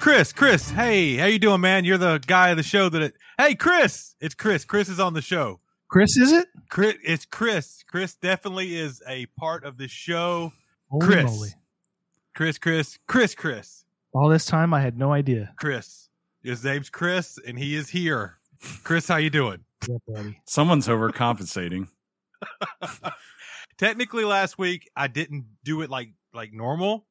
Chris. Chris, hey, how you doing, man? You're the guy of the show that. It, hey, Chris, it's Chris. Chris is on the show. Chris, is it? Chris, it's Chris. Chris definitely is a part of the show. Holy Chris. moly. Chris, Chris, Chris, Chris, All this time, I had no idea. Chris. His name's Chris, and he is here. Chris, how you doing? Yeah, buddy. Someone's overcompensating. Technically, last week I didn't do it like like normal,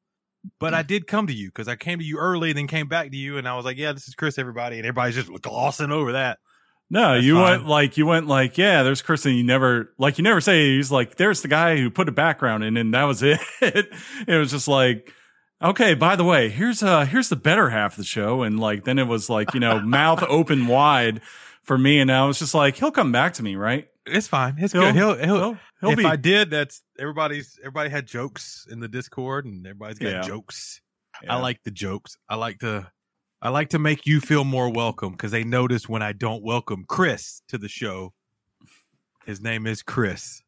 but I did come to you because I came to you early and then came back to you, and I was like, "Yeah, this is Chris, everybody," and everybody's just glossing over that. No, That's you fine. went like you went like, yeah, there's Chris, and you never like you never say he's like, there's the guy who put a background in, and that was it. it was just like, okay, by the way, here's uh here's the better half of the show, and like then it was like you know mouth open wide for me, and I was just like, he'll come back to me, right? It's fine. It's He'll- good. He'll he'll. He'll, he'll if be I did, that's everybody's. Everybody had jokes in the Discord, and everybody's got Yeah. jokes. Yeah. I like the jokes. I like to. I like to make you feel more welcome because they notice when I don't welcome Chris to the show. His name is Chris.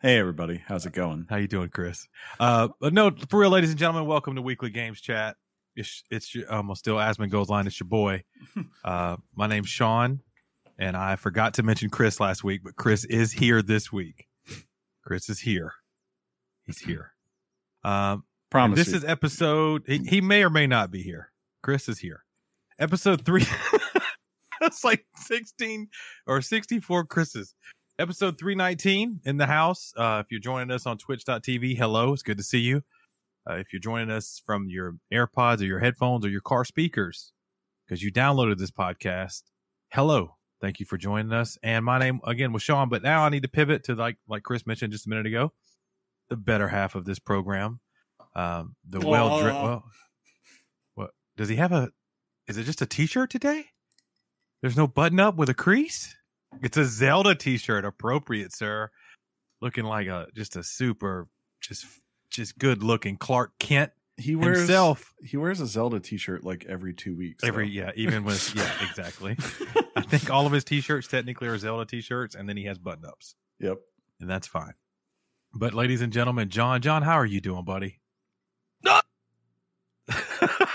Hey everybody, how's it going? How you doing, Chris? Uh, but no, for real, ladies and gentlemen, welcome to Weekly Games Chat. It's it's your, um, still Asman goes line. It's your boy. Uh, my name's Sean, and I forgot to mention Chris last week, but Chris is here this week. Chris is here. He's here. Um, Promise. this you. is episode. He, he may or may not be here. Chris is here. Episode three. That's like sixteen or sixty-four Chris's. Episode three nineteen in the house. Uh, if you're joining us on Twitch.tv, hello. It's good to see you. Uh, if you're joining us from your AirPods or your headphones or your car speakers, because you downloaded this podcast, hello. Thank you for joining us. And my name again was Sean, but now I need to pivot to like like Chris mentioned just a minute ago, the better half of this program. Um, the well, dre- well, what does he have a? Is it just a T-shirt today? There's no button up with a crease. It's a Zelda T-shirt, appropriate, sir. Looking like a just a super, just just good looking Clark Kent he wears himself. He wears a Zelda T-shirt like every two weeks. Every though. yeah, even with yeah, exactly. I think all of his T-shirts technically are Zelda T-shirts, and then he has button ups, Yep. and that's fine. But ladies and gentlemen, John, John, how are you doing, buddy?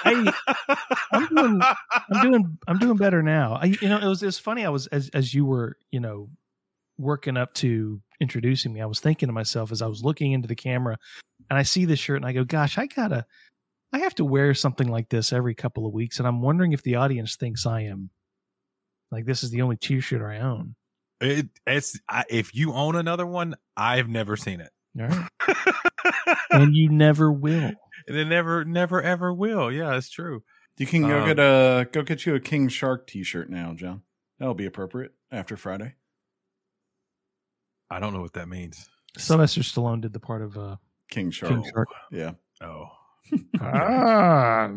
Hey, I'm doing, I'm doing, I'm doing better now. I, you know, it was, it was funny. I was as as you were, you know, working up to introducing me. I was thinking to myself as I was looking into the camera, and I see this shirt, and I go, "Gosh, I gotta, I have to wear something like this every couple of weeks." And I'm wondering if the audience thinks I am like this is the only T-shirt I own. It, it's I, if you own another one, I've never seen it, All right, and you never will. and it never, never, ever will. Yeah, it's true. You can go Um, get a go get you a King Shark T-shirt now, John. That'll be appropriate after Friday. I don't know what that means. Sylvester Stallone did the part of uh, King Shark. King Shark. Yeah. Oh, Ah,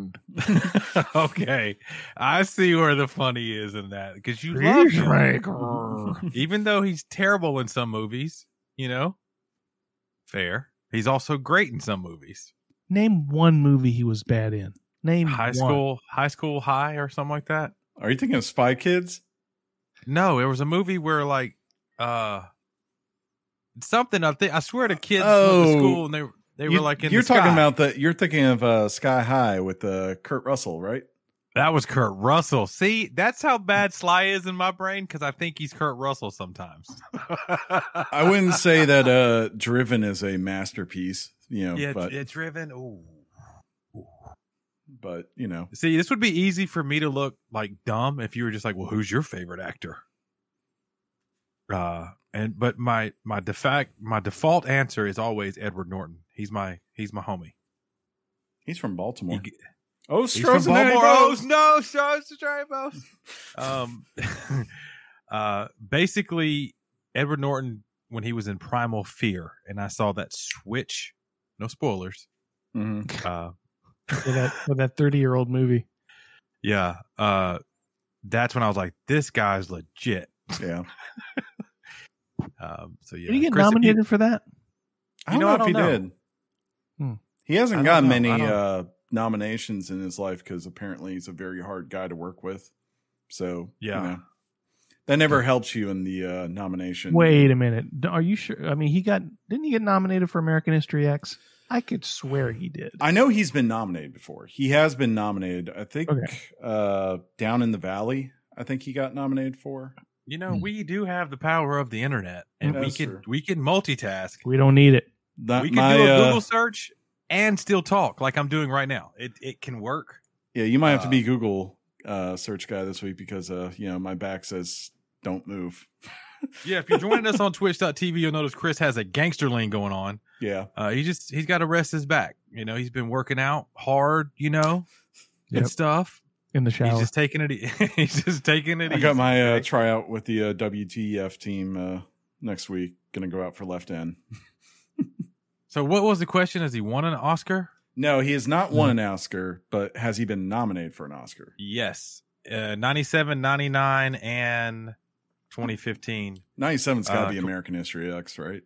okay. I see where the funny is in that because you love him. Even though he's terrible in some movies, you know, fair. He's also great in some movies. Name one movie he was bad in. Name High one. school, high school high, or something like that. Are you thinking of Spy Kids? No, it was a movie where like uh something. I think I swear the kids went Oh. to school and they they You- were like in you're the talking sky. about the you're thinking of uh, Sky High with uh, Kurt Russell, right? that was Kurt Russell. See, that's how bad Sly is in my brain because I think he's Kurt Russell sometimes. I wouldn't say that uh, Driven is a masterpiece, you know, yeah, but it's driven. Ooh. but you know, See, this would be easy for me to look like dumb if you were just like, "Well, who's your favorite actor?" Uh, and but my my default my default answer is always Edward Norton. He's my he's my homie. he's from Baltimore. He- oh, he's from Strozen and Baltimore. Bose. Oh, no, Strozen Um, uh, basically, Edward Norton when he was in Primal Fear, and I saw that switch. No spoilers. Mhm. Uh, for that for that thirty year old movie. yeah. Uh, that's when I was like, this guy's legit. Yeah, Um, so yeah, Did he get Chris, if you- nominated for that? I don't know, know, if he don't know. did. Hmm. He hasn't I don't gotten know. many uh, nominations in his life because apparently he's a very hard guy to work with. So Yeah. you know. That never helps you in the uh, nomination. Wait a minute. Are you sure? I mean, he got didn't he get nominated for American History X? I could swear he did. I know he's been nominated before. He has been nominated. I think Okay. uh, down in the valley. I think he got nominated for. You know, Hmm. we do have the power of the internet, and we can true. we can multitask. We don't need it. That, we can my, do a uh, Google search and still talk like I'm doing right now. It it can work. Yeah, you might have to Uh, be Google uh, search guy this week because uh, you know my back says don't move. Yeah, if you're joining us on Twitch.tv, you'll notice Chris has a gangster lean going on. Yeah, Uh, he just he's got to rest his back. You know, he's been working out hard. You know, Yep. and stuff. In the He's just taking it. e- he's just taking it. I got my uh, tryout with the uh, WTF team uh, next week. Gonna go out for left end. so, what was the question? Has he won an Oscar? No, he has not Hmm. won an Oscar, but has he been nominated for an Oscar? Yes, uh, 97, 99, and 2015. 97's got to Uh, be American History X, right?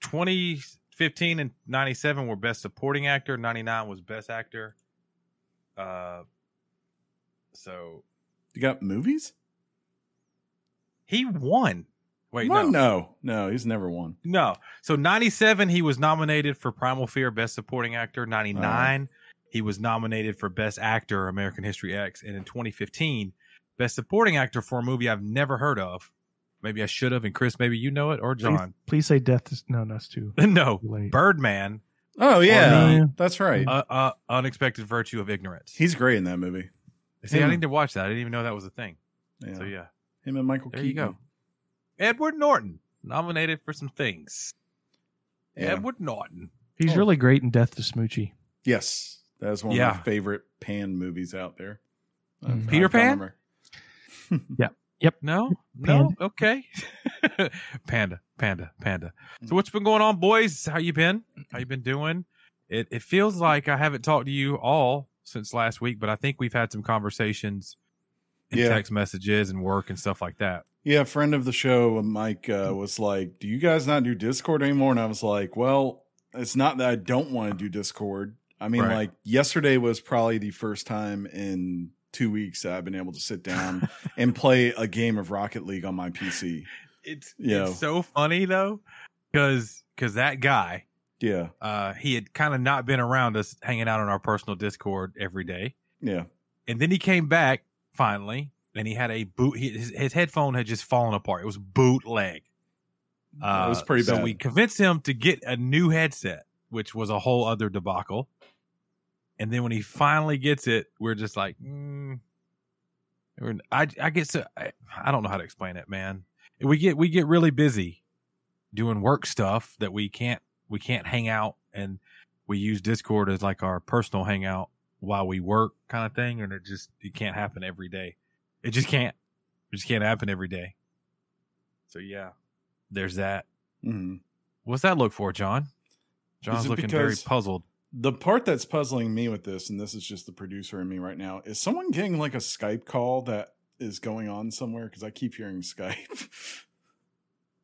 2015 and 97 were best supporting actor 99 was best actor uh so You got movies? he won wait Won? no. no, no, he's never won. no so 97 he was nominated for primal fear best supporting actor 99 he was nominated for best actor american history x and in 2015 best supporting actor for a movie i've never heard of maybe i should have and chris maybe you know it or john Please say death is no, that's too no late. birdman Oh yeah, yeah. that's right. uh, uh, unexpected virtue of ignorance he's great in that movie. See, I Him. need to watch that. I didn't even know that was a thing. Yeah. So yeah, him and Michael there Keaton. you go. Edward Norton nominated for some things. Yeah. Edward Norton. He's Oh. really great in Death to Smoochy. Yes, that is one of my favorite Pan movies out there. Mm. I- Peter Pan. can't No, Panda. no, okay. panda, panda, panda. So what's been going on, boys? How you been? How you been doing? It it feels like I haven't talked to you all since last week, but I think we've had some conversations in Yeah. text messages and work and stuff like that. Yeah, a friend of the show, Mike, uh, was like, "Do you guys not do Discord anymore?" And I was like, "Well, it's not that I don't want to do Discord. I mean, Right. like yesterday was probably the first time in two weeks that I've been able to sit down and play a game of Rocket League on my PC. It's Yeah. it's so funny though, because because that guy Yeah, uh, he had kind of not been around us hanging out on our personal Discord every day. yeah, And then he came back finally and he had a boot, he, his, his headphone had just fallen apart. It was bootleg. Uh, it was pretty so bad. we convinced him to get a new headset, which was a whole other debacle. And then when he finally gets it, we're just like, mm, we're- I, I get so, I, I don't know how to explain it, man. We get, we get really busy doing work stuff that we can't, we can't hang out and we use Discord as like our personal hangout while we work kind of thing. And it just, it can't happen every day. It just can't, it just can't happen every day. So yeah, there's that. Mhm. What's that look for, John? John's looking very puzzled. The part that's puzzling me with this, and this is just the producer in me right now, is someone getting like a Skype call that is going on somewhere because I keep hearing Skype.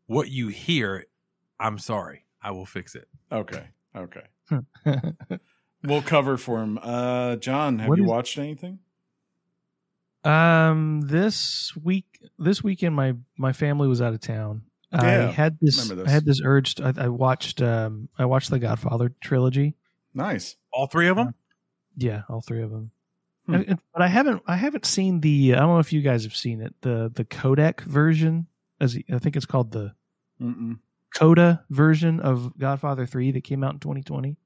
What you hear, I'm sorry. I will fix it. okay, okay. We'll cover for him. Uh, John, have What you is- watched anything? Um, this week, this weekend, my my family was out of town. I had this, remember I had this urge. To, I, I watched, um, I watched the Godfather trilogy. Nice. All three of them? Yeah, all three of them. Hmm. And- and- but I haven't, I haven't seen the. I don't know if you guys have seen it. The the Kodak version, as I think it's called the Mm-mm. Coda version of Godfather Three that came out in 2020.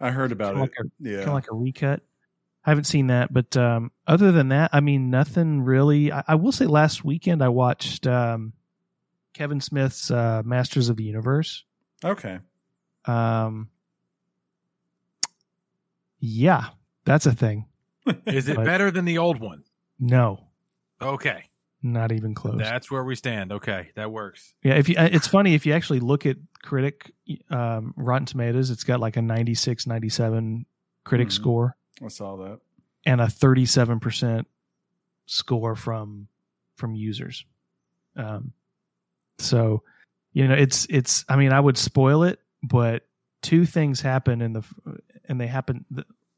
I heard about Kinda it. like a- yeah. kind of like a recut. I haven't seen that, but um, other than that, I mean, nothing really. I, I will say, last weekend I watched um, Kevin Smith's uh, Masters of the Universe. okay. Um, yeah, that's a thing. Is it But- better than the old one? No, Okay. Not even close. That's where we stand. Okay. That works. yeah, if you, uh, it's funny if you actually look at critic um, Rotten Tomatoes, it's got like a 96, 97 critic Mhm. score I saw that. and a 37% score from from users um so you know it's it's i mean i would spoil it but two things happen in the and they happen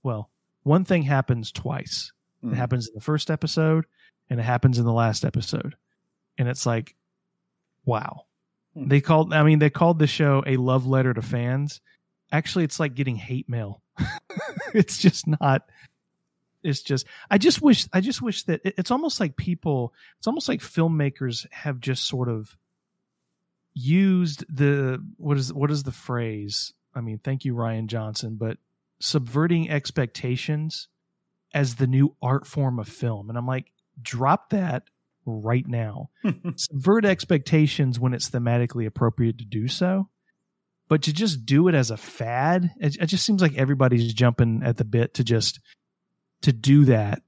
well one thing happens twice Mhm. it happens in the first episode and it happens in the last episode and it's like, wow. Hmm. They called. I mean, they called the show a love letter to fans. Actually, it's like getting hate mail. it's just not. It's just. I just wish. I just wish that it- it's almost like people. It's almost like filmmakers have just sort of used the what is what is the phrase? I mean, thank you, Rian Johnson, but subverting expectations as the new art form of film. And I'm like, drop that right now. Subvert expectations when it's thematically appropriate to do so. But to just do it as a fad, it, it just seems like everybody's jumping at the bit to just to do that,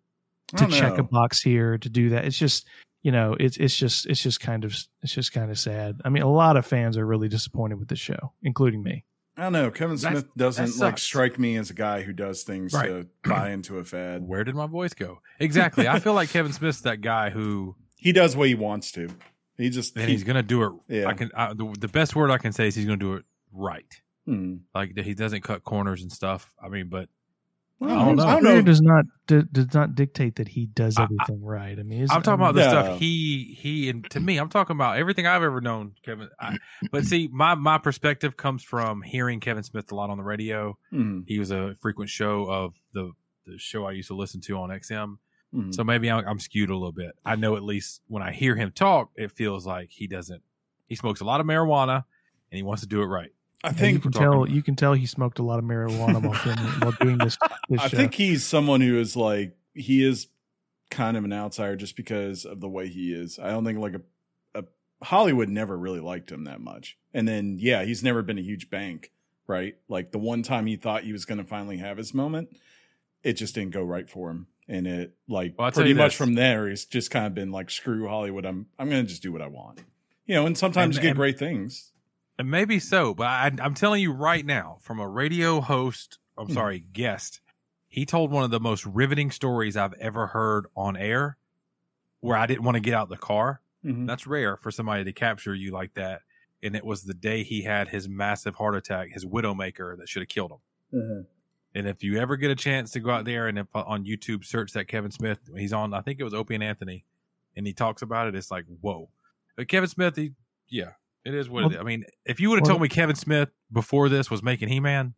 to check a box here, to do that. It's just you know, it's it's just it's just kind of it's just kind of sad. I mean, a lot of fans are really disappointed with the show, including me. I don't know. Kevin That's- Smith doesn't like strike me as a guy who does things Right. to buy into a fad. Where did my voice go? Exactly. I feel like Kevin Smith's that guy who, He does what he wants to. He just and he- he's gonna do it. Yeah. I can. I, the, the best word I can say is he's gonna do it right. Hmm. Like he doesn't cut corners and stuff. I mean, but Well, I don't his know. I don't know. does not d- does not dictate that he does I- I- everything right. I mean, I'm talking I about mean, the No. stuff he he and to me, I'm talking about everything I've ever known Kevin. I, but see, my my perspective comes from hearing Kevin Smith a lot on the radio. Hmm. He was a frequent show of the the show I used to listen to on XM. Hmm. So maybe I'm, I'm skewed a little bit. I know at least when I hear him talk, it feels like he doesn't. He smokes a lot of marijuana and he wants to do it right. I yeah, you think can tell about- you can tell he smoked a lot of marijuana while, filming, while doing this. this I show. think he's someone who is like he is kind of an outsider just because of the way he is. I don't think like a, a Hollywood never really liked him that much. And then yeah, he's never been a huge bank, right? Like the one time he thought he was going to finally have his moment, it just didn't go right for him. And it like Well, pretty much this. from there, he's just kind of been like screw Hollywood. I'm I'm going to just do what I want. You know, and sometimes And- you get and- great things. And maybe so, but I, I'm telling you right now, from a radio host, I'm Hmm. sorry, guest, he told one of the most riveting stories I've ever heard on air where I didn't want to get out the car. Mhm. That's rare for somebody to capture you like that. And it was the day he had his massive heart attack, his widowmaker that should have killed him. Mhm. And if you ever get a chance to go out there and if, uh, on YouTube search that Kevin Smith, he's on, I think it was Opie and Anthony, and he talks about it. It's like, whoa. But Kevin Smith, he, yeah, it is what it Well- is. I mean, if you would have well- told me Kevin Smith before this was making He Man,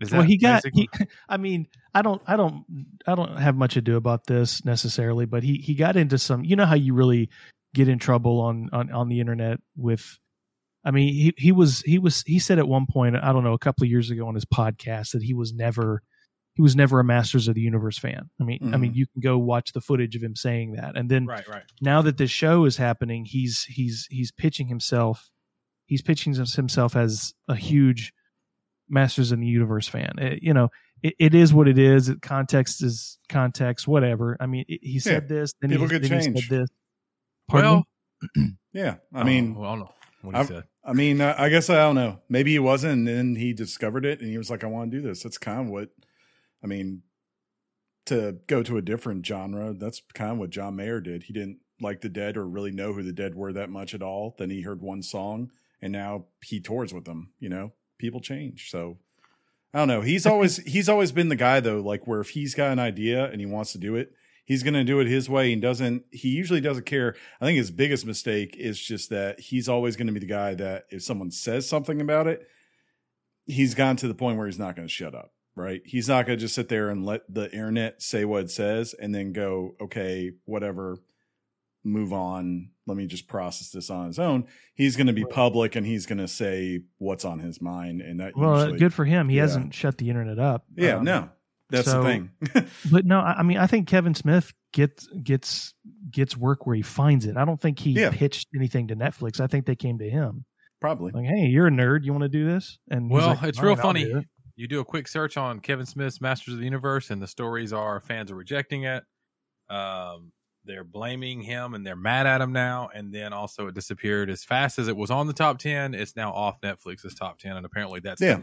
is well, that he got. He, I mean, I don't, I don't, I don't have much ado about this necessarily, but he he got into some. You know how you really get in trouble on on on the internet with. I mean, he he was he was he said at one point, I don't know, a couple of years ago on his podcast that he was never he was never a Masters of the Universe fan. I mean, I mean, mm-hmm. you can go watch the footage of him saying that, and then right, right. now that this show is happening, he's he's he's pitching himself. He's pitching himself as a huge Masters of the Universe fan. It- you know, it, it is what it is. It, context is context. Whatever. I mean, it, he said this, then, he, then he said this. Pardon Well, me? Yeah, I oh, mean, oh, well, I don't know what he I've- said. I mean, I I guess I don't know. Maybe he wasn't, and then he discovered it, and he was like, "I want to do this." That's kind of what, I mean, to go to a different genre. That's kind of what John Mayer did. He didn't like the Dead or really know who the Dead were that much at all. Then he heard one song, and now he tours with them. You know, people change. So I don't know. He's always he's always been the guy though. Like where if he's got an idea and he wants to do it, he's going to do it his way and doesn't he usually doesn't care i think his biggest mistake is just that he's always going to be the guy that if someone says something about it he's gotten to the point where he's not going to shut up right he's not going to just sit there and let the internet say what it says and then go okay whatever move on let me just process this on his own he's going to be public and he's going to say what's on his mind and that Well, usually, good for him. He yeah. hasn't shut the internet up. yeah Um, no that's so- the thing But no, I I mean, I think Kevin Smith gets gets gets work where he finds it. I don't think he Yeah. pitched anything to Netflix. I think they came to him probably like, "Hey, you're a nerd. You want to do this?" And Well, like, it's real right, I'll funny. Do it." You do a quick search on Kevin Smith's Masters of the Universe, and the stories are fans are rejecting it. Um, they're blaming him and they're mad at him now. And then also, it disappeared as fast as it was on the top ten. It's now off Netflix's top ten, and apparently that's Yeah.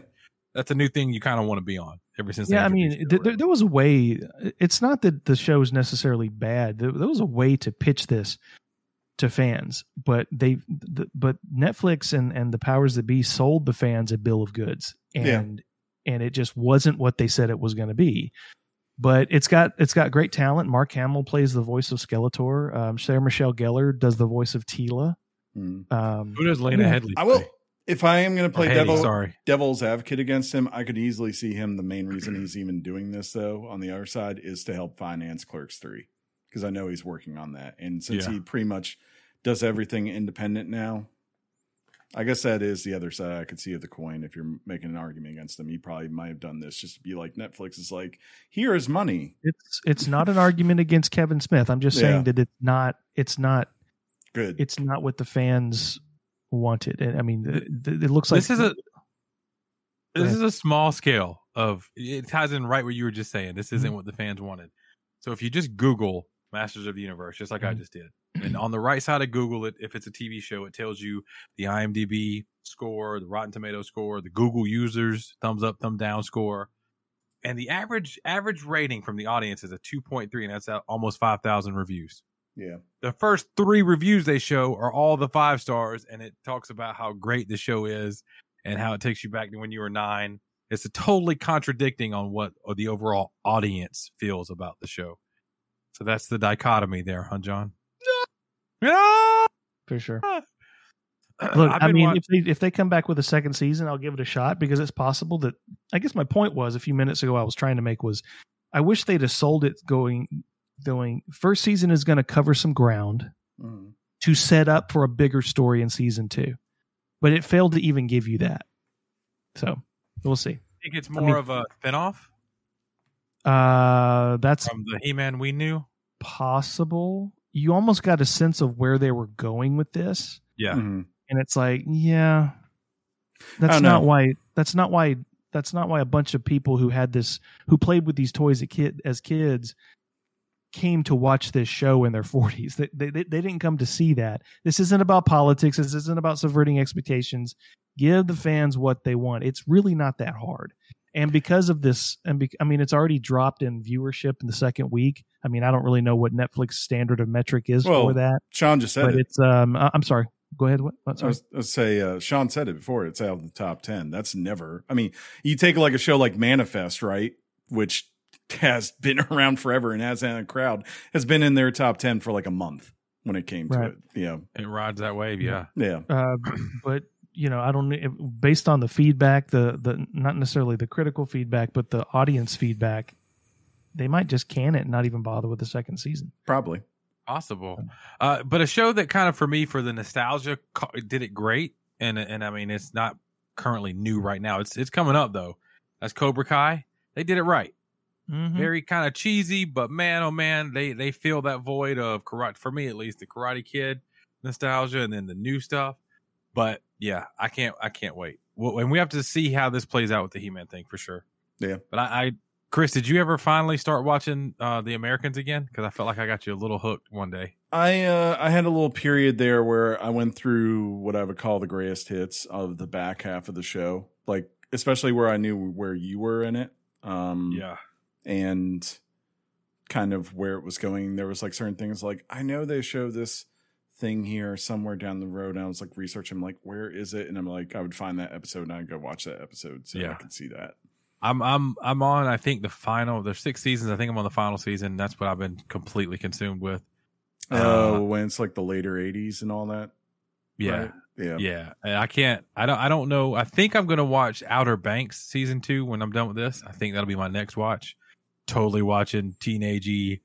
that's a new thing you kind of want to be on. Ever since, yeah, I mean, th- there, there was a way. It's not that the show is necessarily bad. There, there was a way to pitch this to fans, but they, the, but Netflix and and the powers that be sold the fans a bill of goods, Yeah. and and it just wasn't what they said it was going to be. but it's got it's got great talent. Mark Hamill plays the voice of Skeletor. Um, Sarah Michelle Gellar does the voice of Teela. Mm. Um, Who does Lena Yeah. Headley? I will. play? If I am going to play Or Headey, devil, sorry. devil's advocate against him, I could easily see him. The main reason he's even doing this, though, on the other side, is to help finance Clerks Three, because I know he's working on that. And since Yeah. he pretty much does everything independent now, I guess that is the other side I could see of the coin. If you're making an argument against them, you probably might have done this just to be like Netflix is like, here is money. it's it's not an argument against Kevin Smith. I'm just Yeah. saying that it's not it's not Good. it's not what the fans wanted. And I mean, th- th- it looks like this is a this is a small scale of it ties in right what you were just saying. This isn't what the fans wanted. So if you just Google Masters of the Universe, just like I Mhm. just did, and on the right side of Google, it if it's a TV show, it tells you the IMDb score, the Rotten Tomato score, the Google users thumbs up, thumb down score, and the average average rating from the audience is a two point three, and that's at almost five thousand reviews. Yeah. the first three reviews they show are all the five stars and it talks about how great the show is and how it takes you back to when you were nine. It's a totally contradicting on what uh, the overall audience feels about the show. So that's the dichotomy there huh john yeah for sure. Look, I've I mean, watch- if they if they come back with a second season, I'll give it a shot because it's possible that. I guess my point was a few minutes ago I was trying to make was, I wish they'd have sold it going going first season is going to cover some ground Mhm. to set up for a bigger story in season two, but it failed to even give you that. So we'll see. think it's I more mean- of a spinoff Uh, that's from the he-man we knew possible. You almost got a sense of where they were going with this. yeah. Mhm. and it's like yeah that's don't not know. why that's not why that's not why a bunch of people who had this who played with these toys as, kid, as kids came to watch this show in their 40s they, they, they didn't come to see that. This isn't about politics. This isn't about subverting expectations. Give the fans what they want. It's really not that hard and because of this and be, i mean it's already dropped in viewership in the second week i mean i don't really know what netflix standard of metric is Well, for that Sean just said but it. it's um I- i'm sorry go ahead what, what I was, I was say uh, Sean said it before. It's out of the top ten. That's never. I mean, you take like a show like Manifest, right, which has been around forever and has had a crowd, has been in their top ten for like a month when it came to Right. it. Yeah, it rides that wave yeah yeah. uh, but you know, I don't if- based on the feedback, the the not necessarily the critical feedback, but the audience feedback, they might just can it and not even bother with the second season. Probably. possible. Uh but a show that kind of for me for the nostalgia did it great. And and i mean it's not currently new right now. It's it's coming up though. That's cobra kai. They did it right. Mm-hmm. very kind of cheesy but man oh man they they fill that void of karate for me at least the karate kid nostalgia and then the new stuff. But yeah i can't i can't wait well, and we have to see how this plays out with the he-man thing for sure Yeah. but i, I chris did you ever finally start watching uh the americans again because i felt like i got you a little hooked one day I uh, I had a little period there where I went through what I would call the greatest hits of the back half of the show, like especially where I knew where you were in it. Um, yeah and kind of where it was going. There was like certain things like I know they show this thing here somewhere down the road. And I was like researching, like where is it? And I'm like, I would find that episode and I'd go watch that episode so yeah. I could see that. I'm I'm I'm on. I think the final. There's six seasons. I think I'm on the final season. That's what I've been completely consumed with. Oh, Uh, when it's like the later '80s and all that. Yeah, right? yeah, yeah. And I can't. I don't. I don't know. I think I'm gonna watch Outer Banks season two when I'm done with this. I think that'll be my next watch. Totally watching teenagey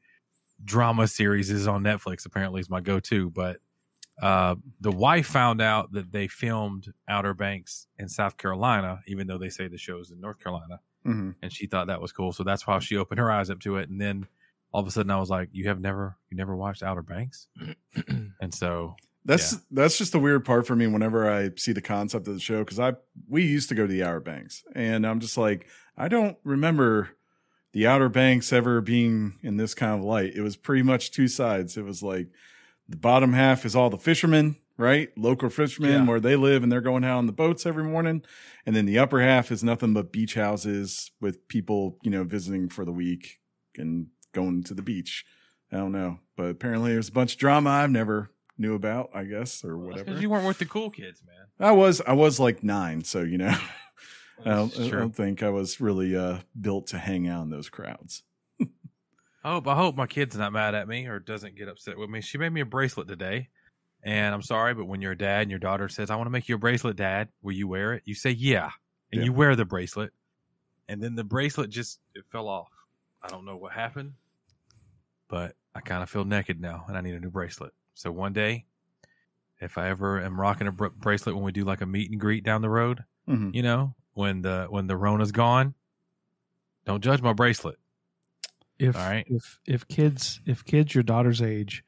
drama series is on Netflix. Apparently, is my go-to. But uh, the wife found out that they filmed Outer Banks in South Carolina, even though they say the show's in North Carolina. hmm and she thought that was cool. So that's why she opened her eyes up to it. And then all of a sudden, I was like, "You have never, you never watched Outer Banks?" and so, That's Yeah. that's just the weird part for me whenever I see the concept of the show because I we used to go to the Outer Banks and I'm just like I don't remember the Outer Banks ever being in this kind of light. It was pretty much two sides. It was like the bottom half is all the fishermen, right? Local fishermen Yeah. where they live and they're going out on the boats every morning, and then the upper half is nothing but beach houses with people you know visiting for the week and going to the beach. I don't know, but apparently there's a bunch of drama I've never knew about, I guess, or whatever. because you weren't with the cool kids, man. I was I was like nine, so you know, I don't, I don't think I was really uh, built to hang out in those crowds. I hope I hope my kid's not mad at me or doesn't get upset with me. She made me a bracelet today. And I'm sorry, but when you're a dad and your daughter says, I want to make you a bracelet, dad, will you wear it? You say, Yeah. And Yeah. you wear the bracelet. And then the bracelet just it fell off. I don't know what happened, but I kind of feel naked now and I need a new bracelet. So one day, if I ever am rocking a br- bracelet when we do like a meet and greet down the road, Mhm. you know, when the when the Rona's gone, don't judge my bracelet. If All right. if if kids if kids your daughter's age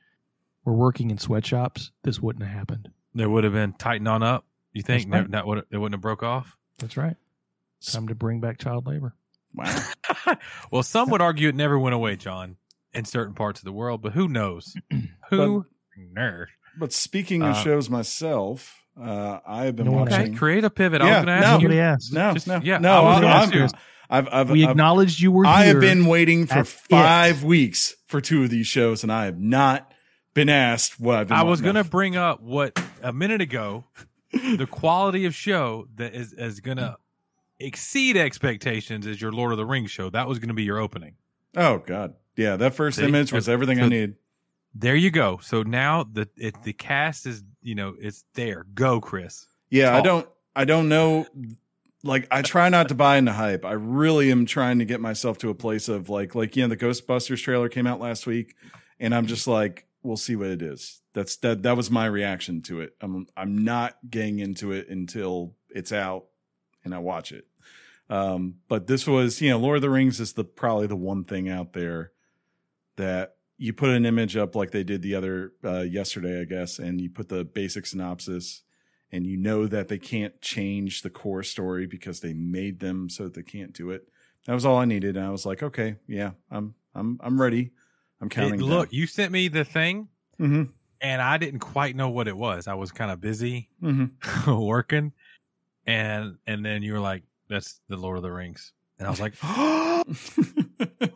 were working in sweatshops, this wouldn't have happened. There would have been tighten on up. You think right. that, that would it wouldn't have broke off? That's right. Time to bring back child labor. Wow. well, some would argue it never went away, John, in certain parts of the world, but who knows? who knows? But speaking of Uh, shows myself, uh, I've been No one Okay, watching. create a pivot. I was going to ask no. you. Somebody asked. No, Just- no, yeah, no. I was I, gonna I'm, ask you. I've, I've, we I've, acknowledged you were I have been waiting for at five weeks for two of these shows, and I have not been asked what I've been. I was going to bring up what a minute ago the quality of show that is, is going to exceed expectations is your Lord of the Rings show. That was going to be your opening. Oh God, yeah. That first See? image was everything I So- needed. There you go. So now the it, the cast is you know it's there. Go, Chris. Yeah, I don't. I don't know. Like, I try not to buy into hype. I really am trying to get myself to a place of like, like you know, the Ghostbusters trailer came out last week, and I'm just like, we'll see what it is. That's that. That was my reaction to it. I'm I'm not getting into it until it's out and I watch it. Um, but this was, you know, Lord of the Rings is the probably the one thing out there that you put an image up like they did the other uh, yesterday, I guess, and you put the basic synopsis, and you know that they can't change the core story because they made them so that they can't do it. That was all I needed, and I was like, okay, yeah, I'm I'm I'm ready. I'm counting. It- look, you sent me the thing, hmm and I didn't quite know what it was. I was kind of busy hmm working, and and then you were like, "That's the Lord of the Rings," and I was like,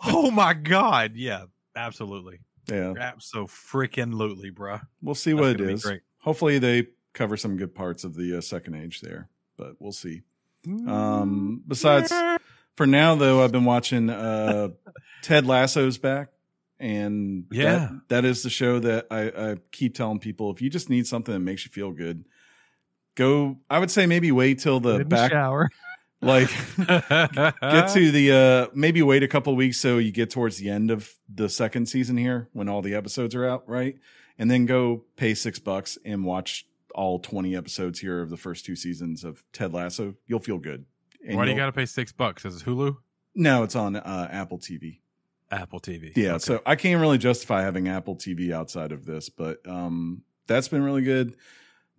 "Oh my god, yeah, absolutely, yeah, absolutely, freaking lootly, bruh." we'll see That's what it is. great. Hopefully, they cover some good parts of the uh, second age there, but we'll see. Um, besides, for now though, I've been watching uh, Ted Lasso's back, and Yeah. that, that is the show that I, I keep telling people if you just need something that makes you feel good, go. I would say maybe wait till the the back, shower. Like get to the uh maybe wait a couple weeks so you get towards the end of the second season here when all the episodes are out, right? And then go pay six bucks and watch all 20 episodes here of the first two seasons of Ted Lasso. You'll feel good. And Why do you got to pay six bucks? Is it Hulu, No, it's on uh, Apple TV. Apple TV? Yeah, Okay. so I can't really justify having Apple TV outside of this, but um that's been really good.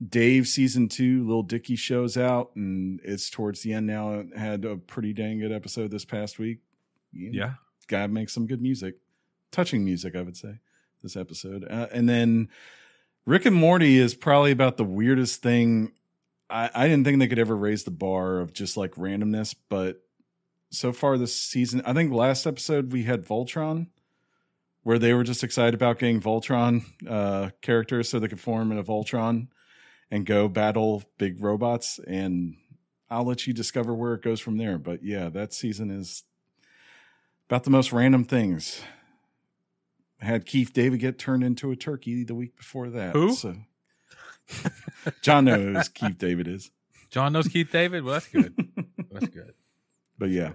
Dave season two, Little Dicky shows out, and it's towards the end now. It had a pretty dang good episode this past week. You yeah. guy makes some good music, touching music, I would say. This episode, uh, and then Rick and Morty is probably about the weirdest thing. I, I didn't think they could ever raise the bar of just like randomness, but so far this season, I think last episode we had Voltron, where they were just excited about getting Voltron uh, characters so they could form in a Voltron and go battle big robots. And I'll let you discover where it goes from there. But yeah, that season is about the most random things. I had Keith David get turned into a turkey the week before that. Who? So John knows Keith David is. John knows Keith David. Well, that's good. That's good. but yeah.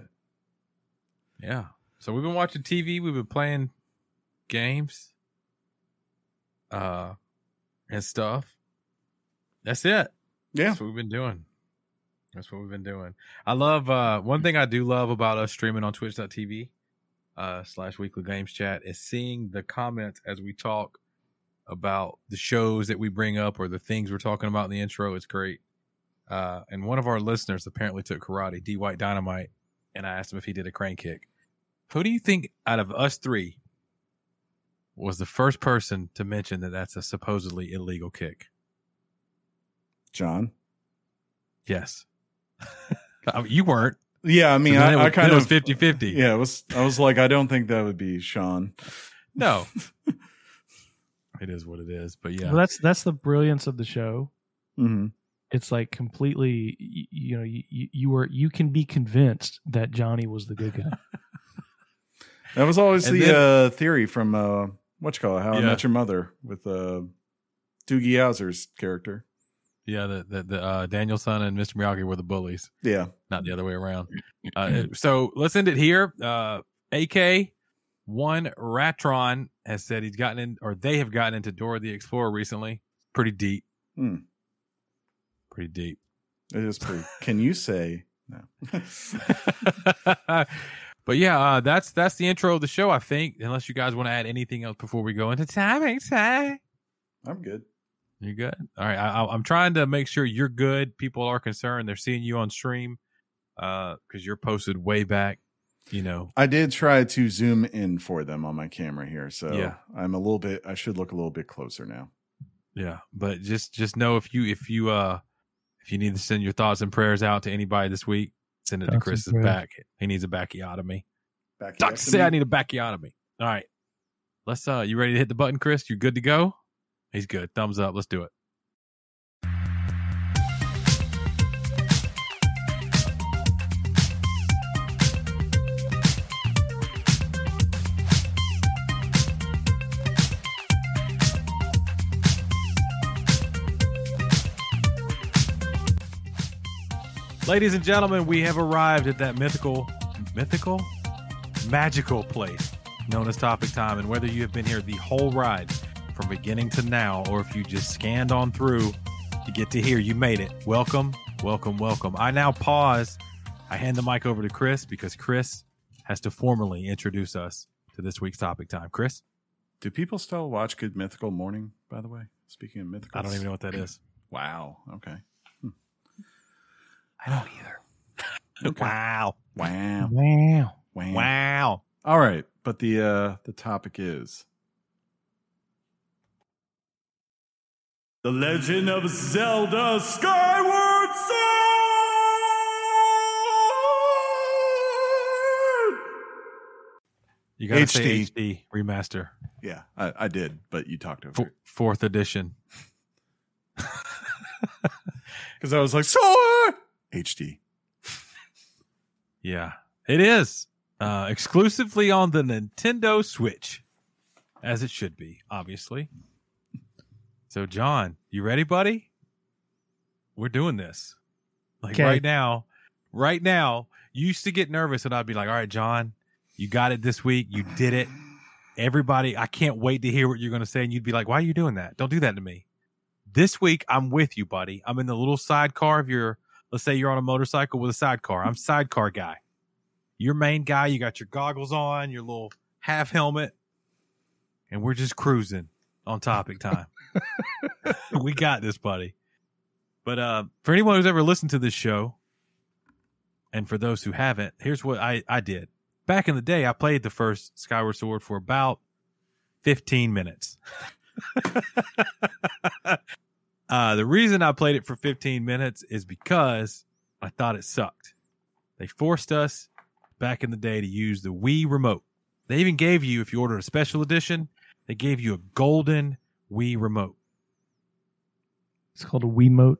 Yeah. So we've been watching TV. We've been playing games, uh, and stuff. That's it. Yeah. That's what we've been doing. That's what we've been doing. I love uh one thing I do love about us streaming on twitch.tv uh slash weekly games chat is seeing the comments as we talk about the shows that we bring up or the things we're talking about in the intro. It's great. Uh and one of our listeners apparently took karate, D White Dynamite, and I asked him if he did a crane kick. Who do you think out of us three was the first person to mention that that's a supposedly illegal kick? John. Yes. You weren't. Yeah, I mean, So I, it I kind then it was of 50 Yeah, it was. I was like, I don't think that would be Sean. No. it is what it is. But yeah. Well, that's that's the brilliance of the show. hmm It's like completely, you, you know, you, you you were you can be convinced that Johnny was the good guy. That was always And the then- uh, theory from uh, what you call it, How I Met Your Mother with uh, Doogie Howser's character. Yeah, the the, the uh, Danielson and Mr. Miyagi were the bullies, Yeah, not the other way around. Uh, so let's end it here. Uh, AK one Ratron has said he's gotten in, or they have gotten into Dora the Explorer recently. Pretty deep. Hmm. Pretty deep. it is pretty. Can you say no? but yeah, uh, that's that's the intro of the show. I think, unless you guys want to add anything else before we go into timing time. I'm good. You good? All right. I, I, I'm trying to make sure you're good. People are concerned. They're seeing you on stream Uh, because you're posted way back. You know. I did try to zoom in for them on my camera here, so Yeah. I'm a little bit. I should look a little bit closer now. Yeah. But just just know if you if you uh if you need to send your thoughts and prayers out to anybody this week, send it to Thoughts and Chris's prayers. back. He needs a backiotomy. Back Doctor say I need a backiotomy. All right. Let's uh you ready to hit the button, Chris? You good to go? He's good. Thumbs up. Let's do it. Ladies and gentlemen, we have arrived at that mythical, mythical, magical place known as Topic Time. And whether you have been here the whole ride from beginning to now, or if you just scanned on through to get to here, you made it. Welcome, welcome, welcome. I now pause. I hand the mic over to Chris because Chris has to formally introduce us to this week's Topic Time. Chris, Do people still watch Good Mythical Morning? By the way, speaking of mythical, I don't even know what that is. Wow. Okay. I don't either. Okay. Wow. Wow. Wow. Wow. Wow. All right, but the uh the topic is The Legend of Zelda Skyward Sword. You got to say HD. HD remaster, Yeah, I, I did, but you talked over F- fourth edition. because I was like sword HD. Yeah, it is uh, exclusively on the Nintendo Switch, as it should be, obviously. So, John, you ready, buddy? We're doing this. Like Okay. right now, right now. You used to get nervous, and I'd be like, "All right, John, you got it this week. You did it. Everybody, I can't wait to hear what you're going to say." And you'd be like, "Why are you doing that? Don't do that to me." This week, I'm with you, buddy. I'm in the little sidecar of your. Let's say you're on a motorcycle with a sidecar. I'm sidecar guy. Your main guy. You got your goggles on, your little half helmet, and we're just cruising on topic time. we got this, buddy. But uh, for anyone who's ever listened to this show, and for those who haven't, here's what I, I did. Back in the day, I played the first Skyward Sword for about 15 minutes. uh, the reason I played it for 15 minutes is because I thought it sucked. They forced us back in the day to use the Wii remote. They even gave you, if you ordered a special edition, they gave you a golden Wii remote. It's called a Wiimote.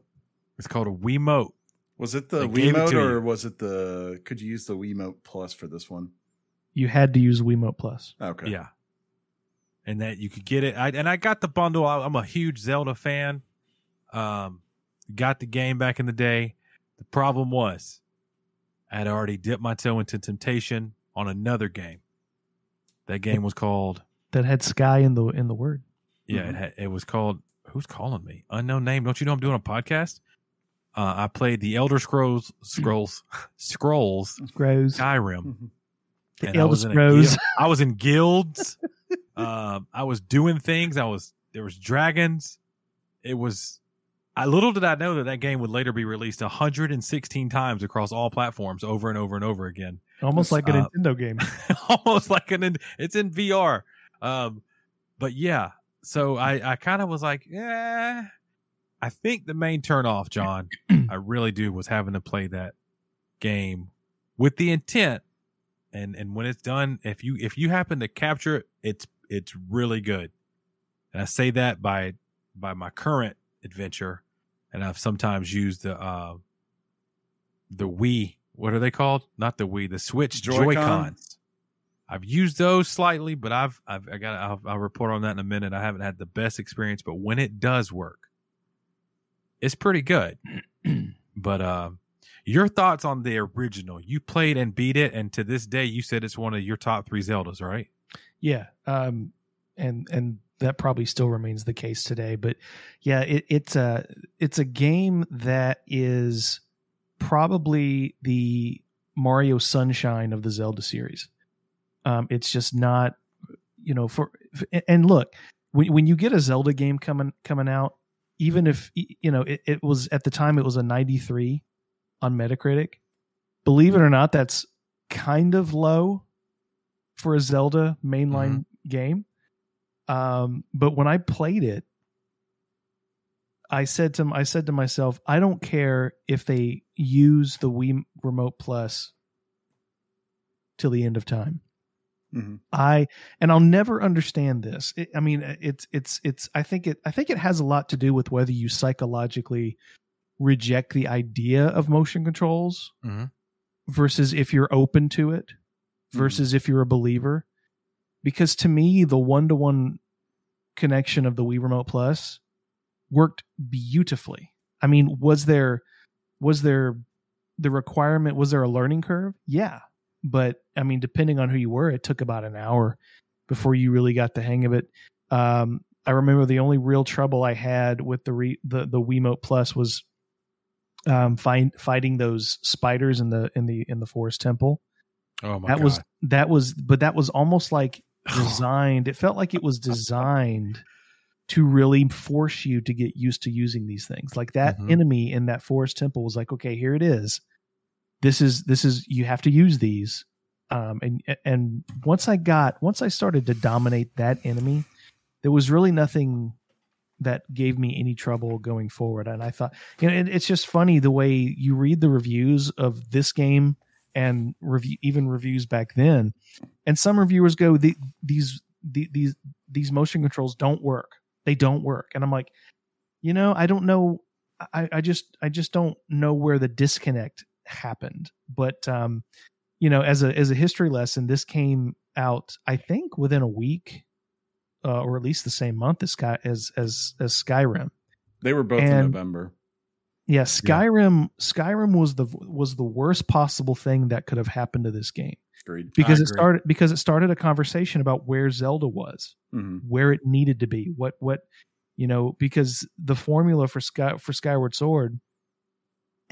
It's called a Wiimote. Was it the They gave it or you. was it the? Could you use the Wiimote Plus for this one? You had to use Wiimote Plus. Okay. Yeah. And that you could get it. I, and I got the bundle. I, I'm a huge Zelda fan. Um, got the game back in the day. The problem was I had already dipped my toe into temptation on another game. That game was called, That had sky in the in the word. Yeah, it, had, it was called, who's calling me? Unknown name. Don't you know I'm doing a podcast? Uh, I played the Elder Scrolls, Scrolls, Scrolls, Grows. Skyrim. Mhm. The and Elder was in Scrolls. I was in guilds. um, I was doing things. I was there was dragons. It was. I little did I know that that game would later be released 116 times across all platforms, over and over and over again, Almost like a Uh, Nintendo game. almost like an. It's in VR. Um, but yeah, so I I kind of was like, yeah. I think the main turnoff, John, I really do, was having to play that game with the intent and and when it's done if you if you happen to capture it it's it's really good and i say that by by my current adventure and i've sometimes used the uh the wii what are they called not the wii the switch Joy-Con? joy cons I've used those slightly, but I've I've I got I'll, I'll report on that in a minute. I haven't had the best experience, but when it does work, it's pretty good. but uh, your thoughts on the original? You played and beat it, and to this day, you said it's one of your top three Zeldas, right? Yeah. Um, and and that probably still remains the case today. But yeah, it, it's a it's a game that is probably the Mario Sunshine of the Zelda series. Um, it's just not, you know, for and look when when you get a Zelda game coming coming out, even if you know it, it was at the time it was a 93 on Metacritic. Believe it or not, that's kind of low for a Zelda mainline mm-hmm. game. Um, but when I played it, I said to I said to myself, I don't care if they use the Wii Remote Plus till the end of time. Mm-hmm. I and I'll never understand this. It, I mean, it's it's it's. I think it. I think it has a lot to do with whether you psychologically reject the idea of motion controls mm-hmm. versus if you're open to it versus mm-hmm. if you're a believer. Because to me, the one to one connection of the Wii Remote Plus worked beautifully. I mean, was there was there the requirement was there a learning curve? Yeah. But I mean, depending on who you were, it took about an hour before you really got the hang of it. Um, I remember the only real trouble I had with the re, the the Wiimote Plus was um, find, fighting those spiders in the in the in the forest temple. Oh my that God. was that was, but that was almost like designed. it felt like it was designed to really force you to get used to using these things. Like that mm-hmm. enemy in that forest temple was like, okay, here it is. This is this is you have to use these. Um, and and once I got once I started to dominate that enemy, there was really nothing that gave me any trouble going forward. And I thought, you know, it, it's just funny the way you read the reviews of this game and review even reviews back then, and some reviewers go, the, these the, these these motion controls don't work. They don't work, and I'm like, you know, I don't know. I, I just I just don't know where the disconnect happened. But um, you know, as a as a history lesson, this came out I think within a week uh, or at least the same month as Sky as as as Skyrim. They were both and, in November. Yeah, Skyrim. Yeah. Skyrim was the was the worst possible thing that could have happened to this game. Agreed. Because it started because it started a conversation about where Zelda was, mm-hmm. where it needed to be, what what you know, because the formula for Sky for Skyward Sword,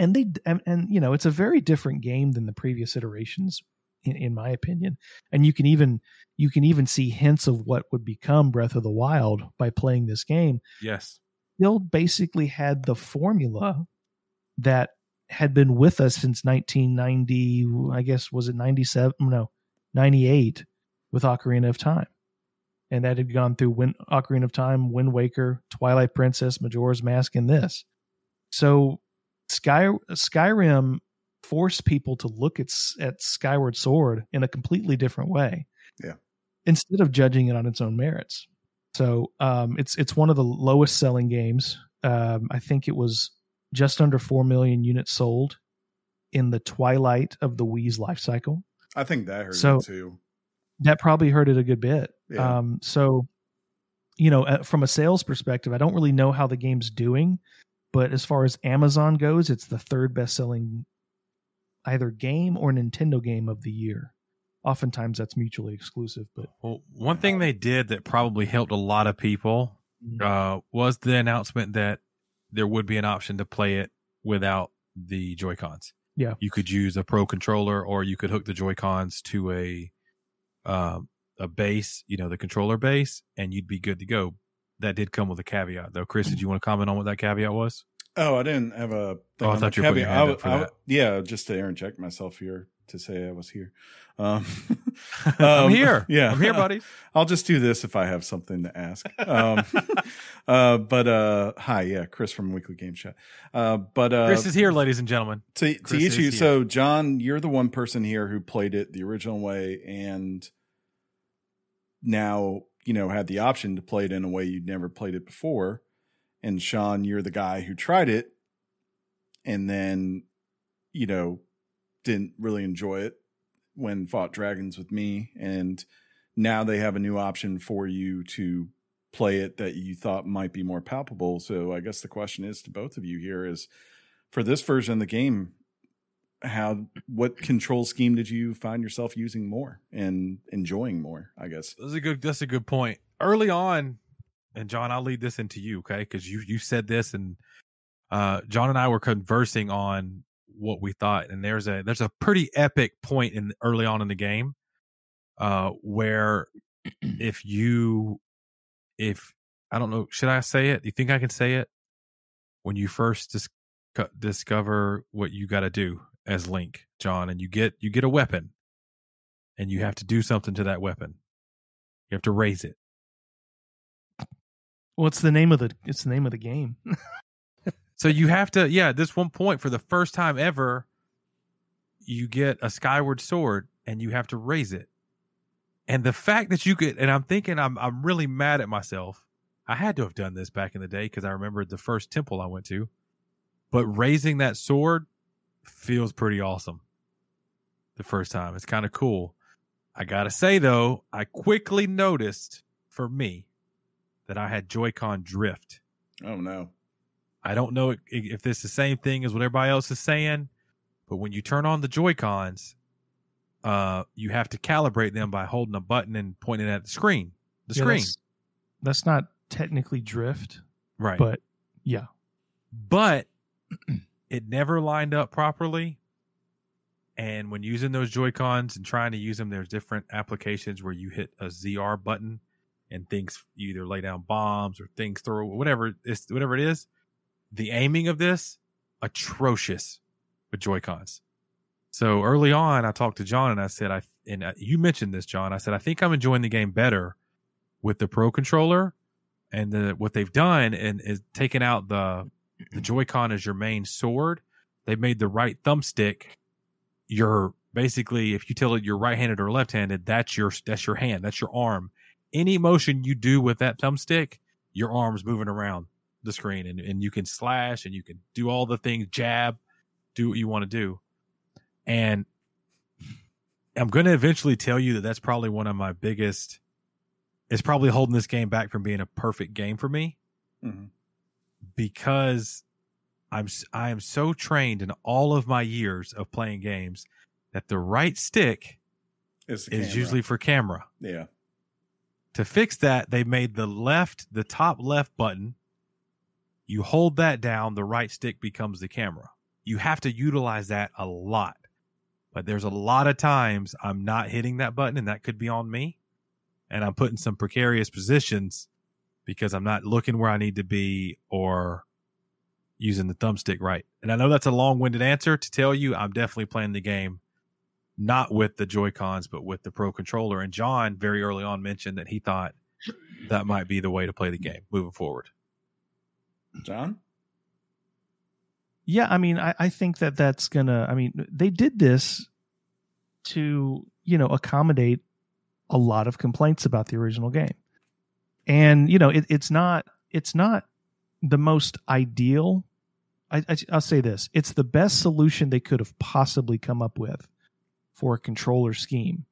and they and, and you know, it's a very different game than the previous iterations in, in my opinion. And you can even you can even see hints of what would become Breath of the Wild by playing this game. Yes. Still basically had the formula that had been with us since 1990, I guess was it 97? No, 98 with Ocarina of Time. And that had gone through Wind, Ocarina of Time, Wind Waker, Twilight Princess, Majora's Mask, and this. So Sky Skyrim forced people to look at at Skyward Sword in a completely different way. Yeah. Instead of judging it on its own merits. So um, it's it's one of the lowest selling games. Um, I think it was just under four million units sold in the twilight of the Wii's life cycle. I think that hurt so, too. That probably hurt it a good bit. Yeah. Um, so, you know, from a sales perspective, I don't really know how the game's doing, but as far as Amazon goes, it's the third best selling either game or Nintendo game of the year. Oftentimes that's mutually exclusive, but well, one thing they did that probably helped a lot of people mm-hmm. uh, was the announcement that there would be an option to play it without the Joy Cons. Yeah, you could use a Pro controller, or you could hook the Joy Cons to a um, a base, you know, the controller base, and you'd be good to go. That did come with a caveat, though. Chris, did you want to comment on what that caveat was? Oh, I didn't have a. Thing oh, I thought you were hand I, up for I, that. yeah, just to interject myself here to say I was here. Um, um, I'm here. Yeah, I'm here, buddy. I'll just do this if I have something to ask. Um, uh, but uh, hi, yeah, Chris from Weekly Game Chat. Uh, but uh, Chris is here, ladies and gentlemen. To, to each you, so John, you're the one person here who played it the original way, and now you know had the option to play it in a way you'd never played it before and Sean, you're the guy who tried it and then, you know, didn't really enjoy it when fought dragons with me, and now they have a new option for you to play it that you thought might be more palpable. So I guess the question is to both of you here is for this version of the game, how what control scheme did you find yourself using more and enjoying more? I guess that's a good that's a good point. Early on, and John, I'll lead this into you, okay? Because you you said this, and uh, John and I were conversing on what we thought, and there's a there's a pretty epic point in early on in the game, uh, where if you if I don't know, should I say it? Do you think I can say it? When you first dis- discover what you got to do as Link, John, and you get you get a weapon, and you have to do something to that weapon. You have to raise it. What's the name of the? It's the name of the game. so you have to, yeah. At this one point, for the first time ever, you get a Skyward Sword, and you have to raise it. And the fact that you could, and I'm thinking, I'm I'm really mad at myself. I had to have done this back in the day because I remembered the first temple I went to. But raising that sword feels pretty awesome. The first time, it's kind of cool. I gotta say though, I quickly noticed for me that I had Joy-Con drift. Oh no! I don't know if this is the same thing as what everybody else is saying, but when you turn on the Joy Cons, uh, you have to calibrate them by holding a button and pointing at the screen. The yeah, screen. That's, that's, not technically drift, right? But yeah, but it never lined up properly. And when using those Joy Cons and trying to use them, there's different applications where you hit a ZR button and things you either lay down bombs or things throw whatever it's whatever it is. The aiming of this atrocious with Joy Cons. So early on, I talked to John and I said, I, and uh, you mentioned this, John. I said, I think I'm enjoying the game better with the Pro controller. And the, what they've done and is taken out the, the Joy-Con as your main sword. They've made the right thumbstick your basically, if you tell it you're right handed or left handed, that's your, that's your hand, that's your arm. Any motion you do with that thumbstick, your arm's moving around the screen and, and you can slash and you can do all the things, jab, do what you want to do and I'm going to eventually tell you that that's probably one of my biggest. It's probably holding this game back from being a perfect game for me, mm-hmm. Because I'm I am so trained in all of my years of playing games that the right stick is usually for camera. Yeah. To fix that, they made the left, the top left button. You hold that down, the right stick becomes the camera. You have to utilize that a lot. But there's a lot of times I'm not hitting that button, and that could be on me. And I'm put in some precarious positions because I'm not looking where I need to be or using the thumbstick right. And I know that's a long winded answer to tell you I'm definitely playing the game not with the Joy Cons, but with the Pro controller. And John very early on mentioned that he thought that might be the way to play the game moving forward. John? Yeah, I mean, I, I think that that's gonna. I mean, they did this to you know accommodate a lot of complaints about the original game, and you know, it, it's not it's not the most ideal. I, I, I'll say this: it's the best solution they could have possibly come up with for a controller scheme.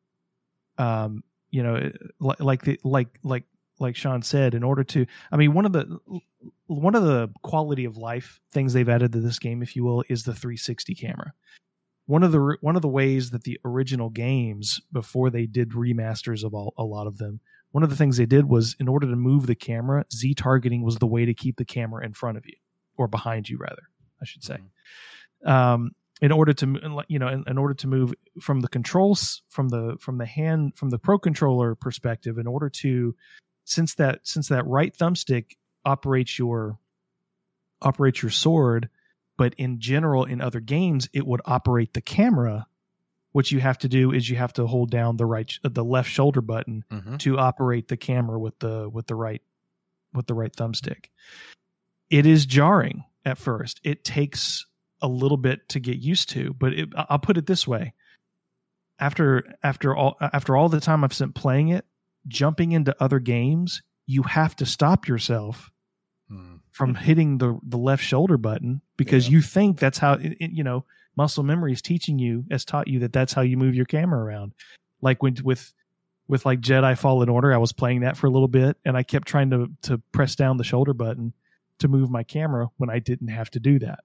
Um, you know, like the like like like Sean said, in order to, I mean, one of the one of the quality of life things they've added to this game, if you will, is the 360 camera. One of the one of the ways that the original games, before they did remasters of all, a lot of them, one of the things they did was in order to move the camera, Z targeting was the way to keep the camera in front of you or behind you, rather, I should say. Mm-hmm. Um, in order to you know in, in, order to move from the controls from the from the hand from the pro controller perspective in order to since that since that right thumbstick operates your operates your sword, but in general in other games it would operate the camera. What you have to do is you have to hold down the right the left shoulder button mm-hmm. to operate the camera with the with the right with the right thumbstick. It is jarring at first. It takes a little bit to get used to, but it, I'll put it this way: after after all after all the time I've spent playing it, jumping into other games, you have to stop yourself hmm. from hitting the the left shoulder button because yeah. you think that's how it, it, you know muscle memory is teaching you, has taught you that that's how you move your camera around. Like when with with like Jedi Fallen Order, I was playing that for a little bit, and I kept trying to to press down the shoulder button to move my camera when I didn't have to do that.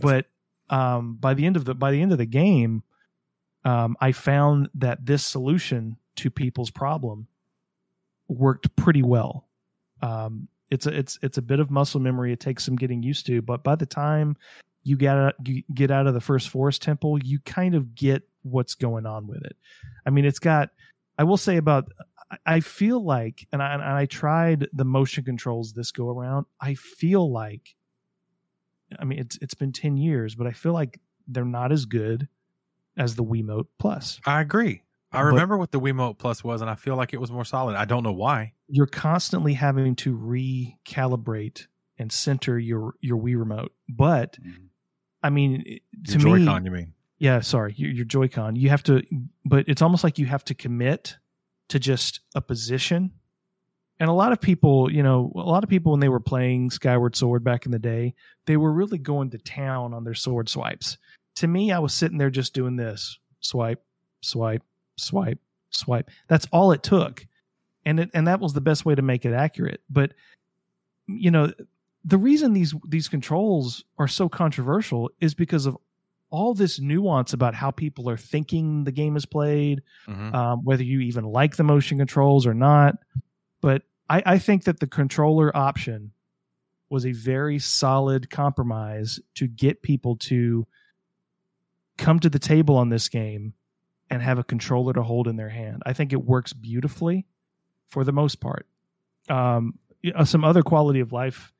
But um, by the end of the by the end of the game, um, I found that this solution to people's problem worked pretty well. Um, it's a it's it's a bit of muscle memory. It takes some getting used to, but by the time you get out, you get out of the first forest temple, you kind of get what's going on with it. I mean, it's got. I will say about. I feel like, and I, and I tried the motion controls this go around. I feel like, I mean, it's it's been ten years, but I feel like they're not as good as the Wiimote Plus. I agree. I But- remember what the Wiimote Plus was, and I feel like it was more solid. I don't know why. You're constantly having to recalibrate and center your your Wii remote, but mm-hmm. I mean, to Your me, Joy-Con, you mean? yeah, sorry, your, your Joy-Con. You have to, but it's almost like you have to commit to just a position. And a lot of people, you know, a lot of people when they were playing Skyward Sword back in the day, they were really going to town on their sword swipes. To me, I was sitting there just doing this swipe, swipe, swipe, swipe. That's all it took, and it, and that was the best way to make it accurate. But you know, the reason these these controls are so controversial is because of all this nuance about how people are thinking the game is played, Mhm. um, whether you even like the motion controls or not. But I, I think that the controller option was a very solid compromise to get people to come to the table on this game and have a controller to hold in their hand. I think it works beautifully for the most part. Um, some other quality of life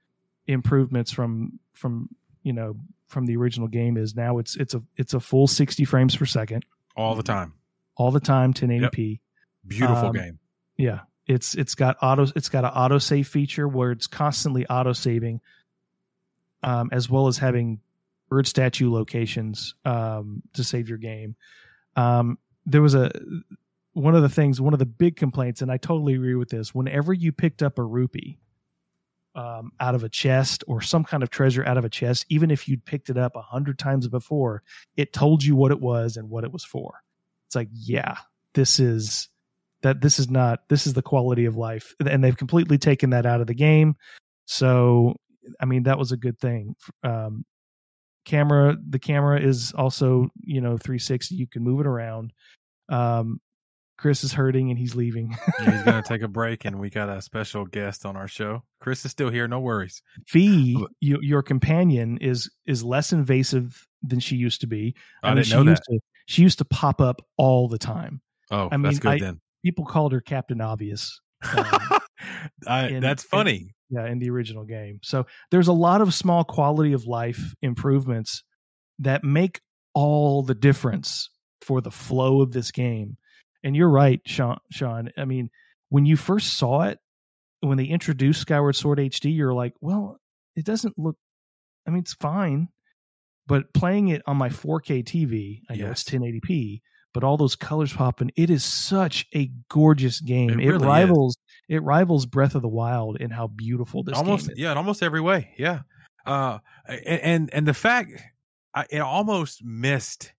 improvements from from you know from the original game is now it's it's a it's a full 60 frames per second. All the time. all the time 1080p Beautiful Um, game. yeah. It's it's got auto it's got an auto save feature where it's constantly auto saving um, as well as having bird statue locations um, to save your game. Um, there was a one of the things one of the big complaints and i totally agree with this whenever you picked up a rupee um, out of a chest or some kind of treasure out of a chest even if you'd picked it up a hundred times before it told you what it was and what it was for. It's like yeah this is that this is not this is the quality of life. And they've completely taken that out of the game. So i mean that was a good thing. Um camera the camera is also you know 360 you can move it around. Um chris is hurting and he's leaving Yeah, he's going to take a break, and we got a special guest on our show. Chris is still here. No worries. Fi you, your companion is is less invasive than she used to be I, mean, didn't she know used that. to she used to pop up all the time Oh, I that's good I- then. people called her captain obvious um, I, in- that's in- funny. yeah in the original game so there's a lot of small quality of life improvements that make all the difference for the flow of this game and you're right sean sean. I mean when you first saw it when they introduced skyward sword hd you're like well it doesn't look i mean it's fine. But playing it on my 4k tv i know it's 1080p but all those colors popping it is such a gorgeous game. It it, really is. rivals it rivals breath of the wild in how beautiful this almost yeah in almost every way yeah. Uh and and, and the fact I, it almost missed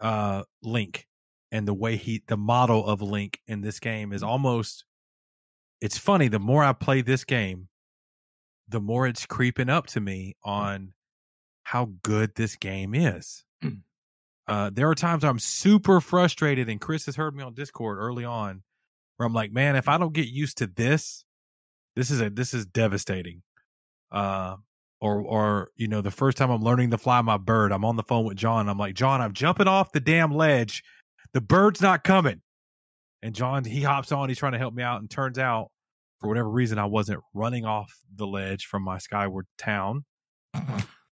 uh link and the way he the model of link in this game is almost it's funny the more i play this game the more it's creeping up to me on how good this game is. Mm. uh there are times i'm super frustrated and chris has heard me on discord early on where i'm like man if i don't get used to this this is a this is devastating. Uh or or you know the first time i'm learning to fly my bird i'm on the phone with john i'm like john i'm jumping off the damn ledge the bird's not coming. And john he hops on he's trying to help me out and turns out for whatever reason i wasn't running off the ledge from my skyward town.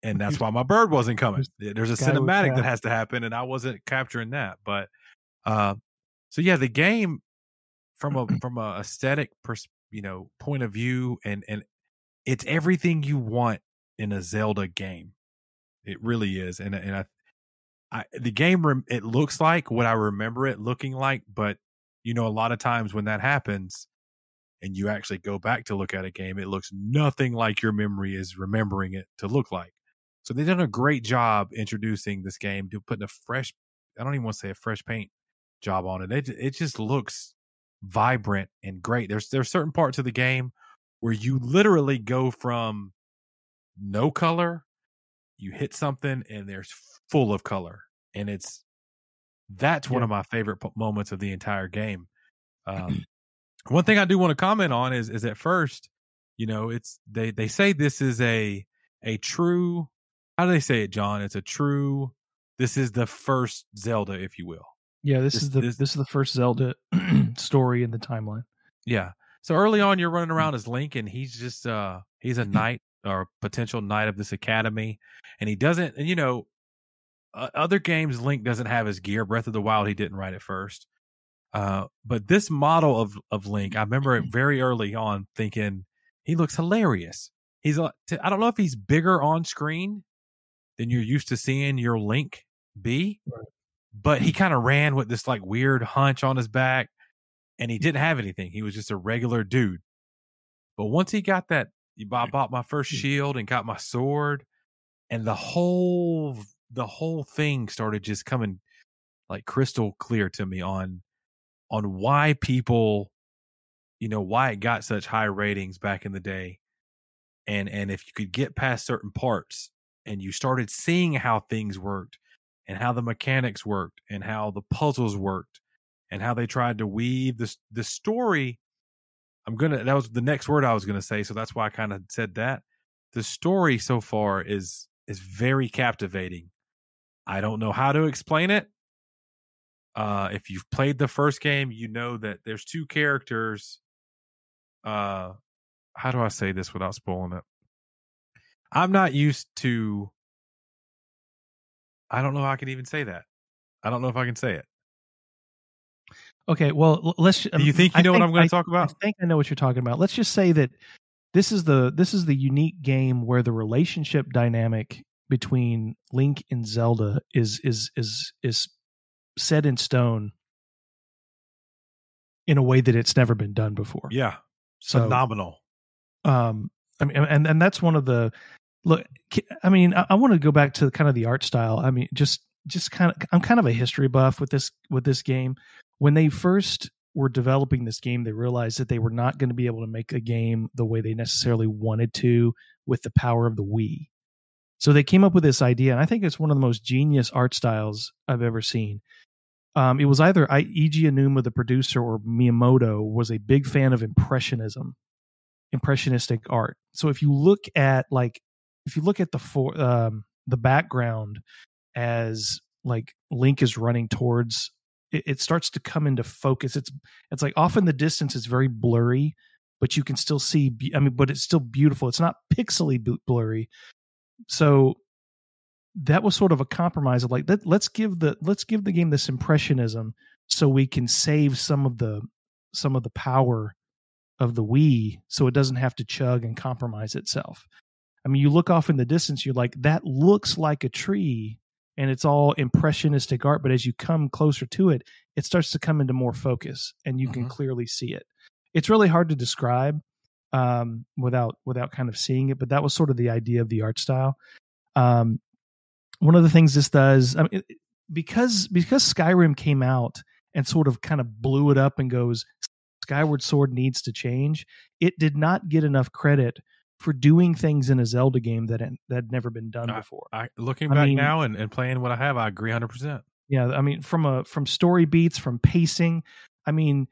And that's why my bird wasn't coming. There's a cinematic that has to happen and i wasn't capturing that but uh so yeah the game from a from a aesthetic pers- you know point of view and and it's everything you want in a Zelda game. It really is, and and I, I the game it looks like what I remember it looking like, but you know a lot of times when that happens, and you actually go back to look at a game, it looks nothing like your memory is remembering it to look like. So they've done a great job introducing this game to putting a fresh, I don't even want to say a fresh paint job on it. It, it just looks vibrant and great. There's there's certain parts of the game where you literally go from no color, you hit something and there's full of color, and it's that's one of my favorite moments of the entire game. Um, one thing I do want to comment on is is at first, you know, it's they they say this is a a true how do they say it, John? It's a true this is the first Zelda, if you will. Yeah, this, This- is the this- this, is the first Zelda story in the timeline. Yeah. So early on, you're running around as Link, and he's just uh he's a knight or potential knight of this academy, and he doesn't. And you know, uh, other games Link doesn't have his gear. Breath of the Wild, he didn't write at first. Uh, but this model of of Link, I remember it very early on thinking he looks hilarious. He's I don't know if he's bigger on screen than you're used to seeing your Link be, Right. but he kind of ran with this like weird hunch on his back and he didn't have anything. He was just a regular dude. But once he got that, I bought my first hmm. shield and got my sword, and the whole the whole thing started just coming like crystal clear to me on on why people, you know, why it got such high ratings back in the day, and and if you could get past certain parts and you started seeing how things worked and how the mechanics worked and how the puzzles worked and how they tried to weave this the story i'm gonna that was the next word i was gonna say so that's why i kind of said that. The story so far is is very captivating. I don't know how to explain it. Uh if you've played the first game you know that there's two characters uh how do i say this without spoiling it? I'm not used to i don't know how i can even say that. I don't know if i can say it Okay, well, let's. Do you think you I know what I'm going to talk about? I think I know what you're talking about. Let's just say that this is the this is the unique game where the relationship dynamic between Link and Zelda is is is is set in stone in a way that it's never been done before. Yeah, So- phenomenal. um i mean and and that's one of the look i mean i, I want to go back to kind of the art style i mean just just kind of i'm kind of a history buff with this with this game when they first were developing this game they realized that they were not going to be able to make a game the way they necessarily wanted to with the power of the wii so they came up with this idea and i think it's one of the most genius art styles i've ever seen um, it was either I, Aonuma, the producer, or Miyamoto was a big fan of impressionism impressionistic art. So if you look at like if you look at the for um the background as like Link is running towards it, it starts to come into focus. It's it's like off in the distance it's very blurry, but you can still see I mean but it's still beautiful. It's not pixely blurry. So that was sort of a compromise of like let, let's give the let's give the game this impressionism so we can save some of the some of the power of the Wii so it doesn't have to chug and compromise itself. I mean, you look off in the distance, you're like, that looks like a tree and it's all impressionistic art. But as you come closer to it, it starts to come into more focus and you can Mhm. clearly see it. It's really hard to describe um, without without kind of seeing it, but that was sort of the idea of the art style. Um, one of the things this does, I mean, because because Skyrim came out and sort of kind of blew it up and goes, Skyward Sword needs to change. It did not get enough credit for doing things in a Zelda game that had, that had never been done I- before. I, looking I back mean- now and, and playing what I have, I agree 100%. Yeah, I mean, from a from story beats, from pacing. I mean,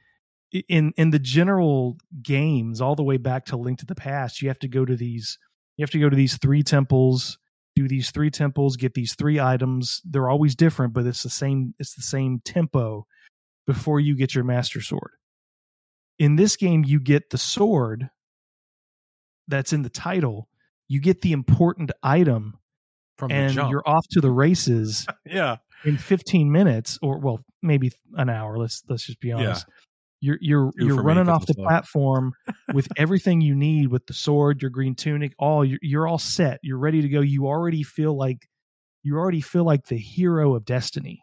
in in the general games, all the way back to Link to the Past, you have to go to these. You have to go to these three temples, do these three temples, get these three items. They're always different, but it's the same. It's the same tempo before you get your Master Sword. In this game, you get the sword that's in the title. You get the important item, From the and you're off to the races yeah. in 15 minutes or well maybe an hour let's let's just be Yeah. honest you're you're Two you're me, running off the platform with everything you need with the sword your green tunic all you're, you're all set you're ready to go you already feel like you already feel like the hero of destiny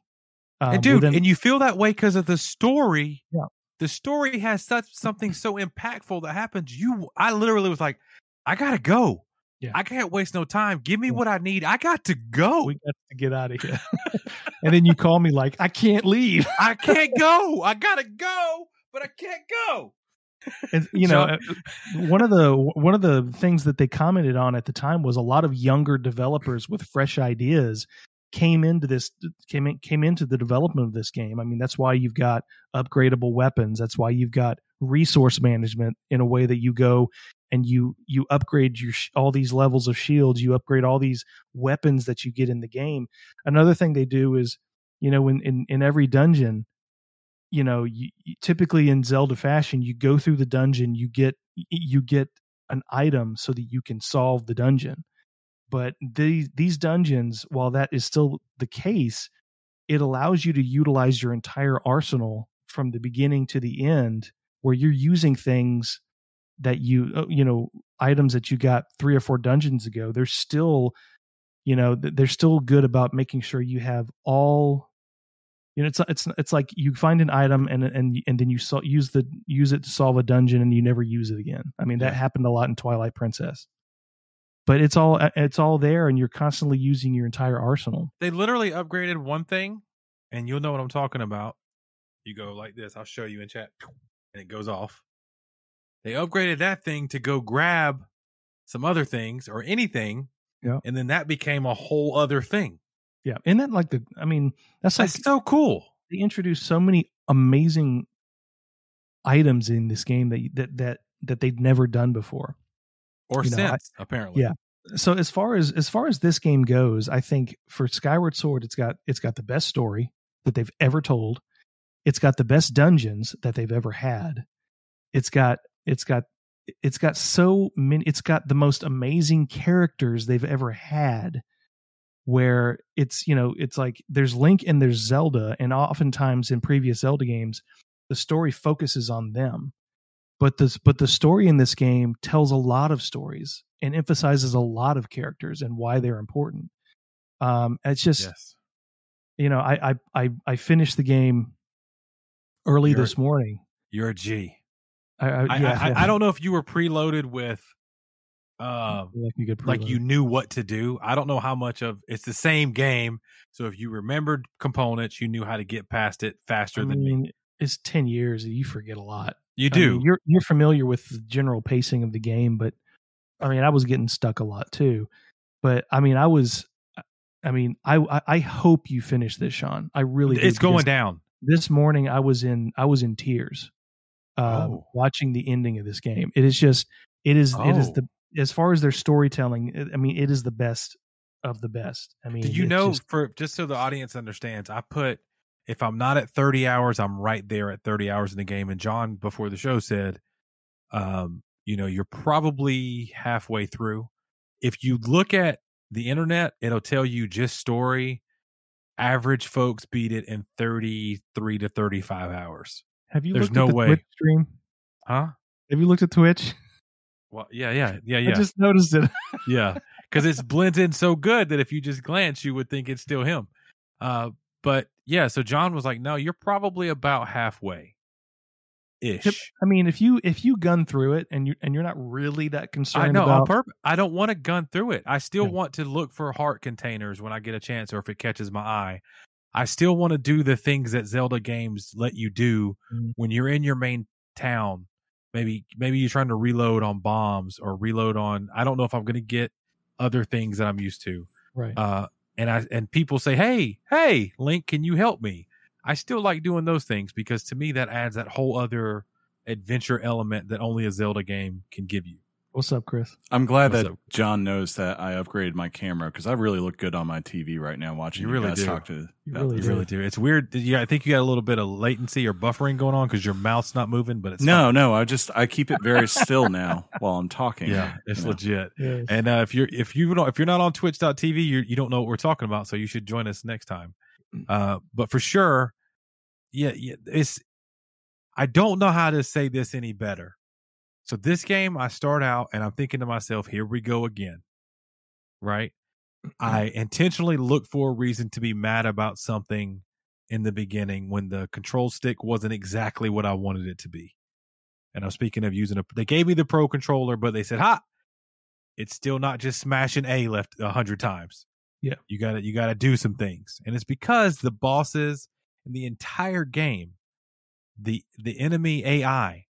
um, and dude, within- and you feel that way because of the story. Yeah. The story has such something so impactful that happens. You, I literally was like, I gotta go. Yeah. I can't waste no time. Give me what I need. I got to go. We got to get out of here. and then you call me like, I can't leave. I can't go. I gotta go, but I can't go. And you know, uh, one of the one of the things that they commented on at the time was a lot of younger developers with fresh ideas came into this came in, came into the development of this game. I mean, that's why you've got upgradable weapons. That's why you've got resource management in a way that you go and you you upgrade your all these levels of shields. You upgrade all these weapons that you get in the game. Another thing they do is, you know, in in, in every dungeon, you know, you- typically in Zelda fashion, you go through the dungeon, you get you get an item so that you can solve the dungeon. But these these dungeons, while that is still the case, it allows you to utilize your entire arsenal from the beginning to the end, where you're using things that you uh, you know items that you got three or four dungeons ago. They're still, you know, they're still good about making sure you have all you know it's it's it's like you find an item and and and then you so, use the use it to solve a dungeon and you never use it again i mean that Yeah. happened a lot in twilight princess but it's all it's all there and you're constantly using your entire arsenal They literally upgraded one thing, and you'll know what I'm talking about. You go like this. I'll show you in chat, and it goes off. They upgraded that thing to go grab some other things or anything, Yeah. and then that became a whole other thing. yeah and that like the i mean that's like so cool. they introduced so many amazing items in this game that that that that they'd never done before Or You know, I- since apparently, Yeah. so as far as as far as this game goes, I think for Skyward Sword, it's got it's got the best story that they've ever told. It's got the best dungeons that they've ever had. It's got it's got it's got so many. It's got the most amazing characters they've ever had. Where it's you know it's like there's Link and there's Zelda, and oftentimes in previous Zelda games, the story focuses on them but this but the story in this game tells a lot of stories and emphasizes a lot of characters and why they're important um it's just yes. you know i i i, I finished the game early You're- this morning You're a G. I, I, I, yeah, I. I don't know if you were preloaded with, um, like you like you knew what to do. I don't know how much of it's the same game. So if you remembered components, you knew how to get past it faster I than me. it's 10 years you forget a lot You I mean, do. you're you're familiar with the general pacing of the game, but I mean, I was getting stuck a lot too. But I mean, I was. I mean, I I, I hope you finish this, Sean. I really. do, it's going down. This morning, I was in I was in tears, uh, Oh. watching the ending of this game. It is just it is it is Oh. the as far as their storytelling. I mean, it is the best of the best. I mean, Do you know just- for just so the audience understands, I put if I'm not at 30 hours, I'm right there at 30 hours in the game. And John before the show said, um, you know, you're probably halfway through. If you look at the internet, it'll tell you just story. Average folks beat it in 33 to 35 hours. have you there's looked no at the way. Twitch stream? Huh? Have you looked at Twitch? Well, yeah, yeah, yeah, yeah. I just noticed it. yeah. Because it's blends in so good that if you just glance, you would think it's still him. Uh, but yeah, so John was like, "No, you're probably about halfway, ish." I mean, if you if you gun through it and you and you're not really that concerned I know on purpose. I don't want to gun through it. I still Yeah. want to look for heart containers when I get a chance, or if it catches my eye. I still want to do the things that Zelda games let you do Mhm. when you're in your main town. Maybe maybe you're trying to reload on bombs or reload on. I don't know if I'm going to get other things that I'm used to. right. Uh, and I and people say, "Hey, hey, Link, can you help me?" I still like doing those things because to me that adds that whole other adventure element that only a Zelda game can give you. What's up, Chris? I'm glad What's that up? John knows that I upgraded my camera because I really look good on my TV right now watching You you, really guys do. talk to. You about really You really do. It's weird. that you- I think you got a little bit of latency or buffering going on because your mouth's not moving, but it's No, no, I just I keep it very still now while I'm talking. yeah, it's you know. legit. Yes. And uh, if you're if you don't if you're not on Twitch.tv, you you don't know what we're talking about, so you should join us next time. Uh, but for sure, yeah, yeah, it's. I don't know how to say this any better. So this game, I start out and I'm thinking to myself, "Here we go again." Right? Mm-hmm. I intentionally look for a reason to be mad about something in the beginning when the control stick wasn't exactly what I wanted it to be. And I'm speaking of using a. They gave me the pro controller, but they said, "Ha, it's still not just smashing A left a hundred times. Yeah. You gotta you gotta do some things. And it's because the bosses in the entire game, the the enemy AI,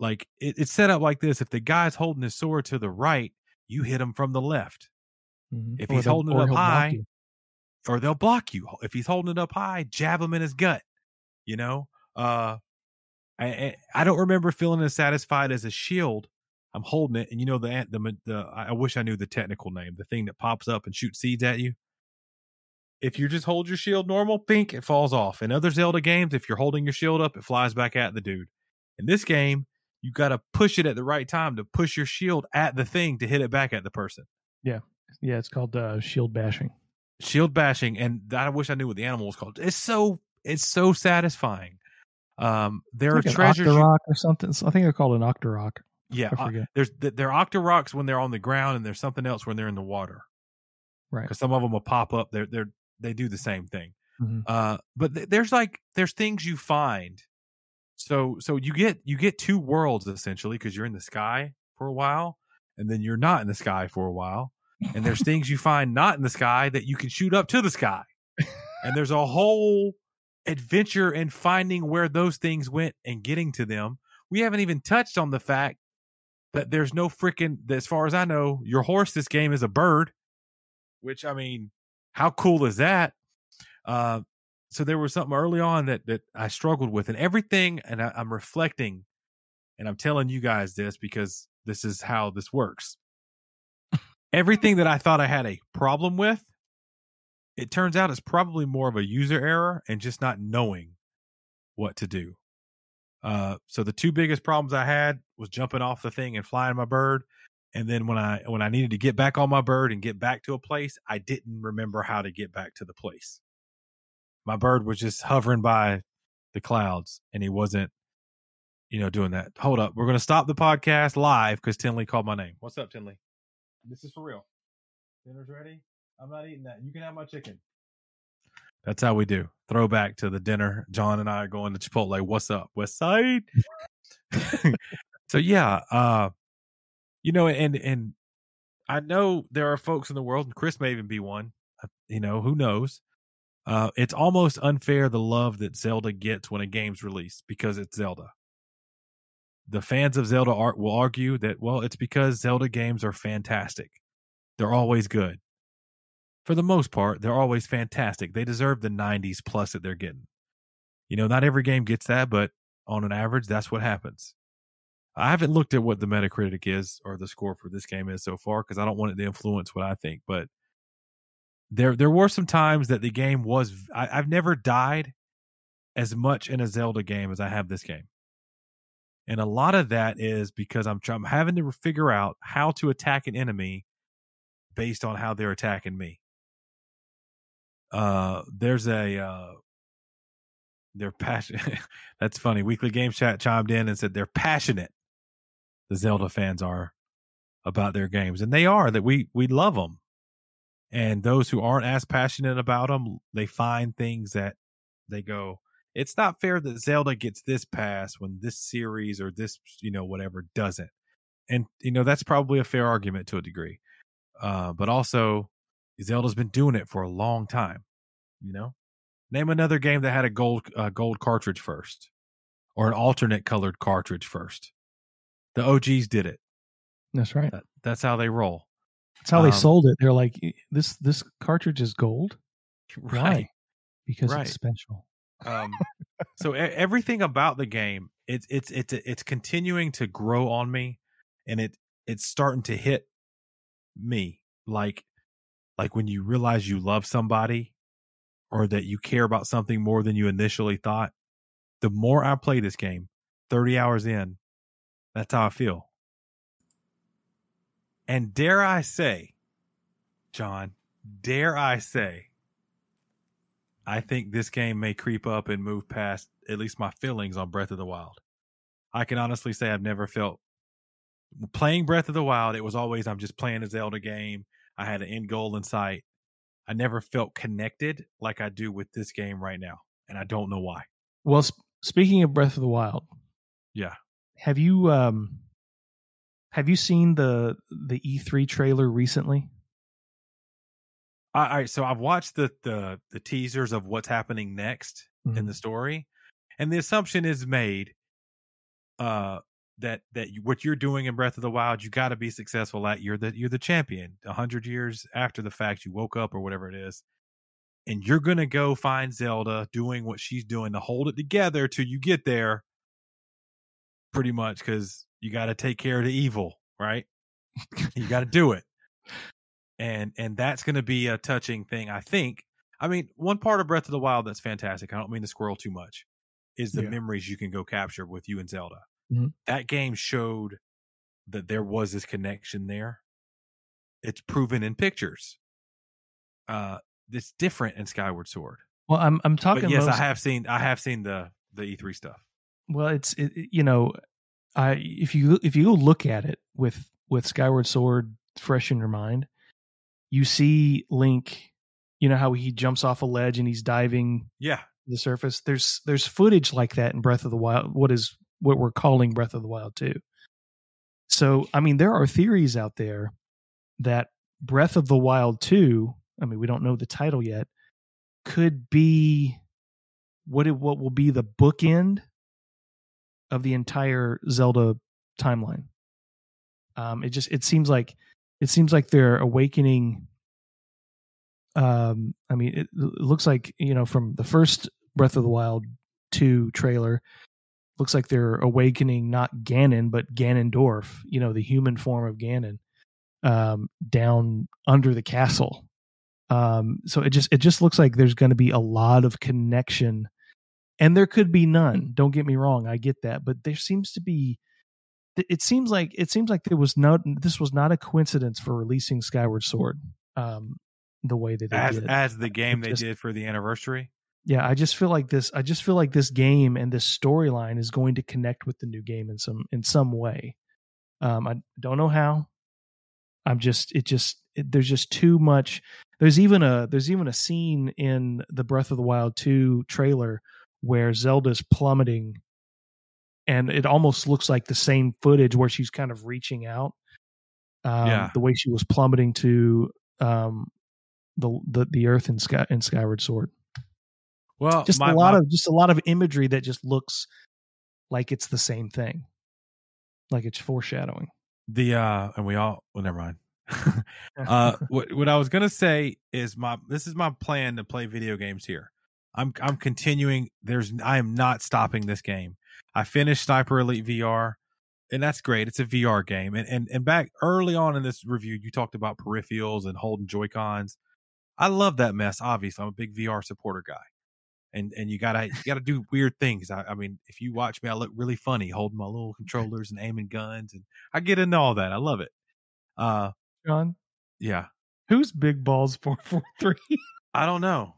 like it, it's set up like this. If the guy's holding his sword to the right, you hit him from the left. Mhm. If Or he's holding it up high, or they'll block you. If he's holding it up high, jab him in his gut. You know, uh, I I- don't remember feeling as satisfied as a shield. I'm holding it, and you know the the the. I I wish I knew the technical name. The thing that pops up and shoots seeds at you. If you just hold your shield normal, pink, it falls off. In other Zelda games, if you're holding your shield up, it flies back at the dude. In this game, you got to push it at the right time to push your shield at the thing to hit it back at the person. Yeah, Yeah. it's called uh, shield bashing. shield bashing and I wish I knew what the animal was called. It's so it's so satisfying. Um there It's are like treasures an you- or something. I think they're called an Octorok. yeah, I uh, there's th- there are octoroks when they're on the ground and there's something else when they're in the water. Right. Cuz some of them will pop up they're they're they do the same thing. Mhm. Uh but th- there's like there's things you find. So so you get you get two worlds essentially cuz you're in the sky for a while and then you're not in the sky for a while. And there's things you find not in the sky that you can shoot up to the sky. and there's a whole adventure in finding where those things went and getting to them. We haven't even touched on the fact that there's no freaking, as far as I know, your horse this game is a bird, which I mean, how cool is that? Uh, so there was something early on that that I struggled with, and everything, and I, I'm reflecting, and I'm telling you guys this because this is how this works. Everything that I thought I had a problem with, it turns out it's probably more of a user error and just not knowing what to do. Uh, so the two biggest problems I had was jumping off the thing and flying my bird, and then when I when I needed to get back on my bird and get back to a place, I didn't remember how to get back to the place. My bird was just hovering by the clouds, and he wasn't, you know, doing that. Hold up, we're gonna stop the podcast live because Tinley called my name. What's up, Tinley? This is for real. Dinner's ready. I'm not eating that. You can have my chicken. That's how we do. Throwback to the dinner. John and I are going to Chipotle. What's up, West Side? so yeah, uh, you know, and and I know there are folks in the world, and Chris may even be one. uh, You know, who knows? Uh, it's almost unfair the love that Zelda gets when a game's released because it's Zelda. The fans of Zelda art will argue that well, it's because Zelda games are fantastic. They're always good for the most part, they're always fantastic. They deserve the 90s plus that they're getting. You know, not every game gets that, but on an average, that's what happens. I haven't looked at what the Metacritic is or the score for this game is so far because I don't want it to influence what I think. But there, there were some times that the game was. I, I've never died as much in a Zelda game as I have this game, and a lot of that is because I'm, I'm having to figure out how to attack an enemy based on how they're attacking me. Uh there's a uh they're passionate that's funny weekly game chat chimed in and said they're passionate the zelda fans are about their games. And they are that we we love them and those who aren't as passionate about them they find things that they go it's not fair that zelda gets this pass when this series or this you know whatever doesn't and you know that's probably a fair argument to a degree uh but also Zelda's been doing it for a long time. You know, name another game that had a gold uh, gold cartridge first, or an alternate colored cartridge first. The OGs did it. That's right. That, that's how they roll. That's how they um, sold it. They're like, this this cartridge is gold. Why? Because Right. it's special. Um, so everything about the game, it's it's it's it's continuing to grow on me, and it it's starting to hit me like like when you realize you love somebody or that you care about something more than you initially thought. The more I play this game, thirty hours in, that's how I feel. And dare I say, John, dare I say, I think this game may creep up and move past at least my feelings on Breath of the Wild. I can honestly say I've never felt playing Breath of the Wild. It was always I'm just playing a Zelda game. I had an end goal in sight. I never felt connected like I do with this game right now, and I don't know why. Well, sp- speaking of Breath of the Wild, Yeah. have you um Have you seen the the E3 trailer recently? All right, so I've watched the the the teasers of what's happening next in Mhm. the story, and the assumption is made uh that that what you're doing in Breath of the Wild, you got to be successful at. You're the you're the champion. A hundred years after the fact, you woke up or whatever it is, and you're gonna go find Zelda doing what she's doing to hold it together till you get there. Pretty much, because you got to take care of the evil, right? you got to do it and and that's going to be a touching thing i think i mean one part of breath of the wild that's fantastic i don't mean to squirrel too much is the Yeah. memories you can go capture with you and zelda Mhm. that game showed that there was this connection there it's proven in pictures uh it's different in skyward sword Well, I'm I'm talking. but yes most, i have seen i have seen the the e3 stuff Well, it's it, it- you know, I if you if you go look at it with with Skyward Sword fresh in your mind, you see Link. You know how he jumps off a ledge and he's diving yeah to the surface. There's there's footage like that in Breath of the Wild. What is what we're calling Breath of the Wild too. So I mean, there are theories out there that Breath of the Wild two. I mean, we don't know the title yet. Could be what it what will be the bookend of the entire Zelda timeline. Um, it just it seems like it seems like they're awakening. Um, I mean, it, it looks like you know from the first Breath of the Wild two trailer, looks like they're awakening not Ganon but Ganondorf, you know, the human form of Ganon, um, down under the castle. Um, so it just it just looks like there's going to be a lot of connection and there could be none don't get me wrong i get that but there seems to be it seems like it seems like there was not this was not a coincidence for releasing skyward sword um the way that they as did. as the game they did for the anniversary? Yeah i just feel like this i just feel like this game and this storyline is going to connect with the new game in some in some way. Um i don't know how. I'm just it just it, there's just too much there's even a there's even a scene in the breath of the wild 2 trailer where zelda's plummeting and it almost looks like the same footage where she's kind of reaching out um Yeah. the way she was plummeting to um the the, the earth in sky in skyward sword. Well just my- a lot my- of just a lot of imagery that just looks like it's the same thing. Like it's foreshadowing. The uh and we all well never mind. Uh what what i was gonna say is my this is my plan to play video games here i'm i'm continuing there's i am not stopping this game. I finished sniper elite vr and that's great it's a vr game and and, and back early on in this review you talked about peripherals and holding joy cons i love that mess obviously i'm a big vr supporter guy and and you gotta you gotta do weird things I, I mean if you watch me i look really funny holding my little controllers and aiming guns and i get into all that i love it. Uh john? yeah. Who's big balls 443 I don't know.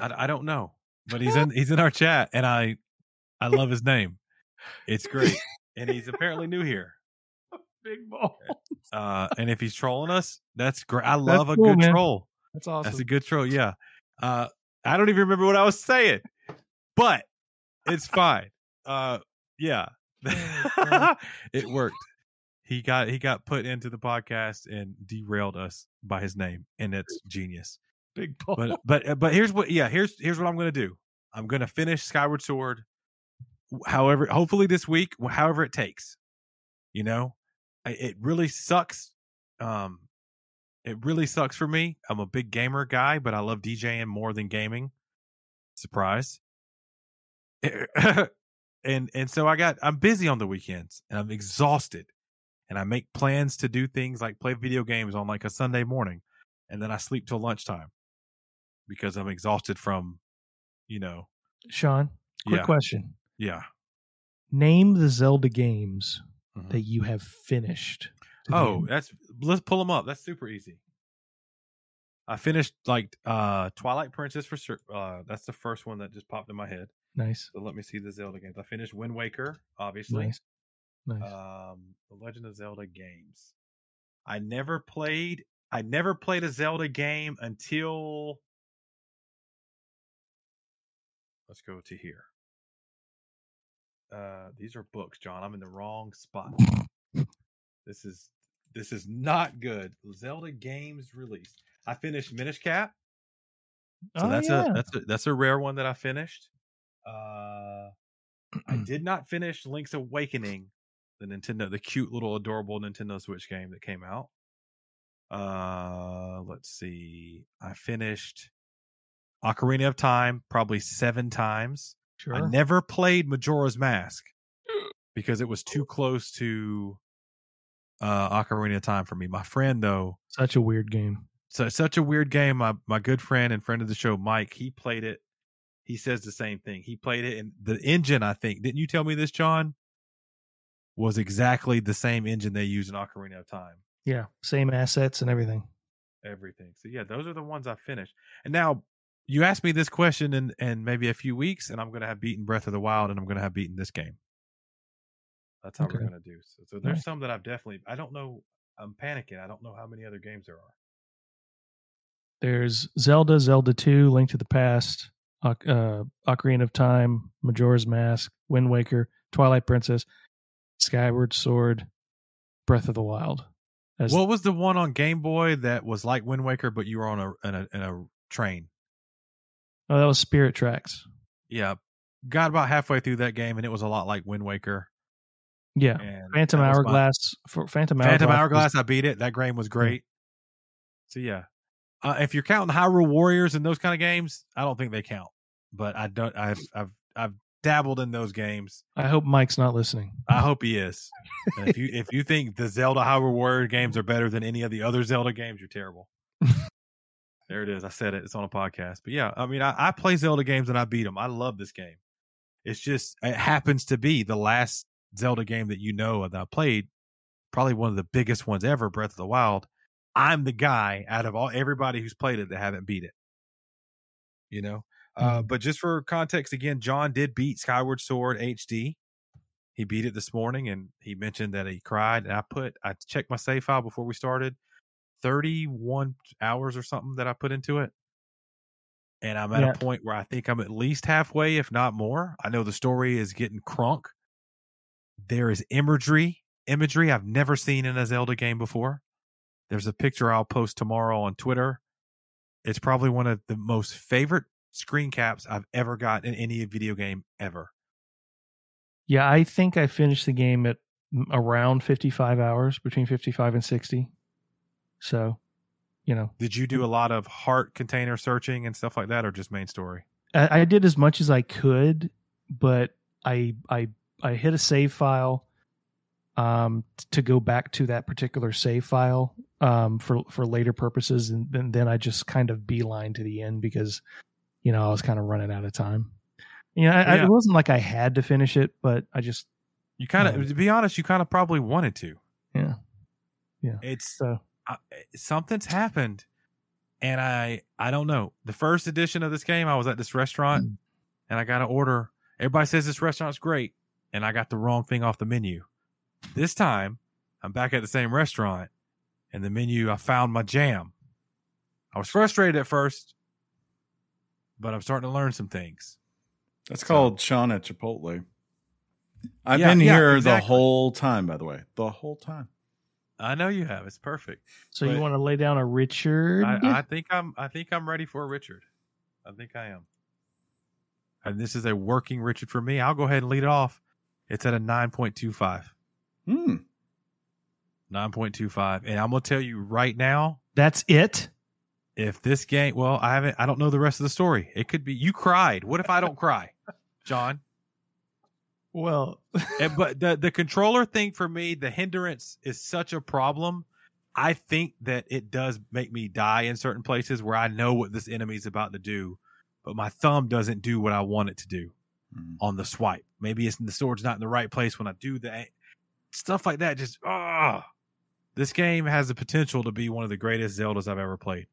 I, I don't know, but he's in he's in our chat, and I I love his name. It's great, and he's apparently new here. big ball Uh, and if he's trolling us, that's great. I love a cool, good man. troll. that's awesome That's a good troll. Yeah. Uh, I don't even remember what I was saying, but it's fine. Uh, yeah, it worked. He got he got put into the podcast and derailed us by his name, and it's genius. Big but but uh, but here's what yeah here's here's what i'm gonna do. I'm gonna finish skyward sword however hopefully this week however it takes you know? I, it really sucks um it really sucks for me. I'm a big gamer guy but i love djing more than gaming. Surprise. Eh, eh, and and so i got i'm busy on the weekends and i'm exhausted and i make plans to do things like play video games on like a sunday morning and then i sleep till lunchtime because i'm exhausted from you know sean quick yeah. question. Yeah. Name the zelda games Mhm. that you have finished oh date. that's let's pull them up that's super easy. I finished like uh twilight princess for sure uh that's the first one that just popped in my head. Nice. So let me see the zelda games. I finished wind waker obviously. Nice. Nice. Um the legend of zelda games. I never played i never played a zelda game until let's go to here Uh, these are books, John. I'm in the wrong spot. this is this is not good. Zelda games released. I finished Minish Cap. So oh, that's yeah. a that's a that's a rare one that I finished. Uh I did not finish Link's Awakening, the Nintendo, the cute little adorable Nintendo Switch game that came out. Uh let's see. I finished Ocarina of Time probably seven times. sure. I never played Majora's Mask because it was too close to uh Ocarina of Time for me. My friend though, Such a weird game. so such a weird game. My my good friend and friend of the show, Mike, he played it. He says the same thing. He played it, and the engine, I think, didn't you tell me this, John? Was exactly the same engine they use in Ocarina of Time. Yeah, same assets and everything. Everything. So yeah, those are the ones I finished. And now you asked me this question in in maybe a few weeks, and I'm going to have beaten Breath of the Wild, and I'm going to have beaten this game. That's how Okay. we're going to do. So, so there's Nice. some that I've definitely. I don't know. I'm panicking. I don't know how many other games there are. There's Zelda, Zelda 2, Link to the Past, Oc- uh, Ocarina of Time, Majora's Mask, Wind Waker, Twilight Princess, Skyward Sword, Breath of the Wild. As What was the one on Game Boy that was like Wind Waker, but you were on a in a, in a train? Oh, that was Spirit Tracks. Yeah, got about halfway through that game, and it was a lot like Wind Waker. Yeah, And Phantom was my- Hourglass. For Phantom Hourglass. Phantom was- Hourglass, I beat it. That game was great. So yeah, uh, if you're counting Hyrule Warriors and those kind of games, I don't think they count. But I don't. I've I've I've dabbled in those games. I hope Mike's not listening. I hope he is. If you if you think the Zelda Hyrule Warrior games are better than any of the other Zelda games, you're terrible. there it is. I said it. It's on a podcast. But yeah, I mean, I, I play Zelda games and I beat them. I love this game. It's just it happens to be the last Zelda game that you know that I played. Probably one of the biggest ones ever, Breath of the Wild. I'm the guy out of all everybody who's played it that haven't beat it. You know, uh, but just for context, again, John did beat Skyward Sword HD. He beat it this morning, and he mentioned that he cried. And I put, I checked my save file before we started, thirty-one hours or something that I put into it, and I'm at Yeah. a point where I think I'm at least halfway, if not more. I know the story is getting crunk. There is imagery, imagery I've never seen in a Zelda game before. There's a picture I'll post tomorrow on Twitter. It's probably one of the most favorite screen caps I've ever got in any video game ever. Yeah, I think I finished the game at mm, around 55 hours, between 55 and 60. So, you know, Did you do a lot of heart container searching and stuff like that, or just main story? I, I did as much as I could, but I I I hit a save file um to go back to that particular save file um for for later purposes and then, then I just kind of beeline to the end because you know I was kind of running out of time. You know, I, I, Yeah. it wasn't like I had to finish it, but I just You kind of, Yeah. to be honest, you kind of probably wanted to. Yeah, yeah. It's So uh, something's happened, and I I don't know. The first edition of this game, I was at this restaurant, Mm. and I got an order. Everybody says this restaurant's great, and I got the wrong thing off the menu. This time, I'm back at the same restaurant, and the menu I found my jam. I was frustrated at first, but I'm starting to learn some things. That's So- called Sean at Chipotle. I've Yeah, been yeah, here the whole time, by the way. The whole time. I know you have. It's perfect. so you want to lay down a Richard? I, I think I'm I think I'm ready for a Richard. I think I am. And this is a working Richard for me. I'll go ahead and lead it off. It's at a 9.25. Hmm. 9.25. And I'm gonna tell you right now, That's it. if this game well, I haven't I don't know the rest of the story. It could be you cried. What if I don't cry? John? Well, And, but the the controller thing for me, the hindrance is such a problem. I think that it does make me die in certain places where I know what this enemy is about to do, but my thumb doesn't do what I want it to do Hmm. on the swipe. Maybe it's the sword's not in the right place when I do that. Stuff like that. Just ah, this game has the potential to be one of the greatest Zeldas I've ever played.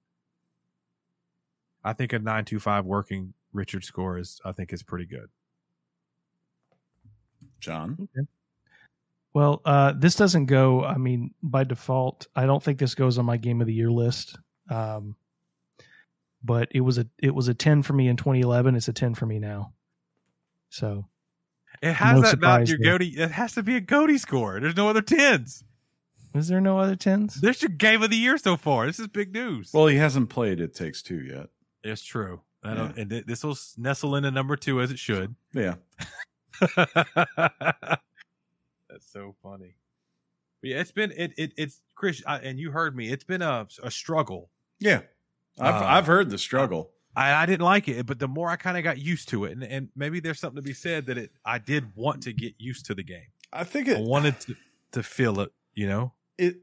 I think a nine two five working Richard score is I think is pretty good. John. Well, uh, this doesn't go. I mean, by default, I don't think this goes on my game of the year list. Um, but it was a it was a ten for me in 2011. It's a ten for me now. So It has No that not your there. Goaty. It has to be a Goaty score. There's no other tens. Is there no other tens? This your game of the year so far. This is big news. Well, he hasn't played It Takes Two yet. it's true. I don't, Yeah. and th- this will nestle into number two as it should. Yeah. That's so funny. But yeah, it's been it, it it's Chris, I, and you heard me. It's been a a struggle. Yeah. I've Uh, I've heard the struggle. I, I didn't like it, but the more I kind of got used to it, and, and maybe there's something to be said that it I did want to get used to the game. I think I it wanted to to feel it. You know, it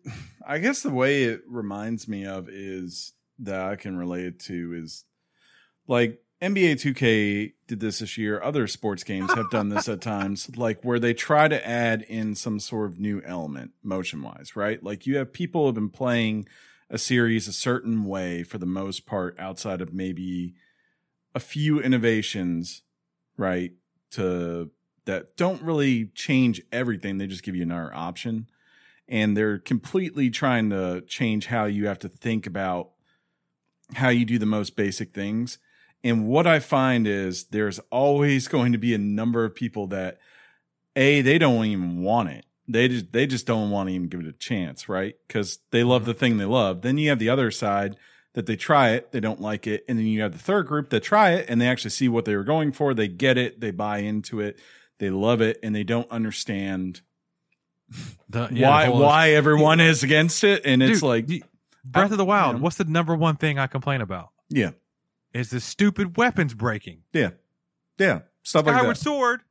I guess the way it reminds me of is that I can relate it to is like NBA 2K did this this year. Other sports games have done this at times, like where they try to add in some sort of new element motion wise, right? Like you have people who have been playing a series a certain way for the most part outside of maybe a few innovations, right? To that don't really change everything. They just give you another option and they're completely trying to change how you have to think about how you do the most basic things. And what I find is there's always going to be a number of people that a they don't even want it. They just they just don't want to even give it a chance, right? Because they love mm-hmm. the thing they love. Then you have the other side that they try it, they don't like it, and then you have the third group that try it and they actually see what they were going for, they get it, they buy into it, they love it, and they don't understand the, yeah, why why everyone is against it and it's like Breath of the Wild. you know. What's the number one thing I complain about? yeah Is the stupid weapons breaking. yeah yeah stuff like Skyward that Sword,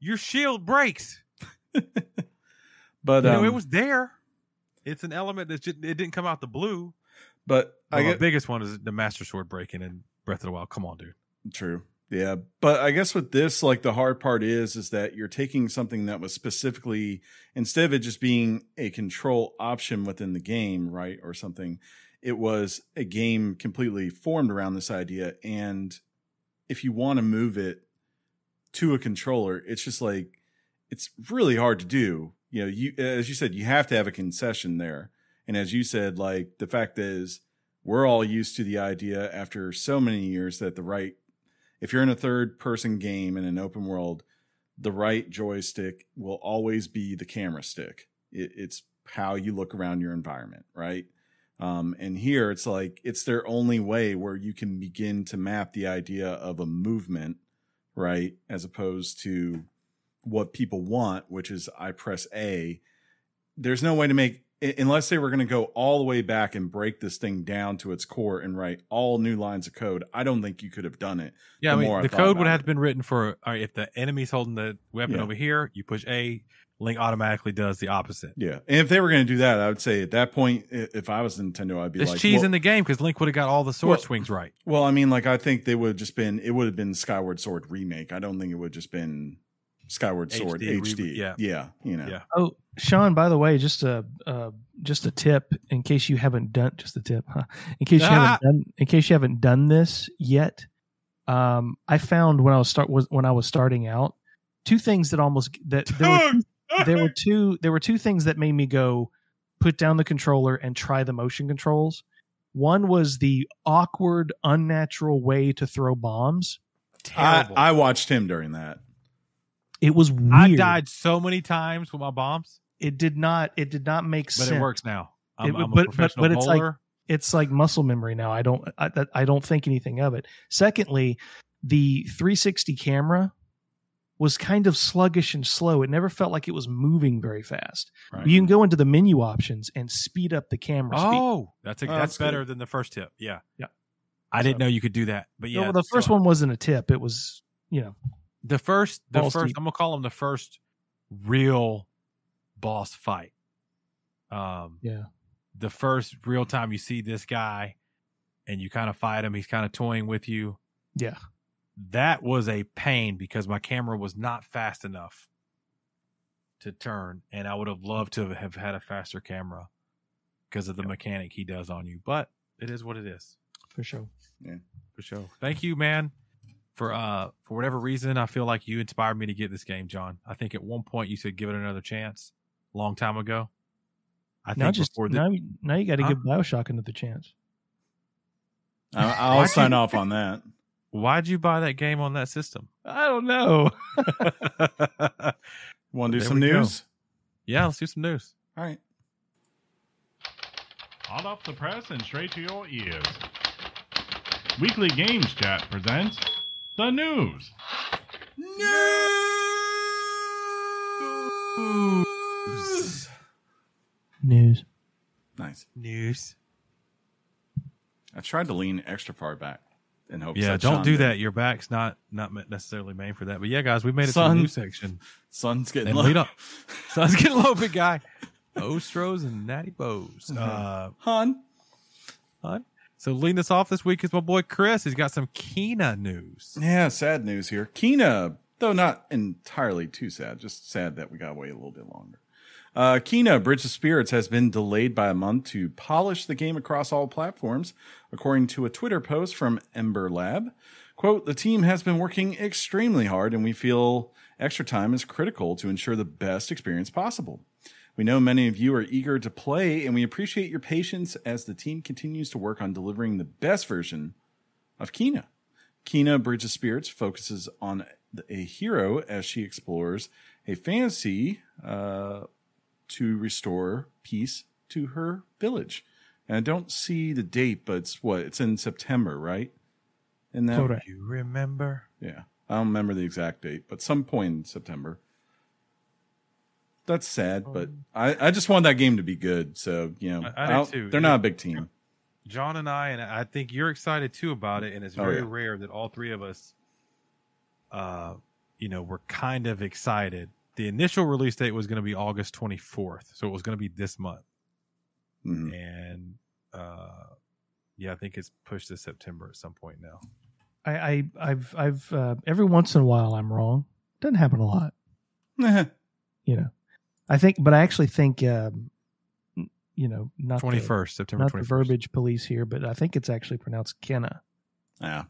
your shield breaks. but You know, um, it was there. It's an element that just, it didn't come out the blue. but i Well, the biggest one is the Master Sword breaking in Breath of the Wild. Come on, dude. true yeah but i guess with this like the hard part is is that you're taking something that was specifically instead of it just being a control option within the game right or something it was a game completely formed around this idea and if you want to move it to a controller it's just like it's really hard to do. You know you as you said you have to have a concession there. And as you said like the fact is we're all used to the idea after so many years that the right if you're in a third person game in an open world the right joystick will always be the camera stick. It, it's how you look around your environment right um, and here it's like it's their only way where you can begin to map the idea of a movement right as opposed to what people want which is i press a there's no way to make unless they were going to go all the way back and break this thing down to its core and write all new lines of code i don't think you could have done it Yeah, The I mean, more the code would it. have been written for all right, if the enemy's holding the weapon Yeah. over here, you push A, Link automatically does the opposite. yeah and if they were going to do that i would say at that point if i was nintendo i'd be There's like cheese well, in the game because Link would have got all the sword Well- swings right. well i mean like i think they would have just been it would have been skyward sword remake i don't think it would have just been skyward sword HD, hd re- yeah. yeah you know Yeah. Oh, Sean, by the way, just a uh, just a tip in case you haven't done just a tip, huh? In case you Ah. haven't done in case you haven't done this yet. Um, I found when I was start was when I was starting out, two things that almost that there were two, there were two there were two things that made me go put down the controller and try the motion controls. One was the awkward, unnatural way to throw bombs. I, Terrible. I watched him during that It was weird. I died so many times with my bombs, It did not. It did not make but sense. it works now. I'm, It- I'm a but- but- professional but it's like- it's like muscle memory now. I don't I, I don't think anything of it. Secondly, the 360 camera was kind of sluggish and slow. It never felt like it was moving very fast. right You can go into the menu options and speed up the camera speed. Oh, that's a, Oh, that's, that's better good. than the first tip. Yeah, Yeah. I didn't know you could do that, but yeah, No, the first so one wasn't a tip. It was you know the first, the first. deep. I'm gonna call them the first real boss fight. Um, yeah the first real time you see this guy, and you kind of fight him. He's kind of toying with you. yeah that was a pain because my camera was not fast enough to turn and i would have loved to have had a faster camera because of the mechanic he does on you but it is what it is. For sure. Yeah. For sure. Thank you man for uh for whatever reason i feel like you inspired me to get this game john. I think at one point you said give it another chance long time ago. I Now think just before the, now now you got to Huh? give Bioshock another chance. I, i'll sign off on that Why'd you buy that game on that system? I don't know. Want to do some we go. news? yeah, let's do some news. All right. Hot off the press and straight to your ears. Weekly Games Chat presents the news. news. News. Nice. News. I tried to lean extra far back in hopes. Yeah, don't do that. Your back's not not necessarily made for that. But yeah, guys, we made it to Son. the news section. Sun's getting And low. Sun's getting low, big guy. Ostros and Natty Bows. Mhm. Uh, Han. fun. So leading us off this week is my boy Chris. He's got some Kina news. Yeah, sad news here. Kina, though not entirely too sad, just sad that we got away a little bit longer. Uh, Kina, Bridge of Spirits, has been delayed by a month to polish the game across all platforms, according to a Twitter post from Ember Lab. Quote, the team has been working extremely hard and we feel extra time is critical to ensure the best experience possible. We know many of you are eager to play and we appreciate your patience as the team continues to work on delivering the best version of Kina. Kina Bridge of Spirits focuses on a hero as she explores a fantasy uh, to restore peace to her village. And I don't see the date, but it's what? It's in September, right? And that, Correct. You remember? yeah, I don't remember the exact date, but some point in September. That's sad, but I, I just want that game to be good. So you know, I- I do too. they're not a big team. John and I, and I think you're excited too about it, and it's Oh, very yeah. rare that all three of us, uh, you know, were kind of excited. The initial release date was going to be August 24th, so it was going to be this month, Mhm. and uh, yeah, I think it's pushed to September at some point now. I, I I've I've uh, every once in a while I'm wrong. Doesn't happen a lot, you know. I think, but I actually think, um, you know, not the- 21st, September not 21st. the verbiage police here, but I think it's actually pronounced Kenna, yeah.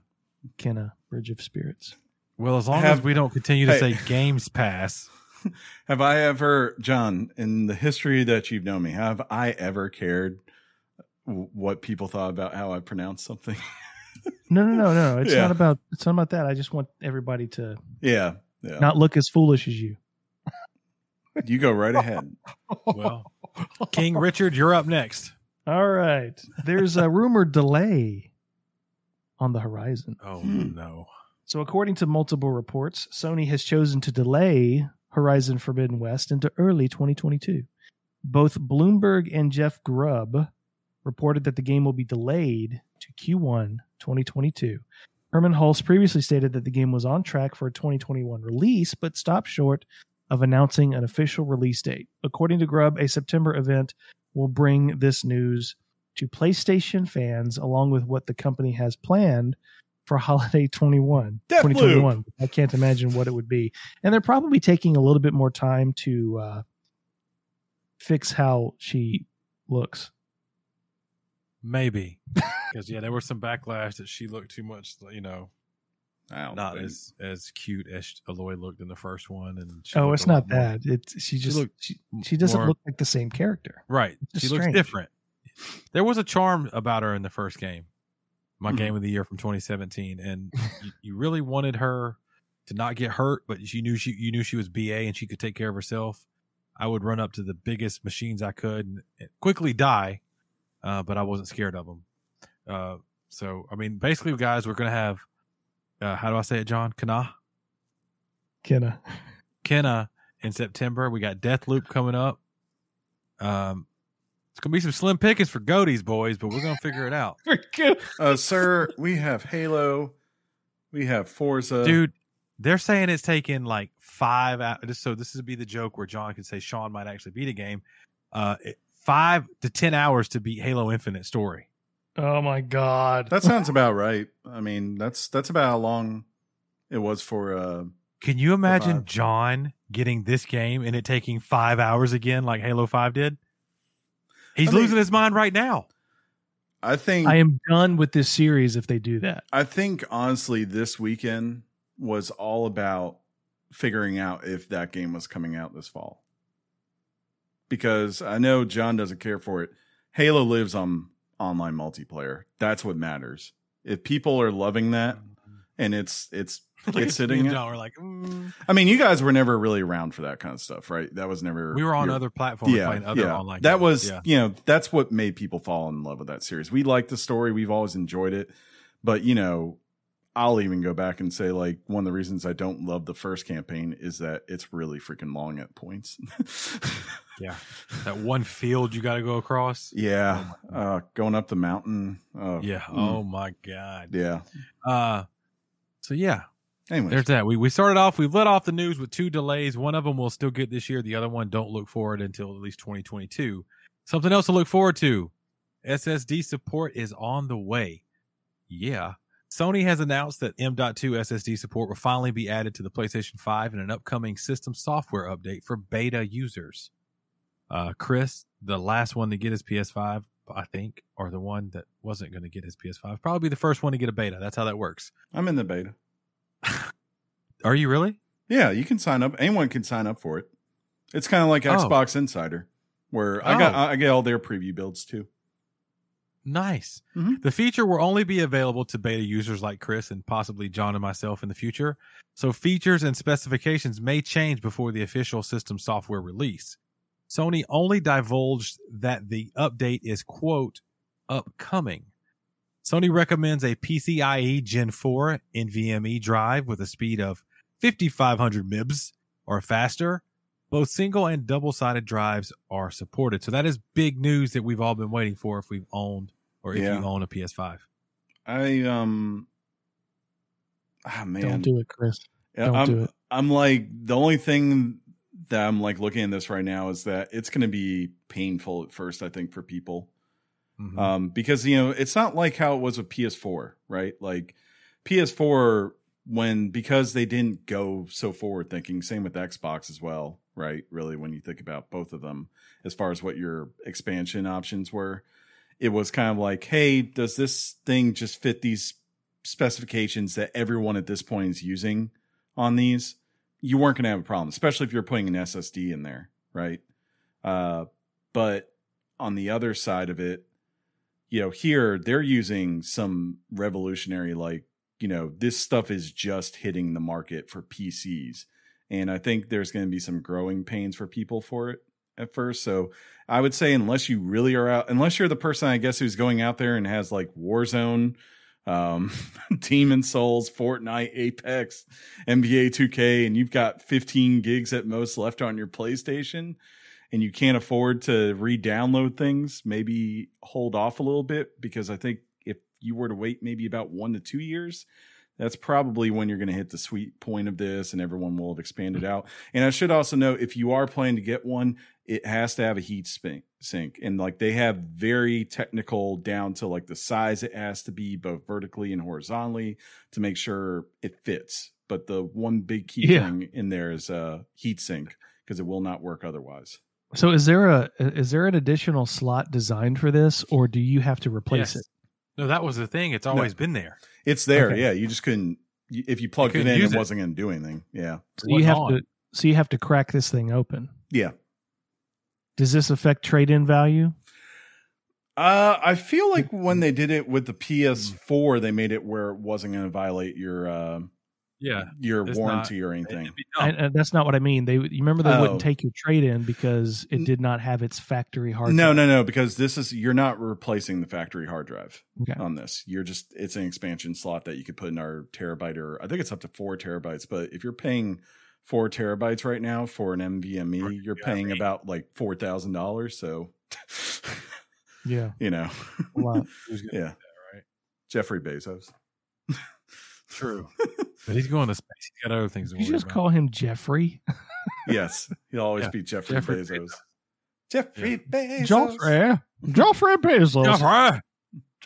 Kenna Bridge of Spirits. Well, as long Have- as we don't continue to Hey. say Games Pass, Have I ever, John, in the history that you've known me, have I ever cared what people thought about how I pronounce something? No, no, no, no. It's Yeah. not about it's not about that. I just want everybody to yeah, yeah. not look as foolish as you. you go right ahead. well, King Richard, you're up next. All right. There's a rumored delay on the horizon. Oh Hmm. no. So, according to multiple reports, Sony has chosen to delay Horizon Forbidden West into early 2022. Both Bloomberg and Jeff Grubb reported that the game will be delayed to Q1 2022. Hermen Hulst previously stated that the game was on track for a 2021 release, but stopped short of announcing an official release date. According to Grubb, a September event will bring this news to PlayStation fans, along with what the company has planned for holiday 21 Deathloop. 2021 i can't imagine what it would be and they're probably taking a little bit more time to uh fix how she looks Maybe because yeah, there was some backlash that she looked too much, you know, don't think- as as cute as Aloy looked in the first one. And she oh it's a lot not more- that it's she just looked she, she doesn't more- look like the same character right. It's She looks different. There was a charm about her in the first game, my Mhm. game of the year from 2017, and you, you really wanted her to not get hurt, but she knew she you knew she was BA and she could take care of herself. I would run up to the biggest machines I could and, and quickly die, uh, but I wasn't scared of them. Uh, so I mean, basically, guys, we're gonna have uh, how do I say it, John? Kana, kenna Kenna in September. We got Deathloop coming up. Um, it's gonna be some slim pickings for Goaties boys, but we're gonna figure it out, Uh, sir, we have Halo, we have Forza, dude. They're saying it's taking like five hours. So this would be the joke where John could say Sean might actually beat a game. Uh, five to ten hours to beat Halo Infinite story. oh my god That sounds about right. I mean, that's that's about how long it was for. uh Can you imagine. John getting this game and it taking five hours again, like Halo Five did? He's I mean- losing his mind right now. I think i am done with this series if they do that I think honestly, this weekend was all about figuring out if that game was coming out this fall. Because I know John doesn't care for it. Halo lives on online multiplayer. That's what matters. If people are loving that, and it's it's At it's sitting. and John, we're like, mm. I mean, you guys were never really around for that kind of stuff, right? That was never. we were on your- other platforms yeah, playing other yeah. online. That games. was, yeah. you know, that's what made people fall in love with that series. We liked the story. We've always enjoyed it. But, you know, I'll even go back and say, like, one of the reasons I don't love the first campaign is that it's really freaking long at points. Yeah. that one field you got to go across. yeah. Uh, going up the mountain. Oh, Yeah. mm, Oh my god. yeah. Uh, so yeah, Anyways, there's that. We we started off. We've let off the news with two delays. One of them we'll still get this year. The other one don't look forward until at least 2022. Something else to look forward to. SSD support is on the way. Yeah. Sony has announced that M.2 SSD support will finally be added to the PlayStation 5 in an upcoming system software update for beta users. Uh, Chris, the last one to get his PS5, I think, or the one that wasn't going to get his PS5, probably the first one to get a beta. That's how that works. I'm in the beta. Are you really? Yeah, you can sign up. Anyone can sign up for it. It's kind of like Oh. Xbox Insider, where I got Oh. I get all their preview builds too. Nice. Mhm. The feature will only be available to beta users like Chris and possibly John and myself in the future. So features and specifications may change before the official system software release. Sony only divulged that the update is quote upcoming. Sony recommends a PCIe Gen 4 NVMe drive with a speed of 5500 MIBs or faster. Both single and double sided drives are supported. So that is big news that we've all been waiting for if we've owned or if Yeah. you own a PS5. I um ah man. Don't do it, Chris. Yeah, don't I'm, do it. I'm like the only thing that I'm like looking at this right now is that it's going to be painful at first. I think for people, Mhm. um, because you know it's not like how it was with PS4, right? Like PS4 when because they didn't go so forward thinking. Same with Xbox as well, right? Really, when you think about both of them, as far as what your expansion options were, it was kind of like, hey, does this thing just fit these specifications that everyone at this point is using on these? You weren't going to have a problem, especially if you're putting an SSD in there, right? Uh, but on the other side of it, you know, here they're using some revolutionary, like, you know, this stuff is just hitting the market for PCs. And I think there's going to be some growing pains for people for it at first. So I would say, unless you really are out, unless you're the person, I guess, who's going out there and has like Warzone, um, Demon Souls, Fortnite, Apex, NBA 2K, and you've got 15 gigs at most left on your PlayStation and you can't afford to re-download things, maybe hold off a little bit because I think you were to wait maybe about one to two years, that's probably when you're going to hit the sweet point of this and everyone will have expanded mm-hmm. out. And I should also note if you are planning to get one, it has to have a heat sink, sink. And like they have very technical down to like the size it has to be both vertically and horizontally to make sure it fits. But the one big key Yeah. thing in there is a heat sink because it will not work otherwise. So is there a is there an additional slot designed for this, or do you have to replace Yes. it? No, that was the thing. It's always been there. It's there, Okay. yeah. You just couldn't. If you plugged it in, use it it. wasn't going to do anything. Yeah, So you have on? to so you have to crack this thing open. yeah. Does this affect trade in value? Uh, I feel like when they did it with the PS4, they made it where it wasn't going to violate your uh, Yeah. your It's warranty or It'd anything. be I, dumb. uh, that's not what I mean. They you remember they Oh. wouldn't take your trade in because it did not have its factory hard. No, drive. no, no, no, because this is you're not replacing the factory hard drive Okay. on this. You're just it's an expansion slot that you could put in our terabyte or I think it's up to four terabytes. But if you're paying four terabytes right now for an NVMe, For you're NVMe. paying about like four thousand dollars. So Yeah. you know, A lot. Who's yeah, right? Jeffrey Bezos. True. but he's going to space. He's got other things to you just about. call him Jeffrey? Yes, he'll always Yeah. be Jeffrey, Jeffrey Bezos. Bezos. Jeffrey Bezos. Joffrey. Joffrey Bezos. Jafra!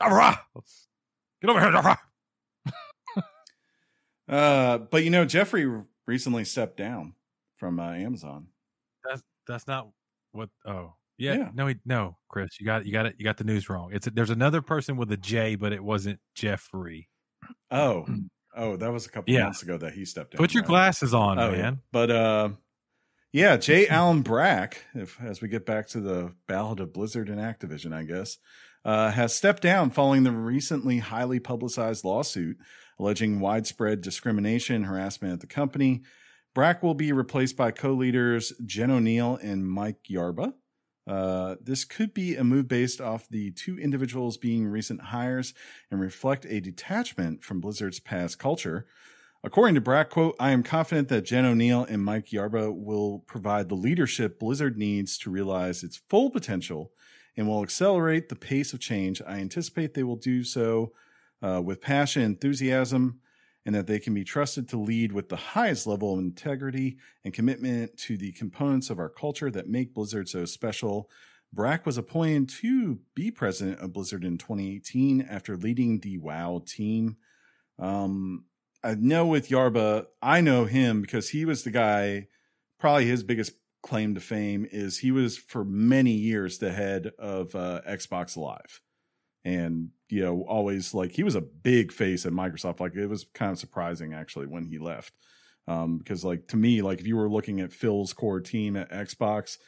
Jafra! Get over here, Jeffrey. Uh, but you know, Jeffrey recently stepped down from uh, Amazon. That's that's not what. Oh, yeah. Yeah. No, he, no, Chris, you got you got it. You got the news wrong. It's there's another person with a J, but it wasn't Jeffrey. Oh, oh, that was a couple Yeah. months ago that he stepped down. Put your right? glasses on, Oh, man. But uh, yeah, J. Allen Brack, if as we get back to the ballad of Blizzard and Activision, I guess, uh, has stepped down following the recently highly publicized lawsuit alleging widespread discrimination and harassment at the company. Brack will be replaced by co leaders Jen Oneal and Mike Ybarra. Uh, this could be a move based off the two individuals being recent hires and reflect a detachment from Blizzard's past culture. According to Brack, quote, I am confident that Jen Oneal and Mike Ybarra will provide the leadership Blizzard needs to realize its full potential and will accelerate the pace of change. I anticipate they will do so uh, with passion enthusiasm, and that they can be trusted to lead with the highest level of integrity and commitment to the components of our culture that make Blizzard so special. Brack was appointed to be president of Blizzard in 2018 after leading the WoW team. Um, I know with Ybarra, I know him because he was the guy, probably his biggest claim to fame is he was for many years the head of uh, Xbox Live and you know always like he was a big face at microsoft like it was kind of surprising actually when he left. Um because like to me like if you were looking at phil's core team at xbox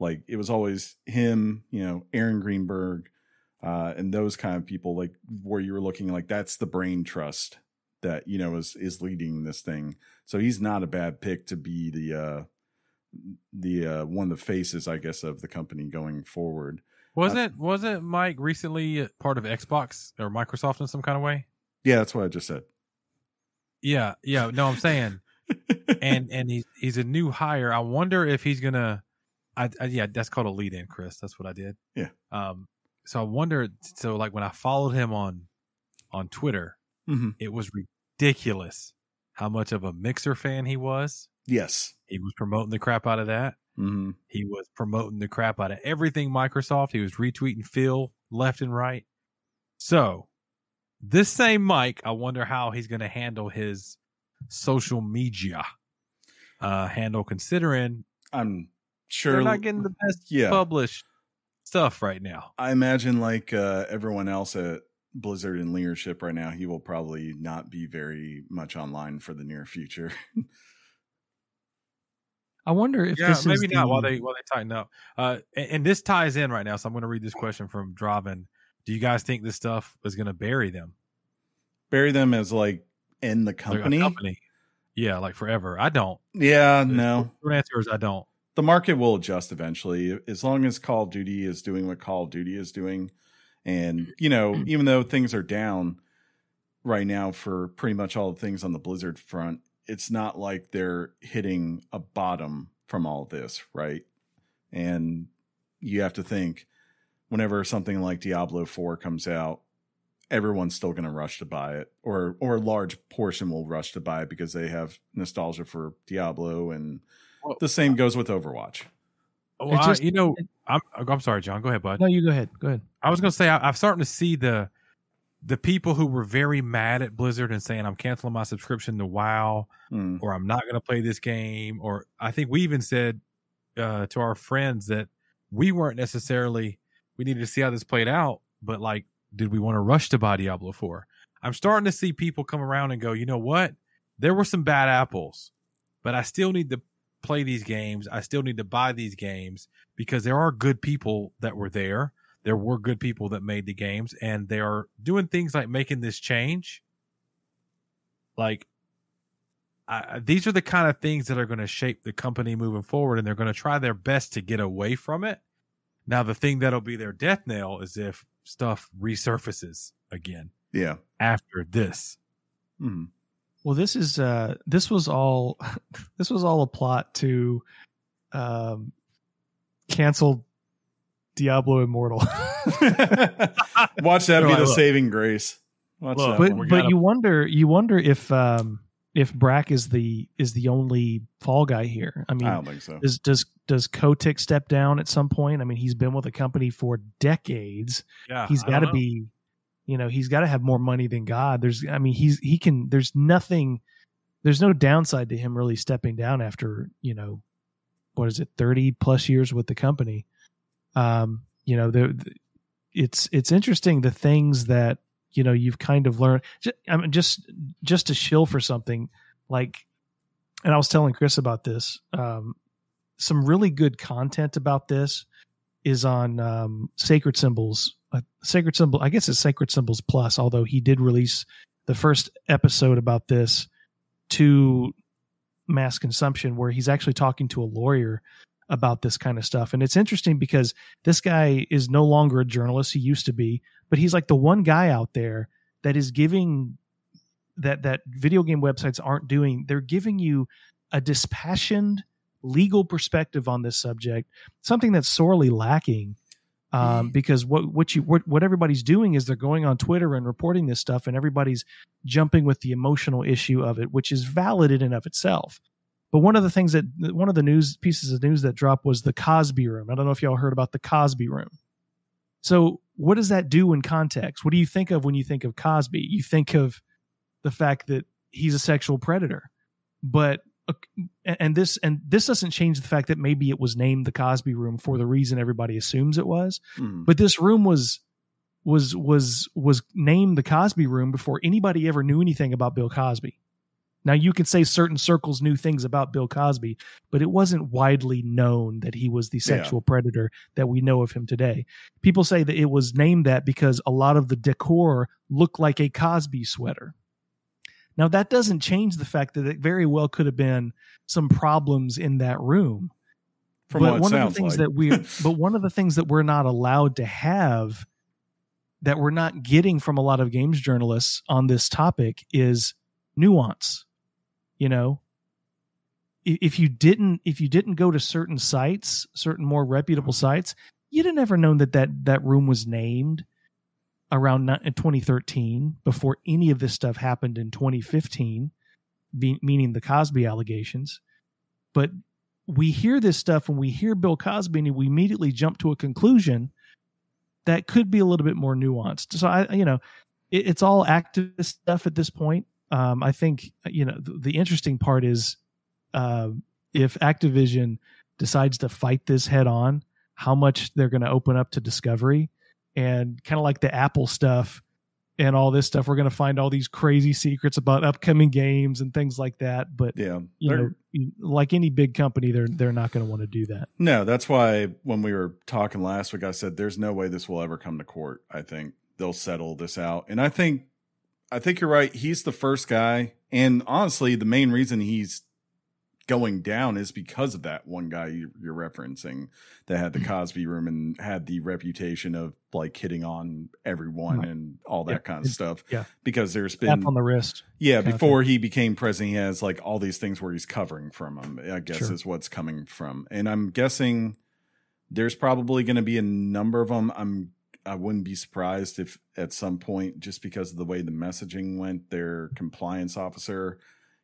like it was always him you know aaron greenberg uh and those kind of people like where you were looking like that's the brain trust that you know is is leading this thing. So he's not a bad pick to be the uh the uh one of the faces i guess of the company going forward Wasn't wasn't Mike recently part of Xbox or Microsoft in some kind of way? yeah that's what i just said Yeah, yeah. No, I'm saying, and and he's he's a new hire. I wonder if he's gonna. I, I yeah, that's called a lead in, Chris. That's what I did. Yeah. Um. So I wonder. So like when I followed him on on Twitter, Mhm. it was ridiculous how much of a Mixer fan he was. yes He was promoting the crap out of that. Hmm He was promoting the crap out of everything Microsoft. He was retweeting Phil left and right. So, this same Mike, I wonder how he's going to handle his social media uh, handle, considering I'm sure they're not getting the best yeah. published stuff right now. I imagine like uh, everyone else at Blizzard in leadership right now, he will probably not be very much online for the near future. I wonder if yeah, this maybe is not the- while they while they tighten up. Uh, and, and this ties in right now, so I'm going to read this question from Draven. Do you guys think this stuff is going to bury them? Bury them as like in the Like company. company? Yeah, like forever. I don't. Yeah, The no. short answer is I don't. The market will adjust eventually as long as Call of Duty is doing what Call of Duty is doing. And, you know, even though things are down right now for pretty much all the things on the Blizzard front, it's not like they're hitting a bottom from all this, right? And you have to think whenever something like Diablo 4 comes out, everyone's still going to rush to buy it or or a large portion will rush to buy it because they have nostalgia for Diablo and Well, the same goes with Overwatch. Well, It I- you know, I'm oh, I'm sorry, John. Go ahead, bud. No, you go ahead. Go ahead. I was gonna say I, I'm starting to see the the people who were very mad at Blizzard and saying I'm canceling my subscription to WoW Mm. or I'm not gonna play this game or I think we even said uh, to our friends that we weren't necessarily we needed to see how this played out, but like, did we want to rush to buy Diablo 4? I'm starting to see people come around and go, you know what? There were some bad apples, but I still need to play these games. I still need to buy these games because there are good people that were there. There were good people that made the games and they are doing things like making this change. Like, I, these are the kind of things that are going to shape the company moving forward and they're going to try their best to get away from it. Now, the thing that'll be their death knell is if stuff resurfaces again Yeah. after this. Mm. Well, this is uh this was all this was all a plot to um cancel Diablo Immortal. Watch that be the look. saving grace. Watch Look, that. but but gotta- you wonder you wonder if um if Brack is the is the only fall guy here. I mean, I don't think so. does does does Kotick step down at some point? I mean, he's been with the company for decades. Yeah. He's I don't got to be, you know, he's got to have more money than God. There's, I mean, he's he can. There's nothing. There's no downside to him really stepping down after you know, what is it, thirty plus years with the company. Um, you know, the, the it's it's interesting the things that you know you've kind of learned. I mean, just just to shill for something like, and I was telling Chris about this. Um, some really good content about this is on um, Sacred Symbols. Uh, Sacred Symbol, I guess it's Sacred Symbols Plus. Although he did release the first episode about this to mass consumption, where he's actually talking to a lawyer about this kind of stuff. And it's interesting because this guy is no longer a journalist. He used to be, but he's like the one guy out there that is giving that that video game websites aren't doing. They're giving you a dispassioned legal perspective on this subject, something that's sorely lacking. Um, because what what you what, what everybody's doing is they're going on Twitter and reporting this stuff, and everybody's jumping with the emotional issue of it, which is valid in and of itself. But one of the things that one of the news pieces of news that dropped was the Cosby Room. I don't know if y'all heard about the Cosby Room. So what does that do in context? What do you think of when you think of Cosby? You think of the fact that he's a sexual predator, but uh, and this and this doesn't change the fact that maybe it was named the Cosby Room for the reason everybody assumes it was. Mm. But this room was was was was named the Cosby Room before anybody ever knew anything about Bill Cosby. Now you can say certain circles knew things about Bill Cosby, but it wasn't widely known that he was the sexual predator that we know of him today. People say that it was named that because a lot of the decor looked like a Cosby sweater. Now that doesn't change the fact that it very well could have been some problems in that room. From but one of the things like. that we but one of the things that we're not allowed to have that we're not getting from a lot of games journalists on this topic is nuance you know if you didn't if you didn't go to certain sites certain more reputable mm-hmm. sites you'd have never known that that that room was named around 2013 before any of this stuff happened in 2015 be, meaning the cosby allegations. But we hear this stuff when we hear bill cosby and we immediately jump to a conclusion that could be a little bit more nuanced. So i you know it, it's all activist stuff at this point um, I think you know the, the interesting part is uh, if Activision decides to fight this head on, how much they're going to open up to discovery, and kind of like the Apple stuff and all this stuff, we're going to find all these crazy secrets about upcoming games and things like that. But Yeah. you know, like any big company, they're they're not going to want to do that. No, that's why when we were talking last week, I said there's no way this will ever come to court. I think they'll settle this out. And I think I think you're right. He's the first guy. And honestly, the main reason he's going down is because of that one guy you- you're referencing that had the mm-hmm. Cosby room and had the reputation of like hitting on everyone Right. and all that Yeah. kind of stuff. yeah. Because there's been on the wrist. yeah, before he became president, he has like all these things where he's covering from him. I guess Sure. is what's coming from, and I'm guessing there's probably going to be a number of them. I'm I wouldn't be surprised if at some point, just because of the way the messaging went, their compliance officer,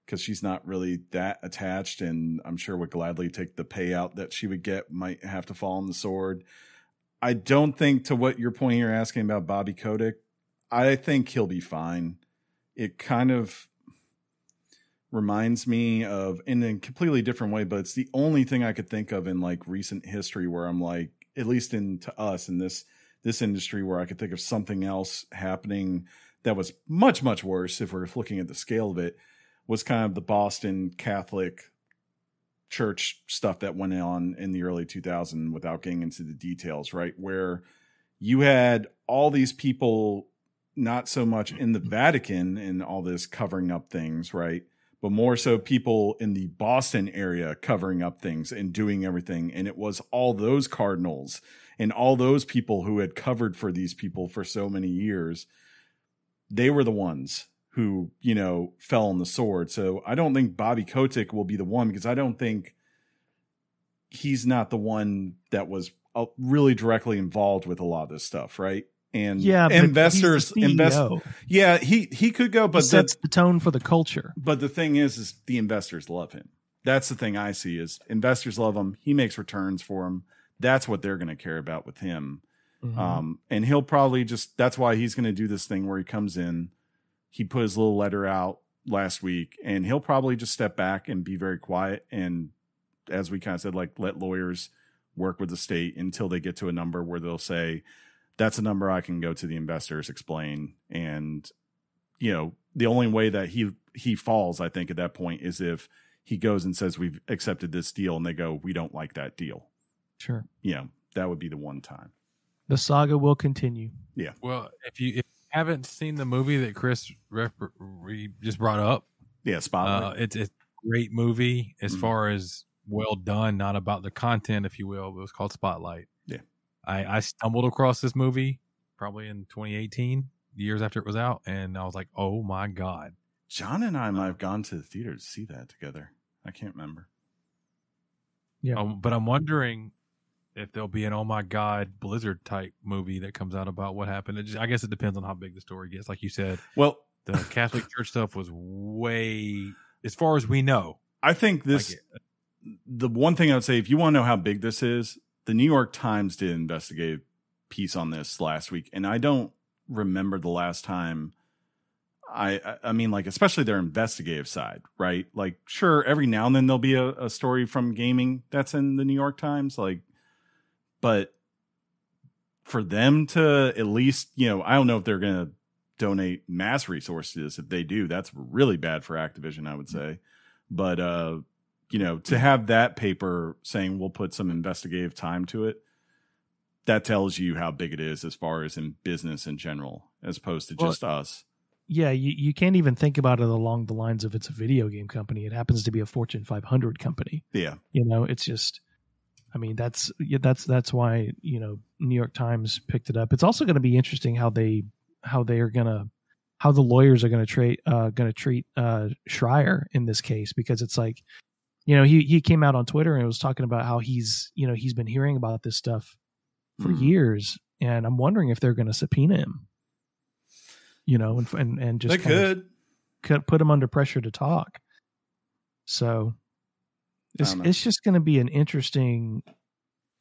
because she's not really that attached, and I'm sure would gladly take the payout that she would get, might have to fall on the sword. I don't think to what your point you're asking about Bobby Kotick. I think he'll be fine it kind of reminds me of in a completely different way, but it's the only thing I could think of in like recent history where I'm like, at least in to us in this this industry where I could think of something else happening that was much, much worse if we're looking at the scale of it, was kind of the Boston Catholic church stuff that went on in the early 2000s without getting into the details, right? Where you had all these people not so much in the Vatican and all this covering up things, right? But more so people in the Boston area covering up things and doing everything. And it was all those cardinals and all those people who had covered for these people for so many years. They were the ones who, you know, fell on the sword. So I don't think Bobby Kotick will be the one because I don't think he's not the one that was uh, really directly involved with a lot of this stuff, right? And Yeah, investors, invest, yeah, he he could go, He but sets the, the tone for the culture. but the thing is, is the investors love him. That's the thing I see is investors love him. He makes returns for them. That's what they're going to care about with him. Mhm. Um, and he'll probably just that's why he's going to do this thing where he comes in. He put his little letter out last week, and he'll probably just step back and be very quiet. And as we kind of said, like let lawyers work with the state until they get to a number where they'll say, "That's a number I can go to the investors, explain." And you know, the only way that he he falls, I think, at that point is if he goes and says, "We've accepted this deal," and they go, "We don't like that deal." Sure. You know, that would be the one time. The saga will continue. Yeah. Well, if you if, haven't seen the movie that Chris rep- re- just brought up. Yeah, Uh, Spotlight. it's it's a great movie as Mhm. far as well done, not about the content, if you will. It was called Spotlight. Yeah. I, I stumbled across this movie probably in 2018, years after it was out, and I was like, oh my god. John and I might have gone to the theater to see that together. I can't remember. Yeah. Um, but I'm wondering if there'll be an oh my god Blizzard type movie that comes out about what happened. It just, I guess it depends on how big the story gets. Like you said, Well, the Catholic Church stuff was way, as far as we know. I think this. like, the one thing I would say, if you want to know how big this is, the New York Times did an investigative piece on this last week, and I don't remember the last time. I I- I mean, like especially their investigative side, right? Like, sure, every now and then there'll be a, a story from gaming that's in the New York Times, like, but for them to at least, you know, I don't know if they're going to donate mass resources. If they do, that's really bad for Activision, I would say. But uh, you know, to have that paper saying we'll put some investigative time to it, that tells you how big it is as far as in business in general, as opposed to Well, just us. Yeah, you, you can't even think about it along the lines of it's a video game company. It happens to be a Fortune 500 company. Yeah. You know, it's just, I mean, that's that's that's why you know New York Times picked it up. It's also going to be interesting how they how they are going to how the lawyers are going to treat uh, going to treat uh, Schreier in this case because it's like, you know, he he came out on Twitter and was talking about how he's you know he's been hearing about this stuff for Mhm. years, and I'm wondering if they're going to subpoena him. You know, and and, and just they kind could. could put him under pressure to talk. So it's I don't know. it's just going to be an interesting.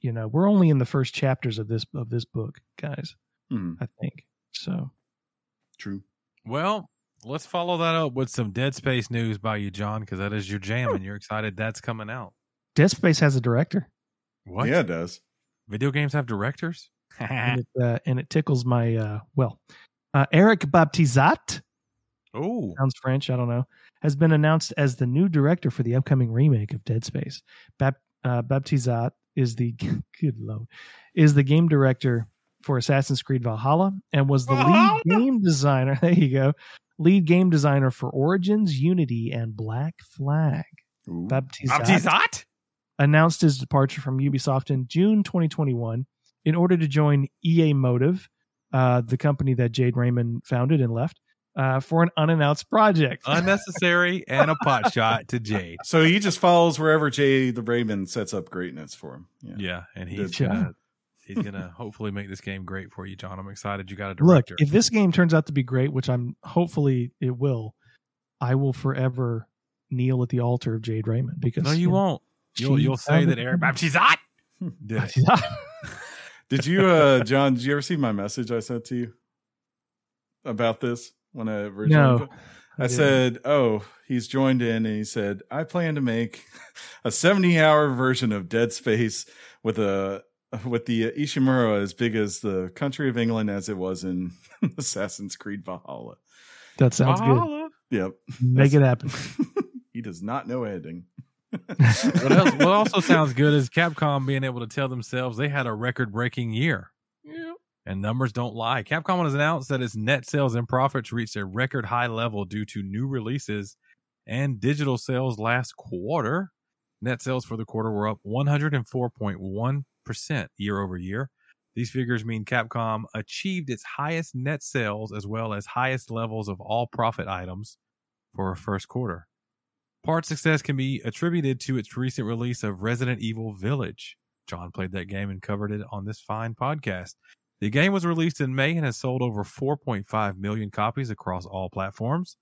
You know, we're only in the first chapters of this of this book, guys. Mhm. I think so. True. Well, let's follow that up with some Dead Space news by you, John, because that is your jam, and you're excited that's coming out. Dead Space has a director, What? Yeah, it does. Video games have directors? and it uh, and it tickles my uh, well. Uh, Eric Baptizat oh, sounds French. I don't know. Has been announced as the new director for the upcoming remake of Dead Space. Bap, uh, Baptizat is the good lord is the game director for Assassin's Creed Valhalla and was the Valhalla? lead game designer. There you go, lead game designer for Origins, Unity, and Black Flag. Ooh. Baptizat Baptizat? announced his departure from Ubisoft in June 2021 in order to join EA Motive, uh, the company that Jade Raymond founded and left, uh, for an unannounced project. Unnecessary and a pot shot to Jay. so he just follows wherever Jay the Raven sets up greatness for him. Yeah. Yeah, and he's Good gonna he's gonna hopefully make this game great for you, John. I'm excited you got a director. Look, if this game turns out to be great, which I'm hopefully it will, I will forever kneel at the altar of Jade Raymond because no, you know, won't. You'll you'll say that the Eric company. Baptizat did it. Did you, uh, John? Did you ever see my message I sent to you about this when I originally? No, I didn't. said, "Oh, he's joined in," and he said, "I plan to make a 70-hour version of Dead Space with a with the Ishimura as big as the country of England as it was in Assassin's Creed Valhalla." that sounds good. Yep, Make it happen. he does not know editing. What else? What also sounds good is Capcom being able to tell themselves they had a record-breaking year. And numbers don't lie. Capcom has announced that its net sales and profits reached a record high level due to new releases and digital sales last quarter. Net sales for the quarter were up 104.1% year over year. These figures mean Capcom achieved its highest net sales as well as highest levels of all profit items for a first quarter. Part success can be attributed to its recent release of Resident Evil Village. John played that game and covered it on this fine podcast. The game was released in May and has sold over 4.5 million copies across all platforms.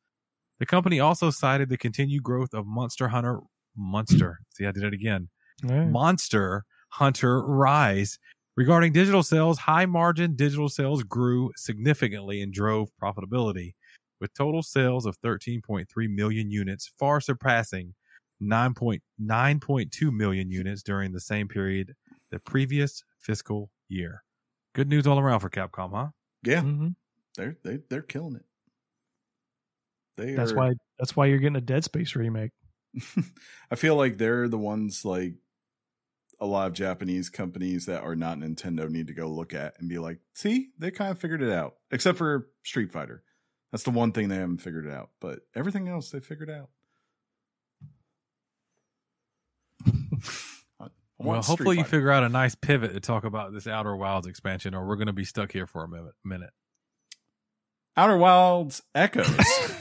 The company also cited the continued growth of Monster Hunter Monster. See, I did it again. Right. Monster Hunter Rise. Regarding digital sales, high margin digital sales grew significantly and drove profitability, with total sales of 13.3 million units, far surpassing 9.9.2 million units during the same period the previous fiscal year. Good news all around for Capcom, huh? Yeah, Mhm. they're they, they're killing it. They That's are, why. That's why you're getting a Dead Space remake. I feel like they're the ones like a lot of Japanese companies that are not Nintendo need to go look at and be like, see, they kind of figured it out. Except for Street Fighter. That's the one thing they haven't figured it out. But everything else they figured out. I Well, Street hopefully you figure out a nice pivot to talk about this Outer Wilds expansion, or we're going to be stuck here for a minute. minute. Outer Wilds Echoes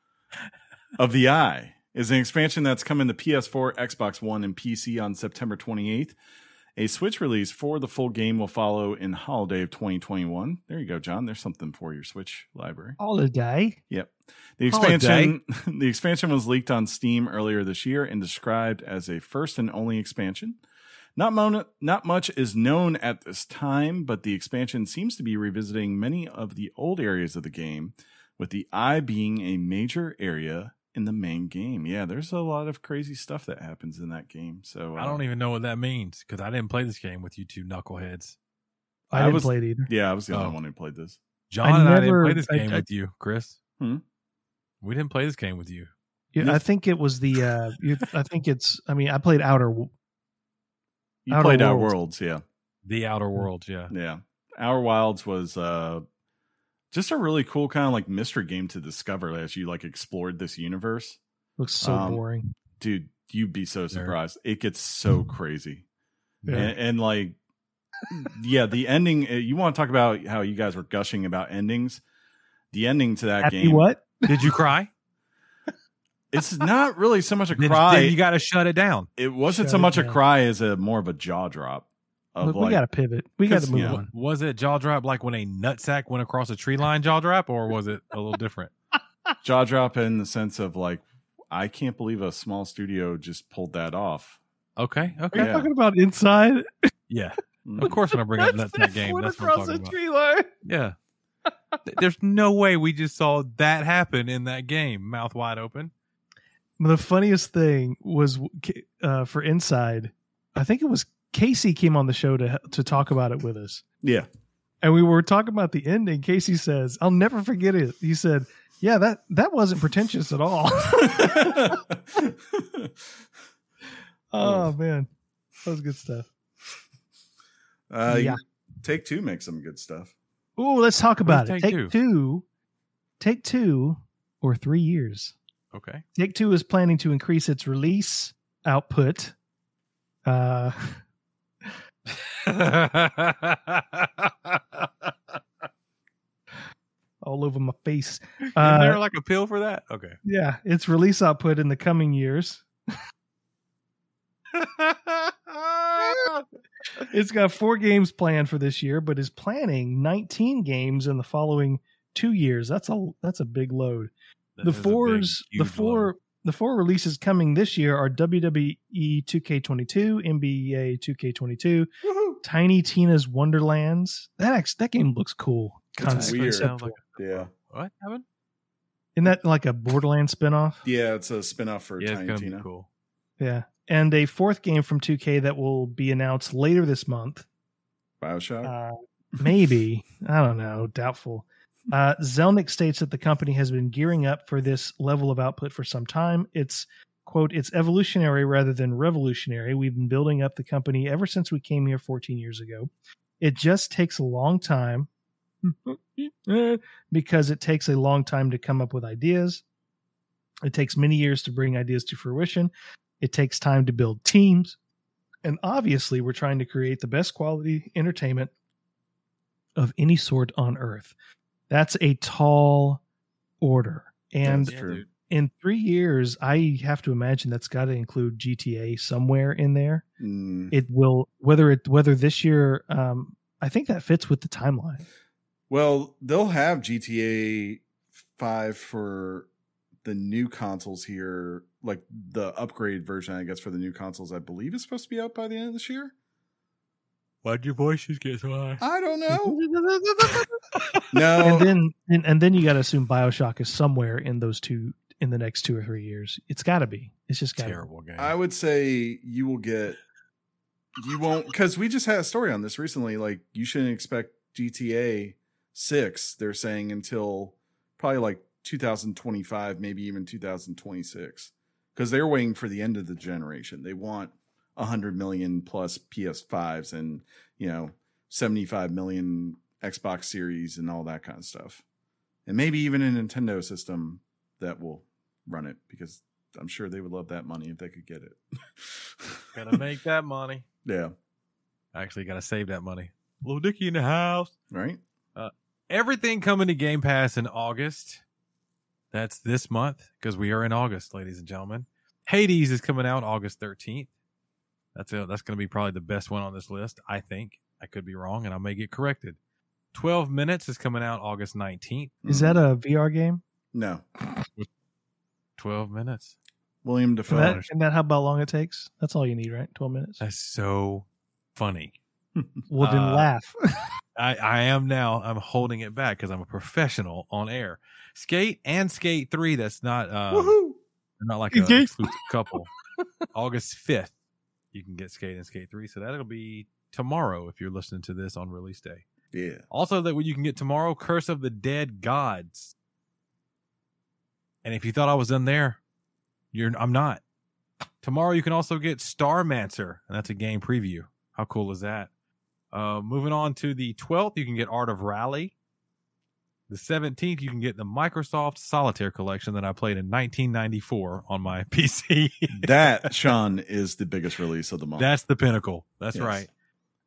of the Eye is an expansion that's coming to PS4, Xbox One, and PC on September 28th. A Switch release for the full game will follow in holiday of 2021. There you go, John. There's something for your Switch library. Holiday. Yep. The Holiday. expansion the expansion was leaked on Steam earlier this year and described as a first and only expansion. Not mon- not much is known at this time, but the expansion seems to be revisiting many of the old areas of the game, with the eye being a major area in the main game. Yeah, there's a lot of crazy stuff that happens in that game. So I uh, don't even know what that means because I didn't play this game with you two knuckleheads. I, I didn't was- play it either. Yeah, I was the Oh. only one who played this. John I and I didn't play this I- game I- with you, Chris. Hmm? We didn't play this game with you. Yeah, You- I think it was the. uh you, I think it's. I mean, I played Outer. You Outer played Outer Worlds. Worlds, yeah. The Outer Worlds, yeah. Yeah. Outer Wilds was uh just a really cool kind of like mystery game to discover as you like explored this universe. Looks so Um, boring. Dude, you'd be so surprised. It gets so crazy. Yeah. And, and like yeah, the ending uh, you want to talk about how you guys were gushing about endings. The ending to that Happy game what? Did you cry? it's not really so much a Then- cry. then you got to shut it down. it wasn't Shut so much a cry as a more of a jaw drop of Look, like we got to pivot. We got to move you know, on. Was it jaw drop like when a nutsack went across a tree line jaw drop, or was it a little different? jaw drop in the sense of like I can't believe a small studio just pulled that off. Okay, Are okay, you Yeah. talking about inside? yeah. Mm. Of course, when I bring up nutsack game, that's what I'm across talking the about. tree line. Yeah. Th- There's no way we just saw that happen in that game, mouth wide open. The funniest thing was uh, for inside. I think it was Casey came on the show to to talk about it with us, Yeah. and we were talking about the ending. Casey says, "I'll never forget it." He said, "Yeah, that that wasn't pretentious at all." oh man, that was good stuff. uh, Yeah. Take two makes some good stuff. Ooh, let's talk about it. Take Take-Two? two, take two, or three years. Okay. Take Two is planning to increase its release output. Uh, all over my face. Is Uh, there like a pill for that? Okay. yeah, its release output in the coming years. Ah! It's got four games planned for this year, but is planning 19 games in the following two years. That's a that's a big load. That the is a big, fours the four load. the four releases coming this year are WWE 2K22, NBA 2K22, Tiny Tina's Wonderlands. That ex- that game looks cool. It's Concept- weird. conceptual. Like Yeah. what happened? Isn't that like a Borderlands spinoff? Yeah, it's a spin-off for Yeah, Tiny gonna Tina. be cool. Yeah. And a fourth game from 2K that will be announced later this month. Bioshock. Uh, maybe. I don't know. Doubtful. Uh, Zelnick states that the company has been gearing up for this level of output for some time. It's, quote, it's evolutionary rather than revolutionary. We've been building up the company ever since we came here 14 years ago. It just takes a long time because it takes a long time to come up with ideas. It takes many years to bring ideas to fruition. It takes time to build teams. And obviously, we're trying to create the best quality entertainment of any sort on earth. That's a tall order. And That's true. dude. in three years, I have to imagine that's got to include GTA somewhere in there. Mm. It will, whether it, whether this year, um, I think that fits with the timeline. Well, they'll have GTA 5 for the new consoles here, like the upgrade version, I guess, for the new consoles, I believe is supposed to be out by the end of this year. Why'd your voices get so high? I don't know. no. and then and, and then you got to assume Bioshock is somewhere in those two in the next two or three years. It's got to be. It's just got to. Terrible game. I would say you will get you won't because we just had a story on this recently. Like you shouldn't expect GTA six. They're saying until probably like 2025, maybe even 2026, because they're waiting for the end of the generation. They want 100 million plus PS5s and, you know, 75 million Xbox Series and all that kind of stuff. And maybe even a Nintendo system that will run it because I'm sure they would love that money if they could get it. Gotta make that money. yeah. I Actually, gotta save that money. Little Dicky in the house. Right? Uh, everything coming to Game Pass in August. That's this month because we are in August, ladies and gentlemen. Hades is coming out August 13th. That's a, that's going to be probably the best one on this list, I think. I could be wrong, and I may get corrected. 12 Minutes is coming out August 19th. Is that a VR game? No. 12 Minutes. William Is Defoe. that, isn't that how about long it takes? That's all you need, right? Twelve minutes. That's so funny. Well, then uh, laugh. I, I am now. I'm holding it back because I'm a professional on air. Skate and Skate 3, that's not um, not like an exclusive couple. August 5th, you can get Skate and Skate 3. So that'll be tomorrow if you're listening to this on release day. Yeah. Also, that what you can get tomorrow, Curse of the Dead Gods. And if you thought I was in there, you're I'm not. Tomorrow you can also get Starmancer, and that's a game preview. How cool is that? Uh, moving on to the 12th, you can get Art of Rally. The 17th, you can get the Microsoft Solitaire collection that I played in 1994 on my PC. That, Sean, is the biggest release of the month. That's the pinnacle. That's Yes. right.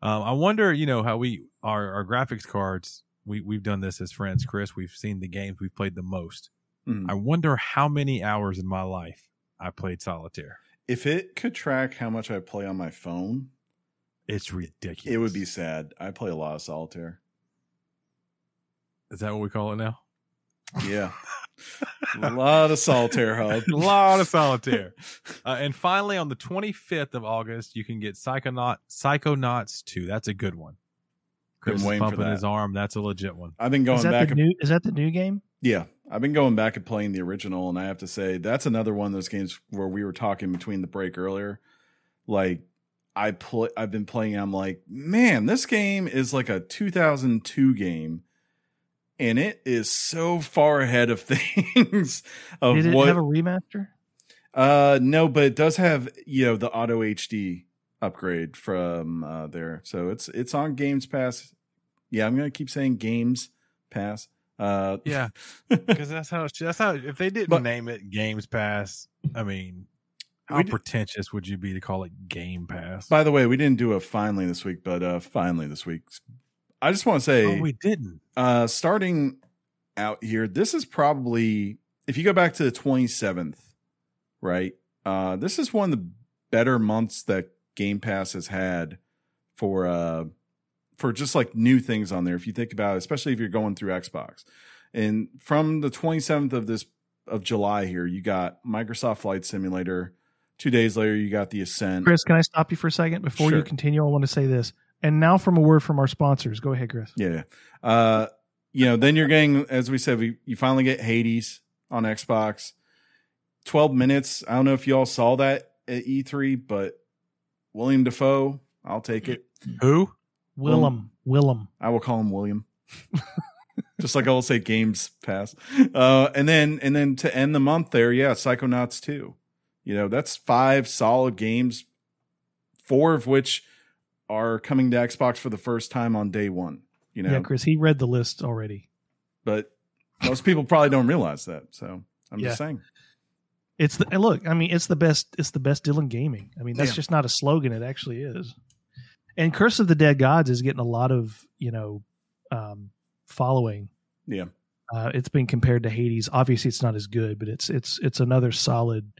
Um, I wonder, you know, how we our our graphics cards. We we've done this as friends, Chris. We've seen the games we've played the most. Mhm. I wonder how many hours in my life I played solitaire. if it could track how much I play on my phone, It's ridiculous. it would be sad. I play a lot of solitaire. Is that what we call it now? Yeah. a lot of solitaire hub. a lot of solitaire. Uh, and finally, on the 25th of August, you can get Psychonaut Psychonauts 2. That's a good one. Chris is waiting for pumping that. his arm. That's a legit one. I've been going is that back. the new? Is that the new game? Yeah, I've been going back and playing the original, and I have to say that's another one of those games where we were talking between the break earlier. Like I play, I've been playing. I'm like, man, this game is like a 2002 game, and it is so far ahead of things of Did it what. have a remaster? uh, no, but it does have you know the auto HD upgrade from uh, there, so it's it's on Games Pass. Yeah, I'm gonna keep saying Games Pass. Uh, Yeah, because that's how that's how. If they didn't But- name it Games Pass, I mean, how We pretentious would you be to call it Game Pass? By the way, we didn't do a finally this week, but uh finally this week. I just want to say oh, we didn't. uh starting out here, this is probably if you go back to the 27th, right? Uh this is one of the better months that Game Pass has had for uh for just like new things on there if you think about it, especially if you're going through Xbox. And from the 27th of this of July here, you got Microsoft Flight Simulator. 2 days later you got the Ascent. Chris, can I stop you for a second before Sure. you continue? I want to say this. And now, from a word from our sponsors. Go ahead, Chris. Yeah. Uh, you know, then you're getting, as we said, we, you finally get Hades on Xbox. 12 minutes. I don't know if you all saw that at E3, but William Defoe, I'll take it. Who? Willem. Willem. I will call him William. Just like I will say Games Pass. Uh, and then, and then to end the month there, yeah, Psychonauts 2. You know, that's five solid games, four of which are coming to Xbox for the first time on day one. You know, Yeah, Chris. He read the list already. but most people probably don't realize that. So I'm Yeah. just saying. It's the look. I mean, it's the best. It's the best Dylan gaming. I mean, that's Yeah. just not a slogan. It actually is. And Curse of the Dead Gods is getting a lot of you know um, following. Yeah. Uh, it's been compared to Hades. Obviously, it's not as good, but it's it's it's another solid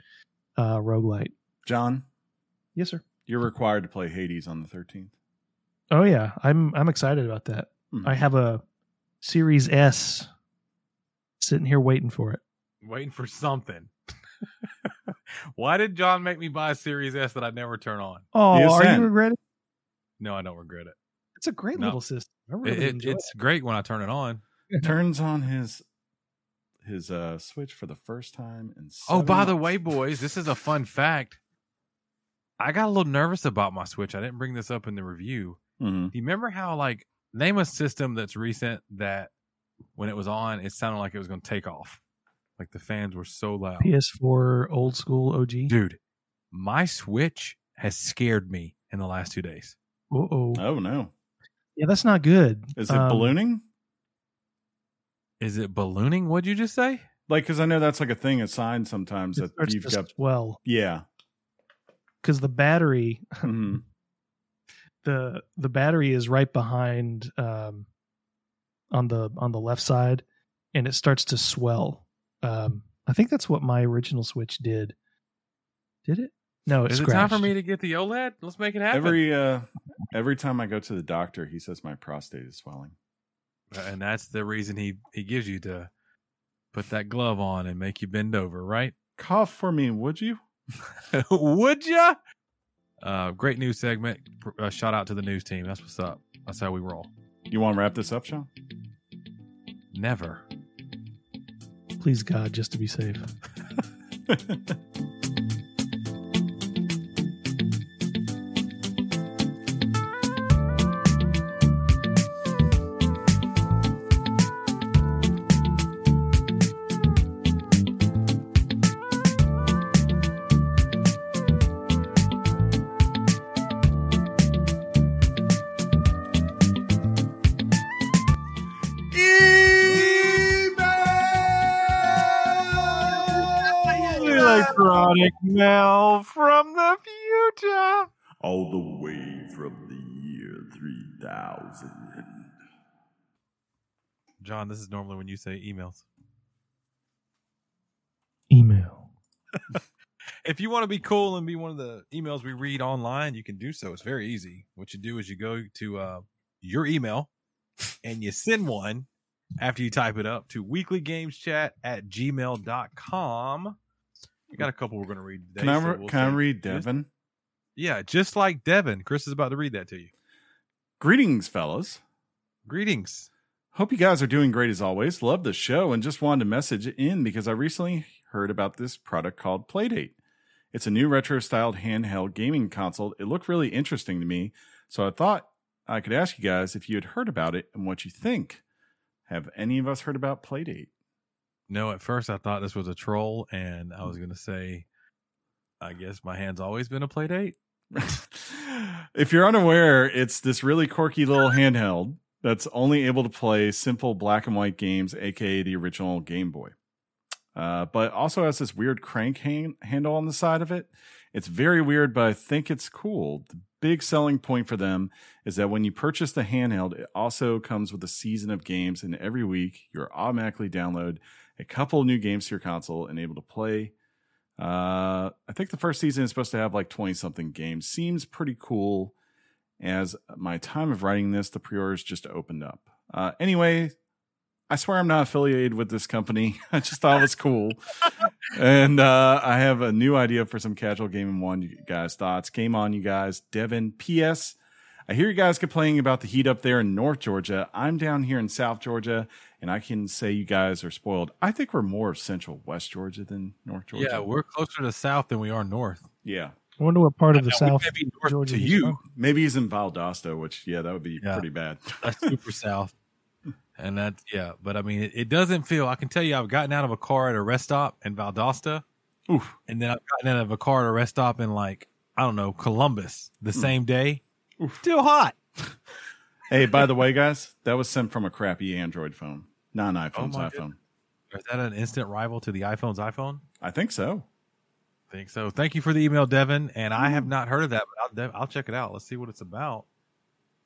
uh, roguelite. John, Yes, sir. you're required to play Hades on the 13th. Oh yeah, I'm I'm excited about that. Mhm. I have a Series S sitting here waiting for it. Waiting for something. Why did John make me buy a Series S that I never turn on? Oh, are you regretting? No, I don't regret it. It's a great No. little system. I It- really it- enjoy it's great when I turn it on. Turns on his his uh switch for the first time in Oh, seven by the way, boys, this is a fun fact. I got a little nervous about my Switch. I didn't bring this up in the review. Mhm. Do you remember how, like, name a system that's recent that when it was on, it sounded like it was going to take off? Like the fans were so loud. PS4 old school OG. Dude, my Switch has scared me in the last two days. Uh-oh. Oh no. Yeah, that's not good. Is it Um, ballooning? Is it ballooning? What'd you just say? Like, because I know that's like a thing, a sign sometimes It that you've got. Well, Yeah. because the battery, Mhm. the the battery is right behind um, on the on the left side, and it starts to swell. Um, I think that's what my original Switch did. Did it? No, it Is it time for me to get the OLED? Let's make it happen. Every uh, every time I go to the doctor, he says my prostate is swelling. And that's the reason he he gives you to put that glove on and make you bend over, right? Cough for me, would you? Would ya? Uh, great news segment. Uh, shout out to the news team. That's what's up. That's how we roll. You want to wrap this up, Sean? Never. Please God, just to be safe. Electronic mail from the future. All the way from the year 3000. John, this is normally when you say emails. Email. If you want to be cool and be one of the emails we read online, you can do so. It's very easy. What you do is you go to uh, your email and you send one after you type it up to weeklygameschat at gmail.com. We got a couple we're going to read today. Can I, so we'll can I read Devin? Yeah, just like Devin. Chris is about to read that to you. Greetings, fellas. Greetings. Hope you guys are doing great as always. Love the show and just wanted to message in because I recently heard about this product called Playdate. It's a new retro styled handheld gaming console. It looked really interesting to me, so I thought I could ask you guys if you had heard about it and what you think. Have any of us heard about Playdate? No, at first I thought this was a troll, and I was going to say, I guess my hand's always been a play date. if you're unaware, it's this really quirky little handheld that's only able to play simple black and white games, aka the original Game Boy. Uh, but also has this weird crank hang- handle on the side of it. It's very weird, but I think it's cool. The big selling point for them is that when you purchase the handheld, it also comes with a season of games, and every week you're automatically download a couple new games to your console and able to play. Uh, I think the first season is supposed to have like 20 something games. Seems pretty cool. As my time of writing this, the pre orders just opened up. Uh, anyway, I swear I'm not affiliated with this company. I just thought it was cool. and uh, I have a new idea for some casual gaming one. You guys' thoughts? Game on, you guys. Devin, P.S. I hear you guys complaining about the heat up there in North Georgia. I'm down here in South Georgia, and I can say you guys are spoiled. I think we're more Central West Georgia than North Georgia. Yeah, we're closer to south than we are north. yeah. I wonder what part of the South Maybe north Georgia to you. from. Maybe he's in Valdosta, which yeah, that would be Yeah. pretty bad. That's super south. And that's yeah, but I mean, it, it doesn't feel. I can tell you, I've gotten out of a car at a rest stop in Valdosta, Oof. and then I've gotten out of a car at a rest stop in like I don't know Columbus the hmm. same day. Oof. Still hot. Hey, by the way, guys, that was sent from a crappy Android phone, not an iPhone's Oh my iPhone. Is that an instant rival to the iPhone's iPhone? I think so. I think so. Thank you for the email, Devin. And I have not heard of that, but I'll, I'll check it out. Let's see what it's about.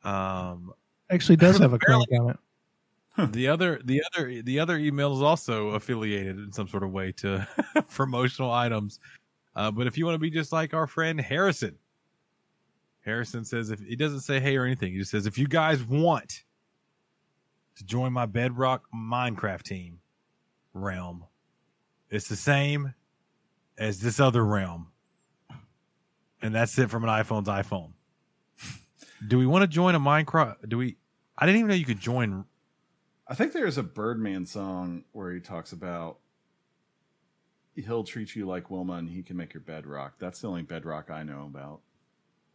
Um, actually does have a crank on it. the other, the other, the other email is also affiliated in some sort of way to promotional items. Uh, but if you want to be just like our friend Harrison, Harrison says if he doesn't say hey or anything, he just says if you guys want to join my Bedrock Minecraft team realm, it's the same as this other realm, and that's it from an iPhone's iPhone. Do we want to join a Minecraft? Do we? I didn't even know you could join. I think there's a Birdman song where he talks about he'll treat you like Wilma and he can make your bedrock. That's the only bedrock I know about.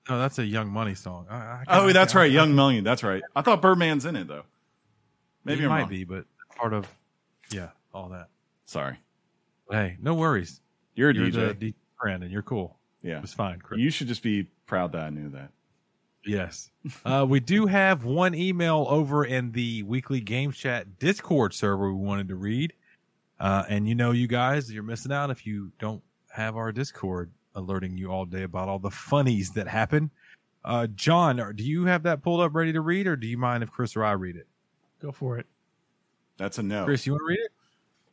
Oh, that's a Young Money song. I, I, Oh, that's I- right, Young Million. That's right. I thought Birdman's in it though. Maybe it I'm might wrong. be, but part of yeah, all that. Sorry, hey, no worries. you're a You're DJ. the DJ friend, and you're cool. Yeah. It was fine, Chris. You should just be proud that I knew that. Yes. Uh, we do have one email over in the weekly game chat Discord server we wanted to read. Uh, and you know, you guys, you're missing out if you don't have our Discord alerting you all day about all the funnies that happen. Uh, John, do you have that pulled up ready to read, or do you mind if Chris or I read it? Go for it. That's a no. Chris, you want to read it?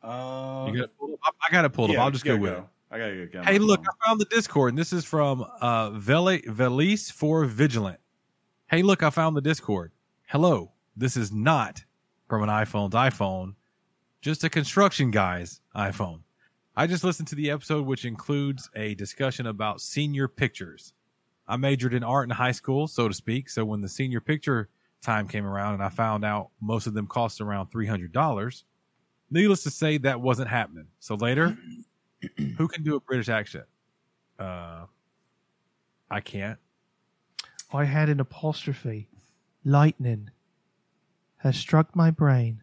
uh, You got it pulled up? I- I got it pulled yeah, up. I'll just you go gotta with it. I gotta go. Hey, look, I found the Discord, and this is from uh Vele Velise for Vigilant. Hey, look, I found the Discord. Hello, this is not from an iPhone's iPhone, just a construction guy's iPhone. I just listened to the episode, which includes a discussion about senior pictures. I majored in art in high school, so to speak. So when the senior picture time came around, and I found out most of them cost around three hundred dollars, needless to say, that wasn't happening. So later, who can do a British accent? Uh, I can't. I had an apostrophe. Lightning has struck my brain.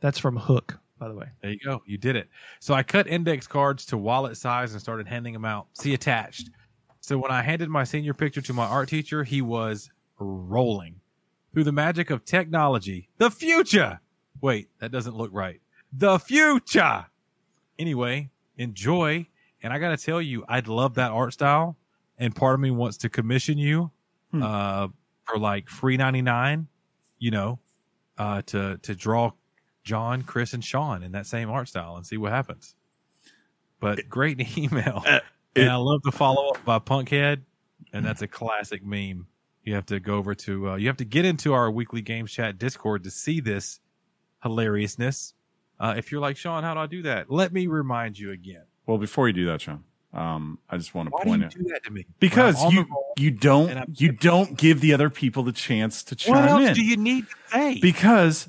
That's from Hook, by the way. There you go. You did it. So I cut index cards to wallet size and started handing them out. See attached. So when I handed my senior picture to my art teacher, he was rolling. Through the magic of technology, the future. Wait, that doesn't look right. The future. Anyway, enjoy. And I got to tell you, I'd love that art style. And part of me wants to commission you Hmm. uh, for like free 99, you know, uh, to, to draw John, Chris, and Sean in that same art style and see what happens. But great email. Uh, and I love the follow up by Punkhead. And that's a classic meme. You have to go over to, uh, you have to get into our weekly games chat Discord to see this hilariousness. Uh, if you're like, Sean, how do I do that? Let me remind you again. Well, before you do that, Sean, um, I just want to Why do point you out do that to me? because When I'm on you you don't you don't give the other people the chance to what else in do you need to say? because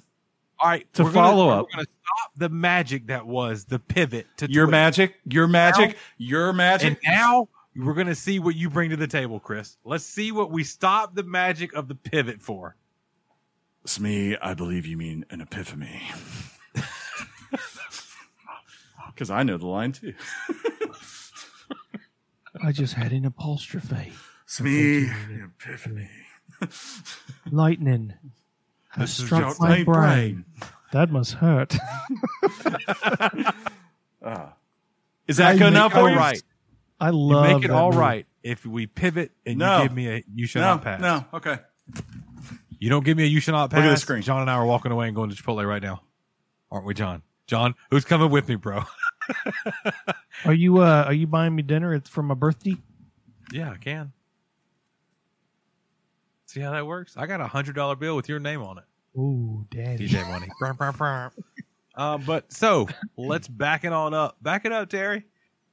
All right, to we're gonna- follow up- we're going to stop the magic that was the pivot to your Twitter. magic, your magic, your magic And now we're going to see what you bring to the table, Chris. Let's see what we stop the magic of the pivot for. Smee, I believe you mean an epiphany. Because I know the line too. I just had an apostrophe. Smee, an epiphany. Lightning has This struck just my brain. That must hurt. Ah. Is that good enough it for you? right. I You love make it that all movie. right if we pivot and No. you give me a you shall No, not pass. no, okay. You don't give me a you shall not pass. Look at the screen. John and I are walking away and going to Chipotle right now. Aren't we, John? John, who's coming with me, bro? Are you uh are you buying me dinner? It's for my birthday. Yeah, I can. See how that works? I got a hundred dollar bill with your name on it. Ooh, daddy. DJ money. Um, but so let's back it on up. Back it up, Terry.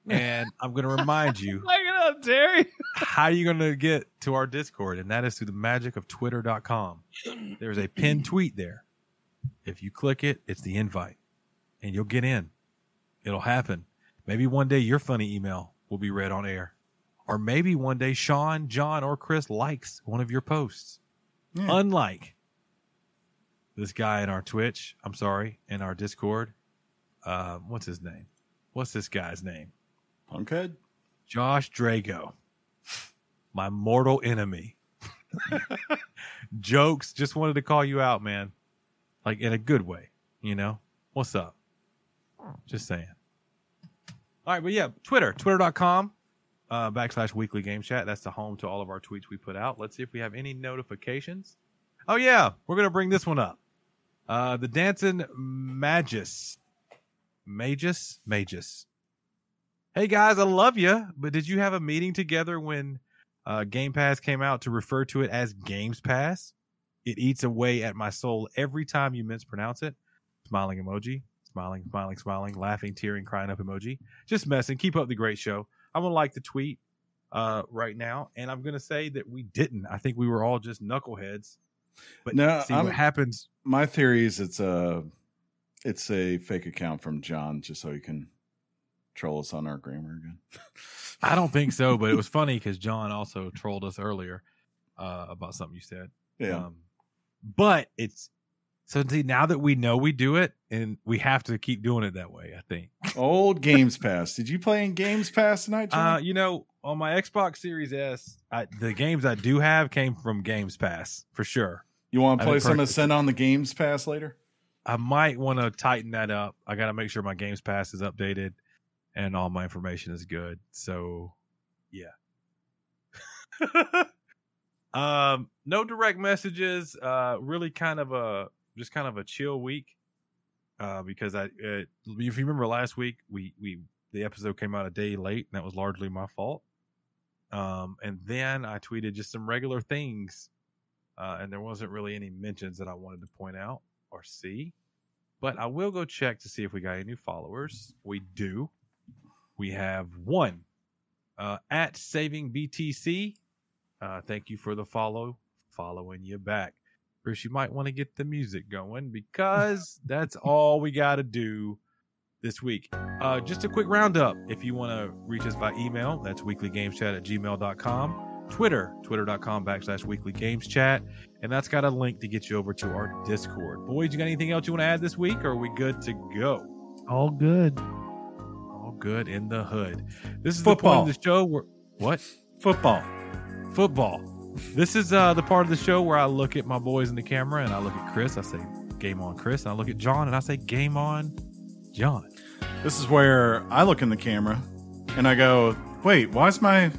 And I'm going to remind you Back it up, Terry. how you're going to get to our Discord, and that is through the magic of twitter.com. There's a pinned tweet there. If you click it, it's the invite, and you'll get in. It'll happen. Maybe one day your funny email will be read on air. Or maybe one day Sean, John, or Chris likes one of your posts. Yeah. Unlike this guy in our Twitch, I'm sorry, in our Discord. Uh, what's his name? What's this guy's name? Punkhead? Josh Drago, my mortal enemy. Jokes, just wanted to call you out, man. Like in a good way, you know? What's up? Just saying. All right, but yeah, Twitter, twitter.com uh, backslash weekly game chat. That's the home to all of our tweets we put out. Let's see if we have any notifications. Oh, yeah, we're going to bring this one up. Uh, the Dancing Magus. Magus? Magus. Hey guys, I love you, but did you have a meeting together when uh, Game Pass came out to refer to it as Games Pass? It eats away at my soul every time you mispronounce it. Smiling emoji, smiling, smiling, smiling, laughing, tearing, crying up emoji. Just messing. Keep up the great show. I'm gonna like the tweet uh, right now, and I'm gonna say that we didn't. I think we were all just knuckleheads. But No, see I'm- what happens. My theory is it's a it's a fake account from John just so he can troll us on our grammar again. I don't think so, but it was funny because John also trolled us earlier uh, about something you said. Yeah. Um, but it's So see, now that we know we do it, and we have to keep doing it that way. I think. Old Games Pass. Did you play in Games Pass tonight, John? Uh, you know, on my Xbox Series S, I, the games I do have came from Games Pass for sure. you want to play some Ascend on the Games Pass later? I might want to tighten that up. I got to make sure my Games Pass is updated and all my information is good. So, yeah. um, no direct messages. Uh, really kind of a just kind of a chill week. Uh, because I, uh, if you remember last week, we we the episode came out a day late, and that was largely my fault. Um, and then I tweeted just some regular things, uh, and there wasn't really any mentions that I wanted to point out or see. But I will go check to see if we got any new followers. We do. We have one uh, at Saving BTC. Uh, thank you for the follow. Following you back. Chris, you might want to get the music going because that's all we got to do this week. Uh, just a quick roundup. If you want to reach us by email, that's weeklygameschat at gmail.com. Twitter, twitter.com backslash weekly games chat. And that's got a link to get you over to our Discord. Boys, you got anything else you want to add this week or are we good to go? All good. All good in the hood. This is Football. the point of the show where what? Football. Football. This is uh, the part of the show where I look at my boys in the camera and I look at Chris. I say, game on, Chris. And I look at John and I say, game on, John. This is where I look in the camera and I go, wait, why is my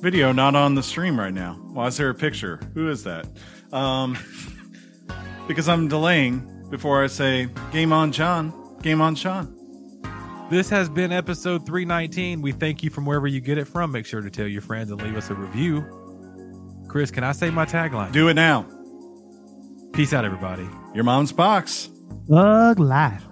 video not on the stream right now? Why is there a picture? Who is that? Um, because I'm delaying before I say, game on, John. Game on, Sean. This has been episode 319. We thank you from wherever you get it from. Make sure to tell your friends and leave us a review. Chris, can I say my tagline? Do it now. Peace out, everybody. Your mom's box. Bug life.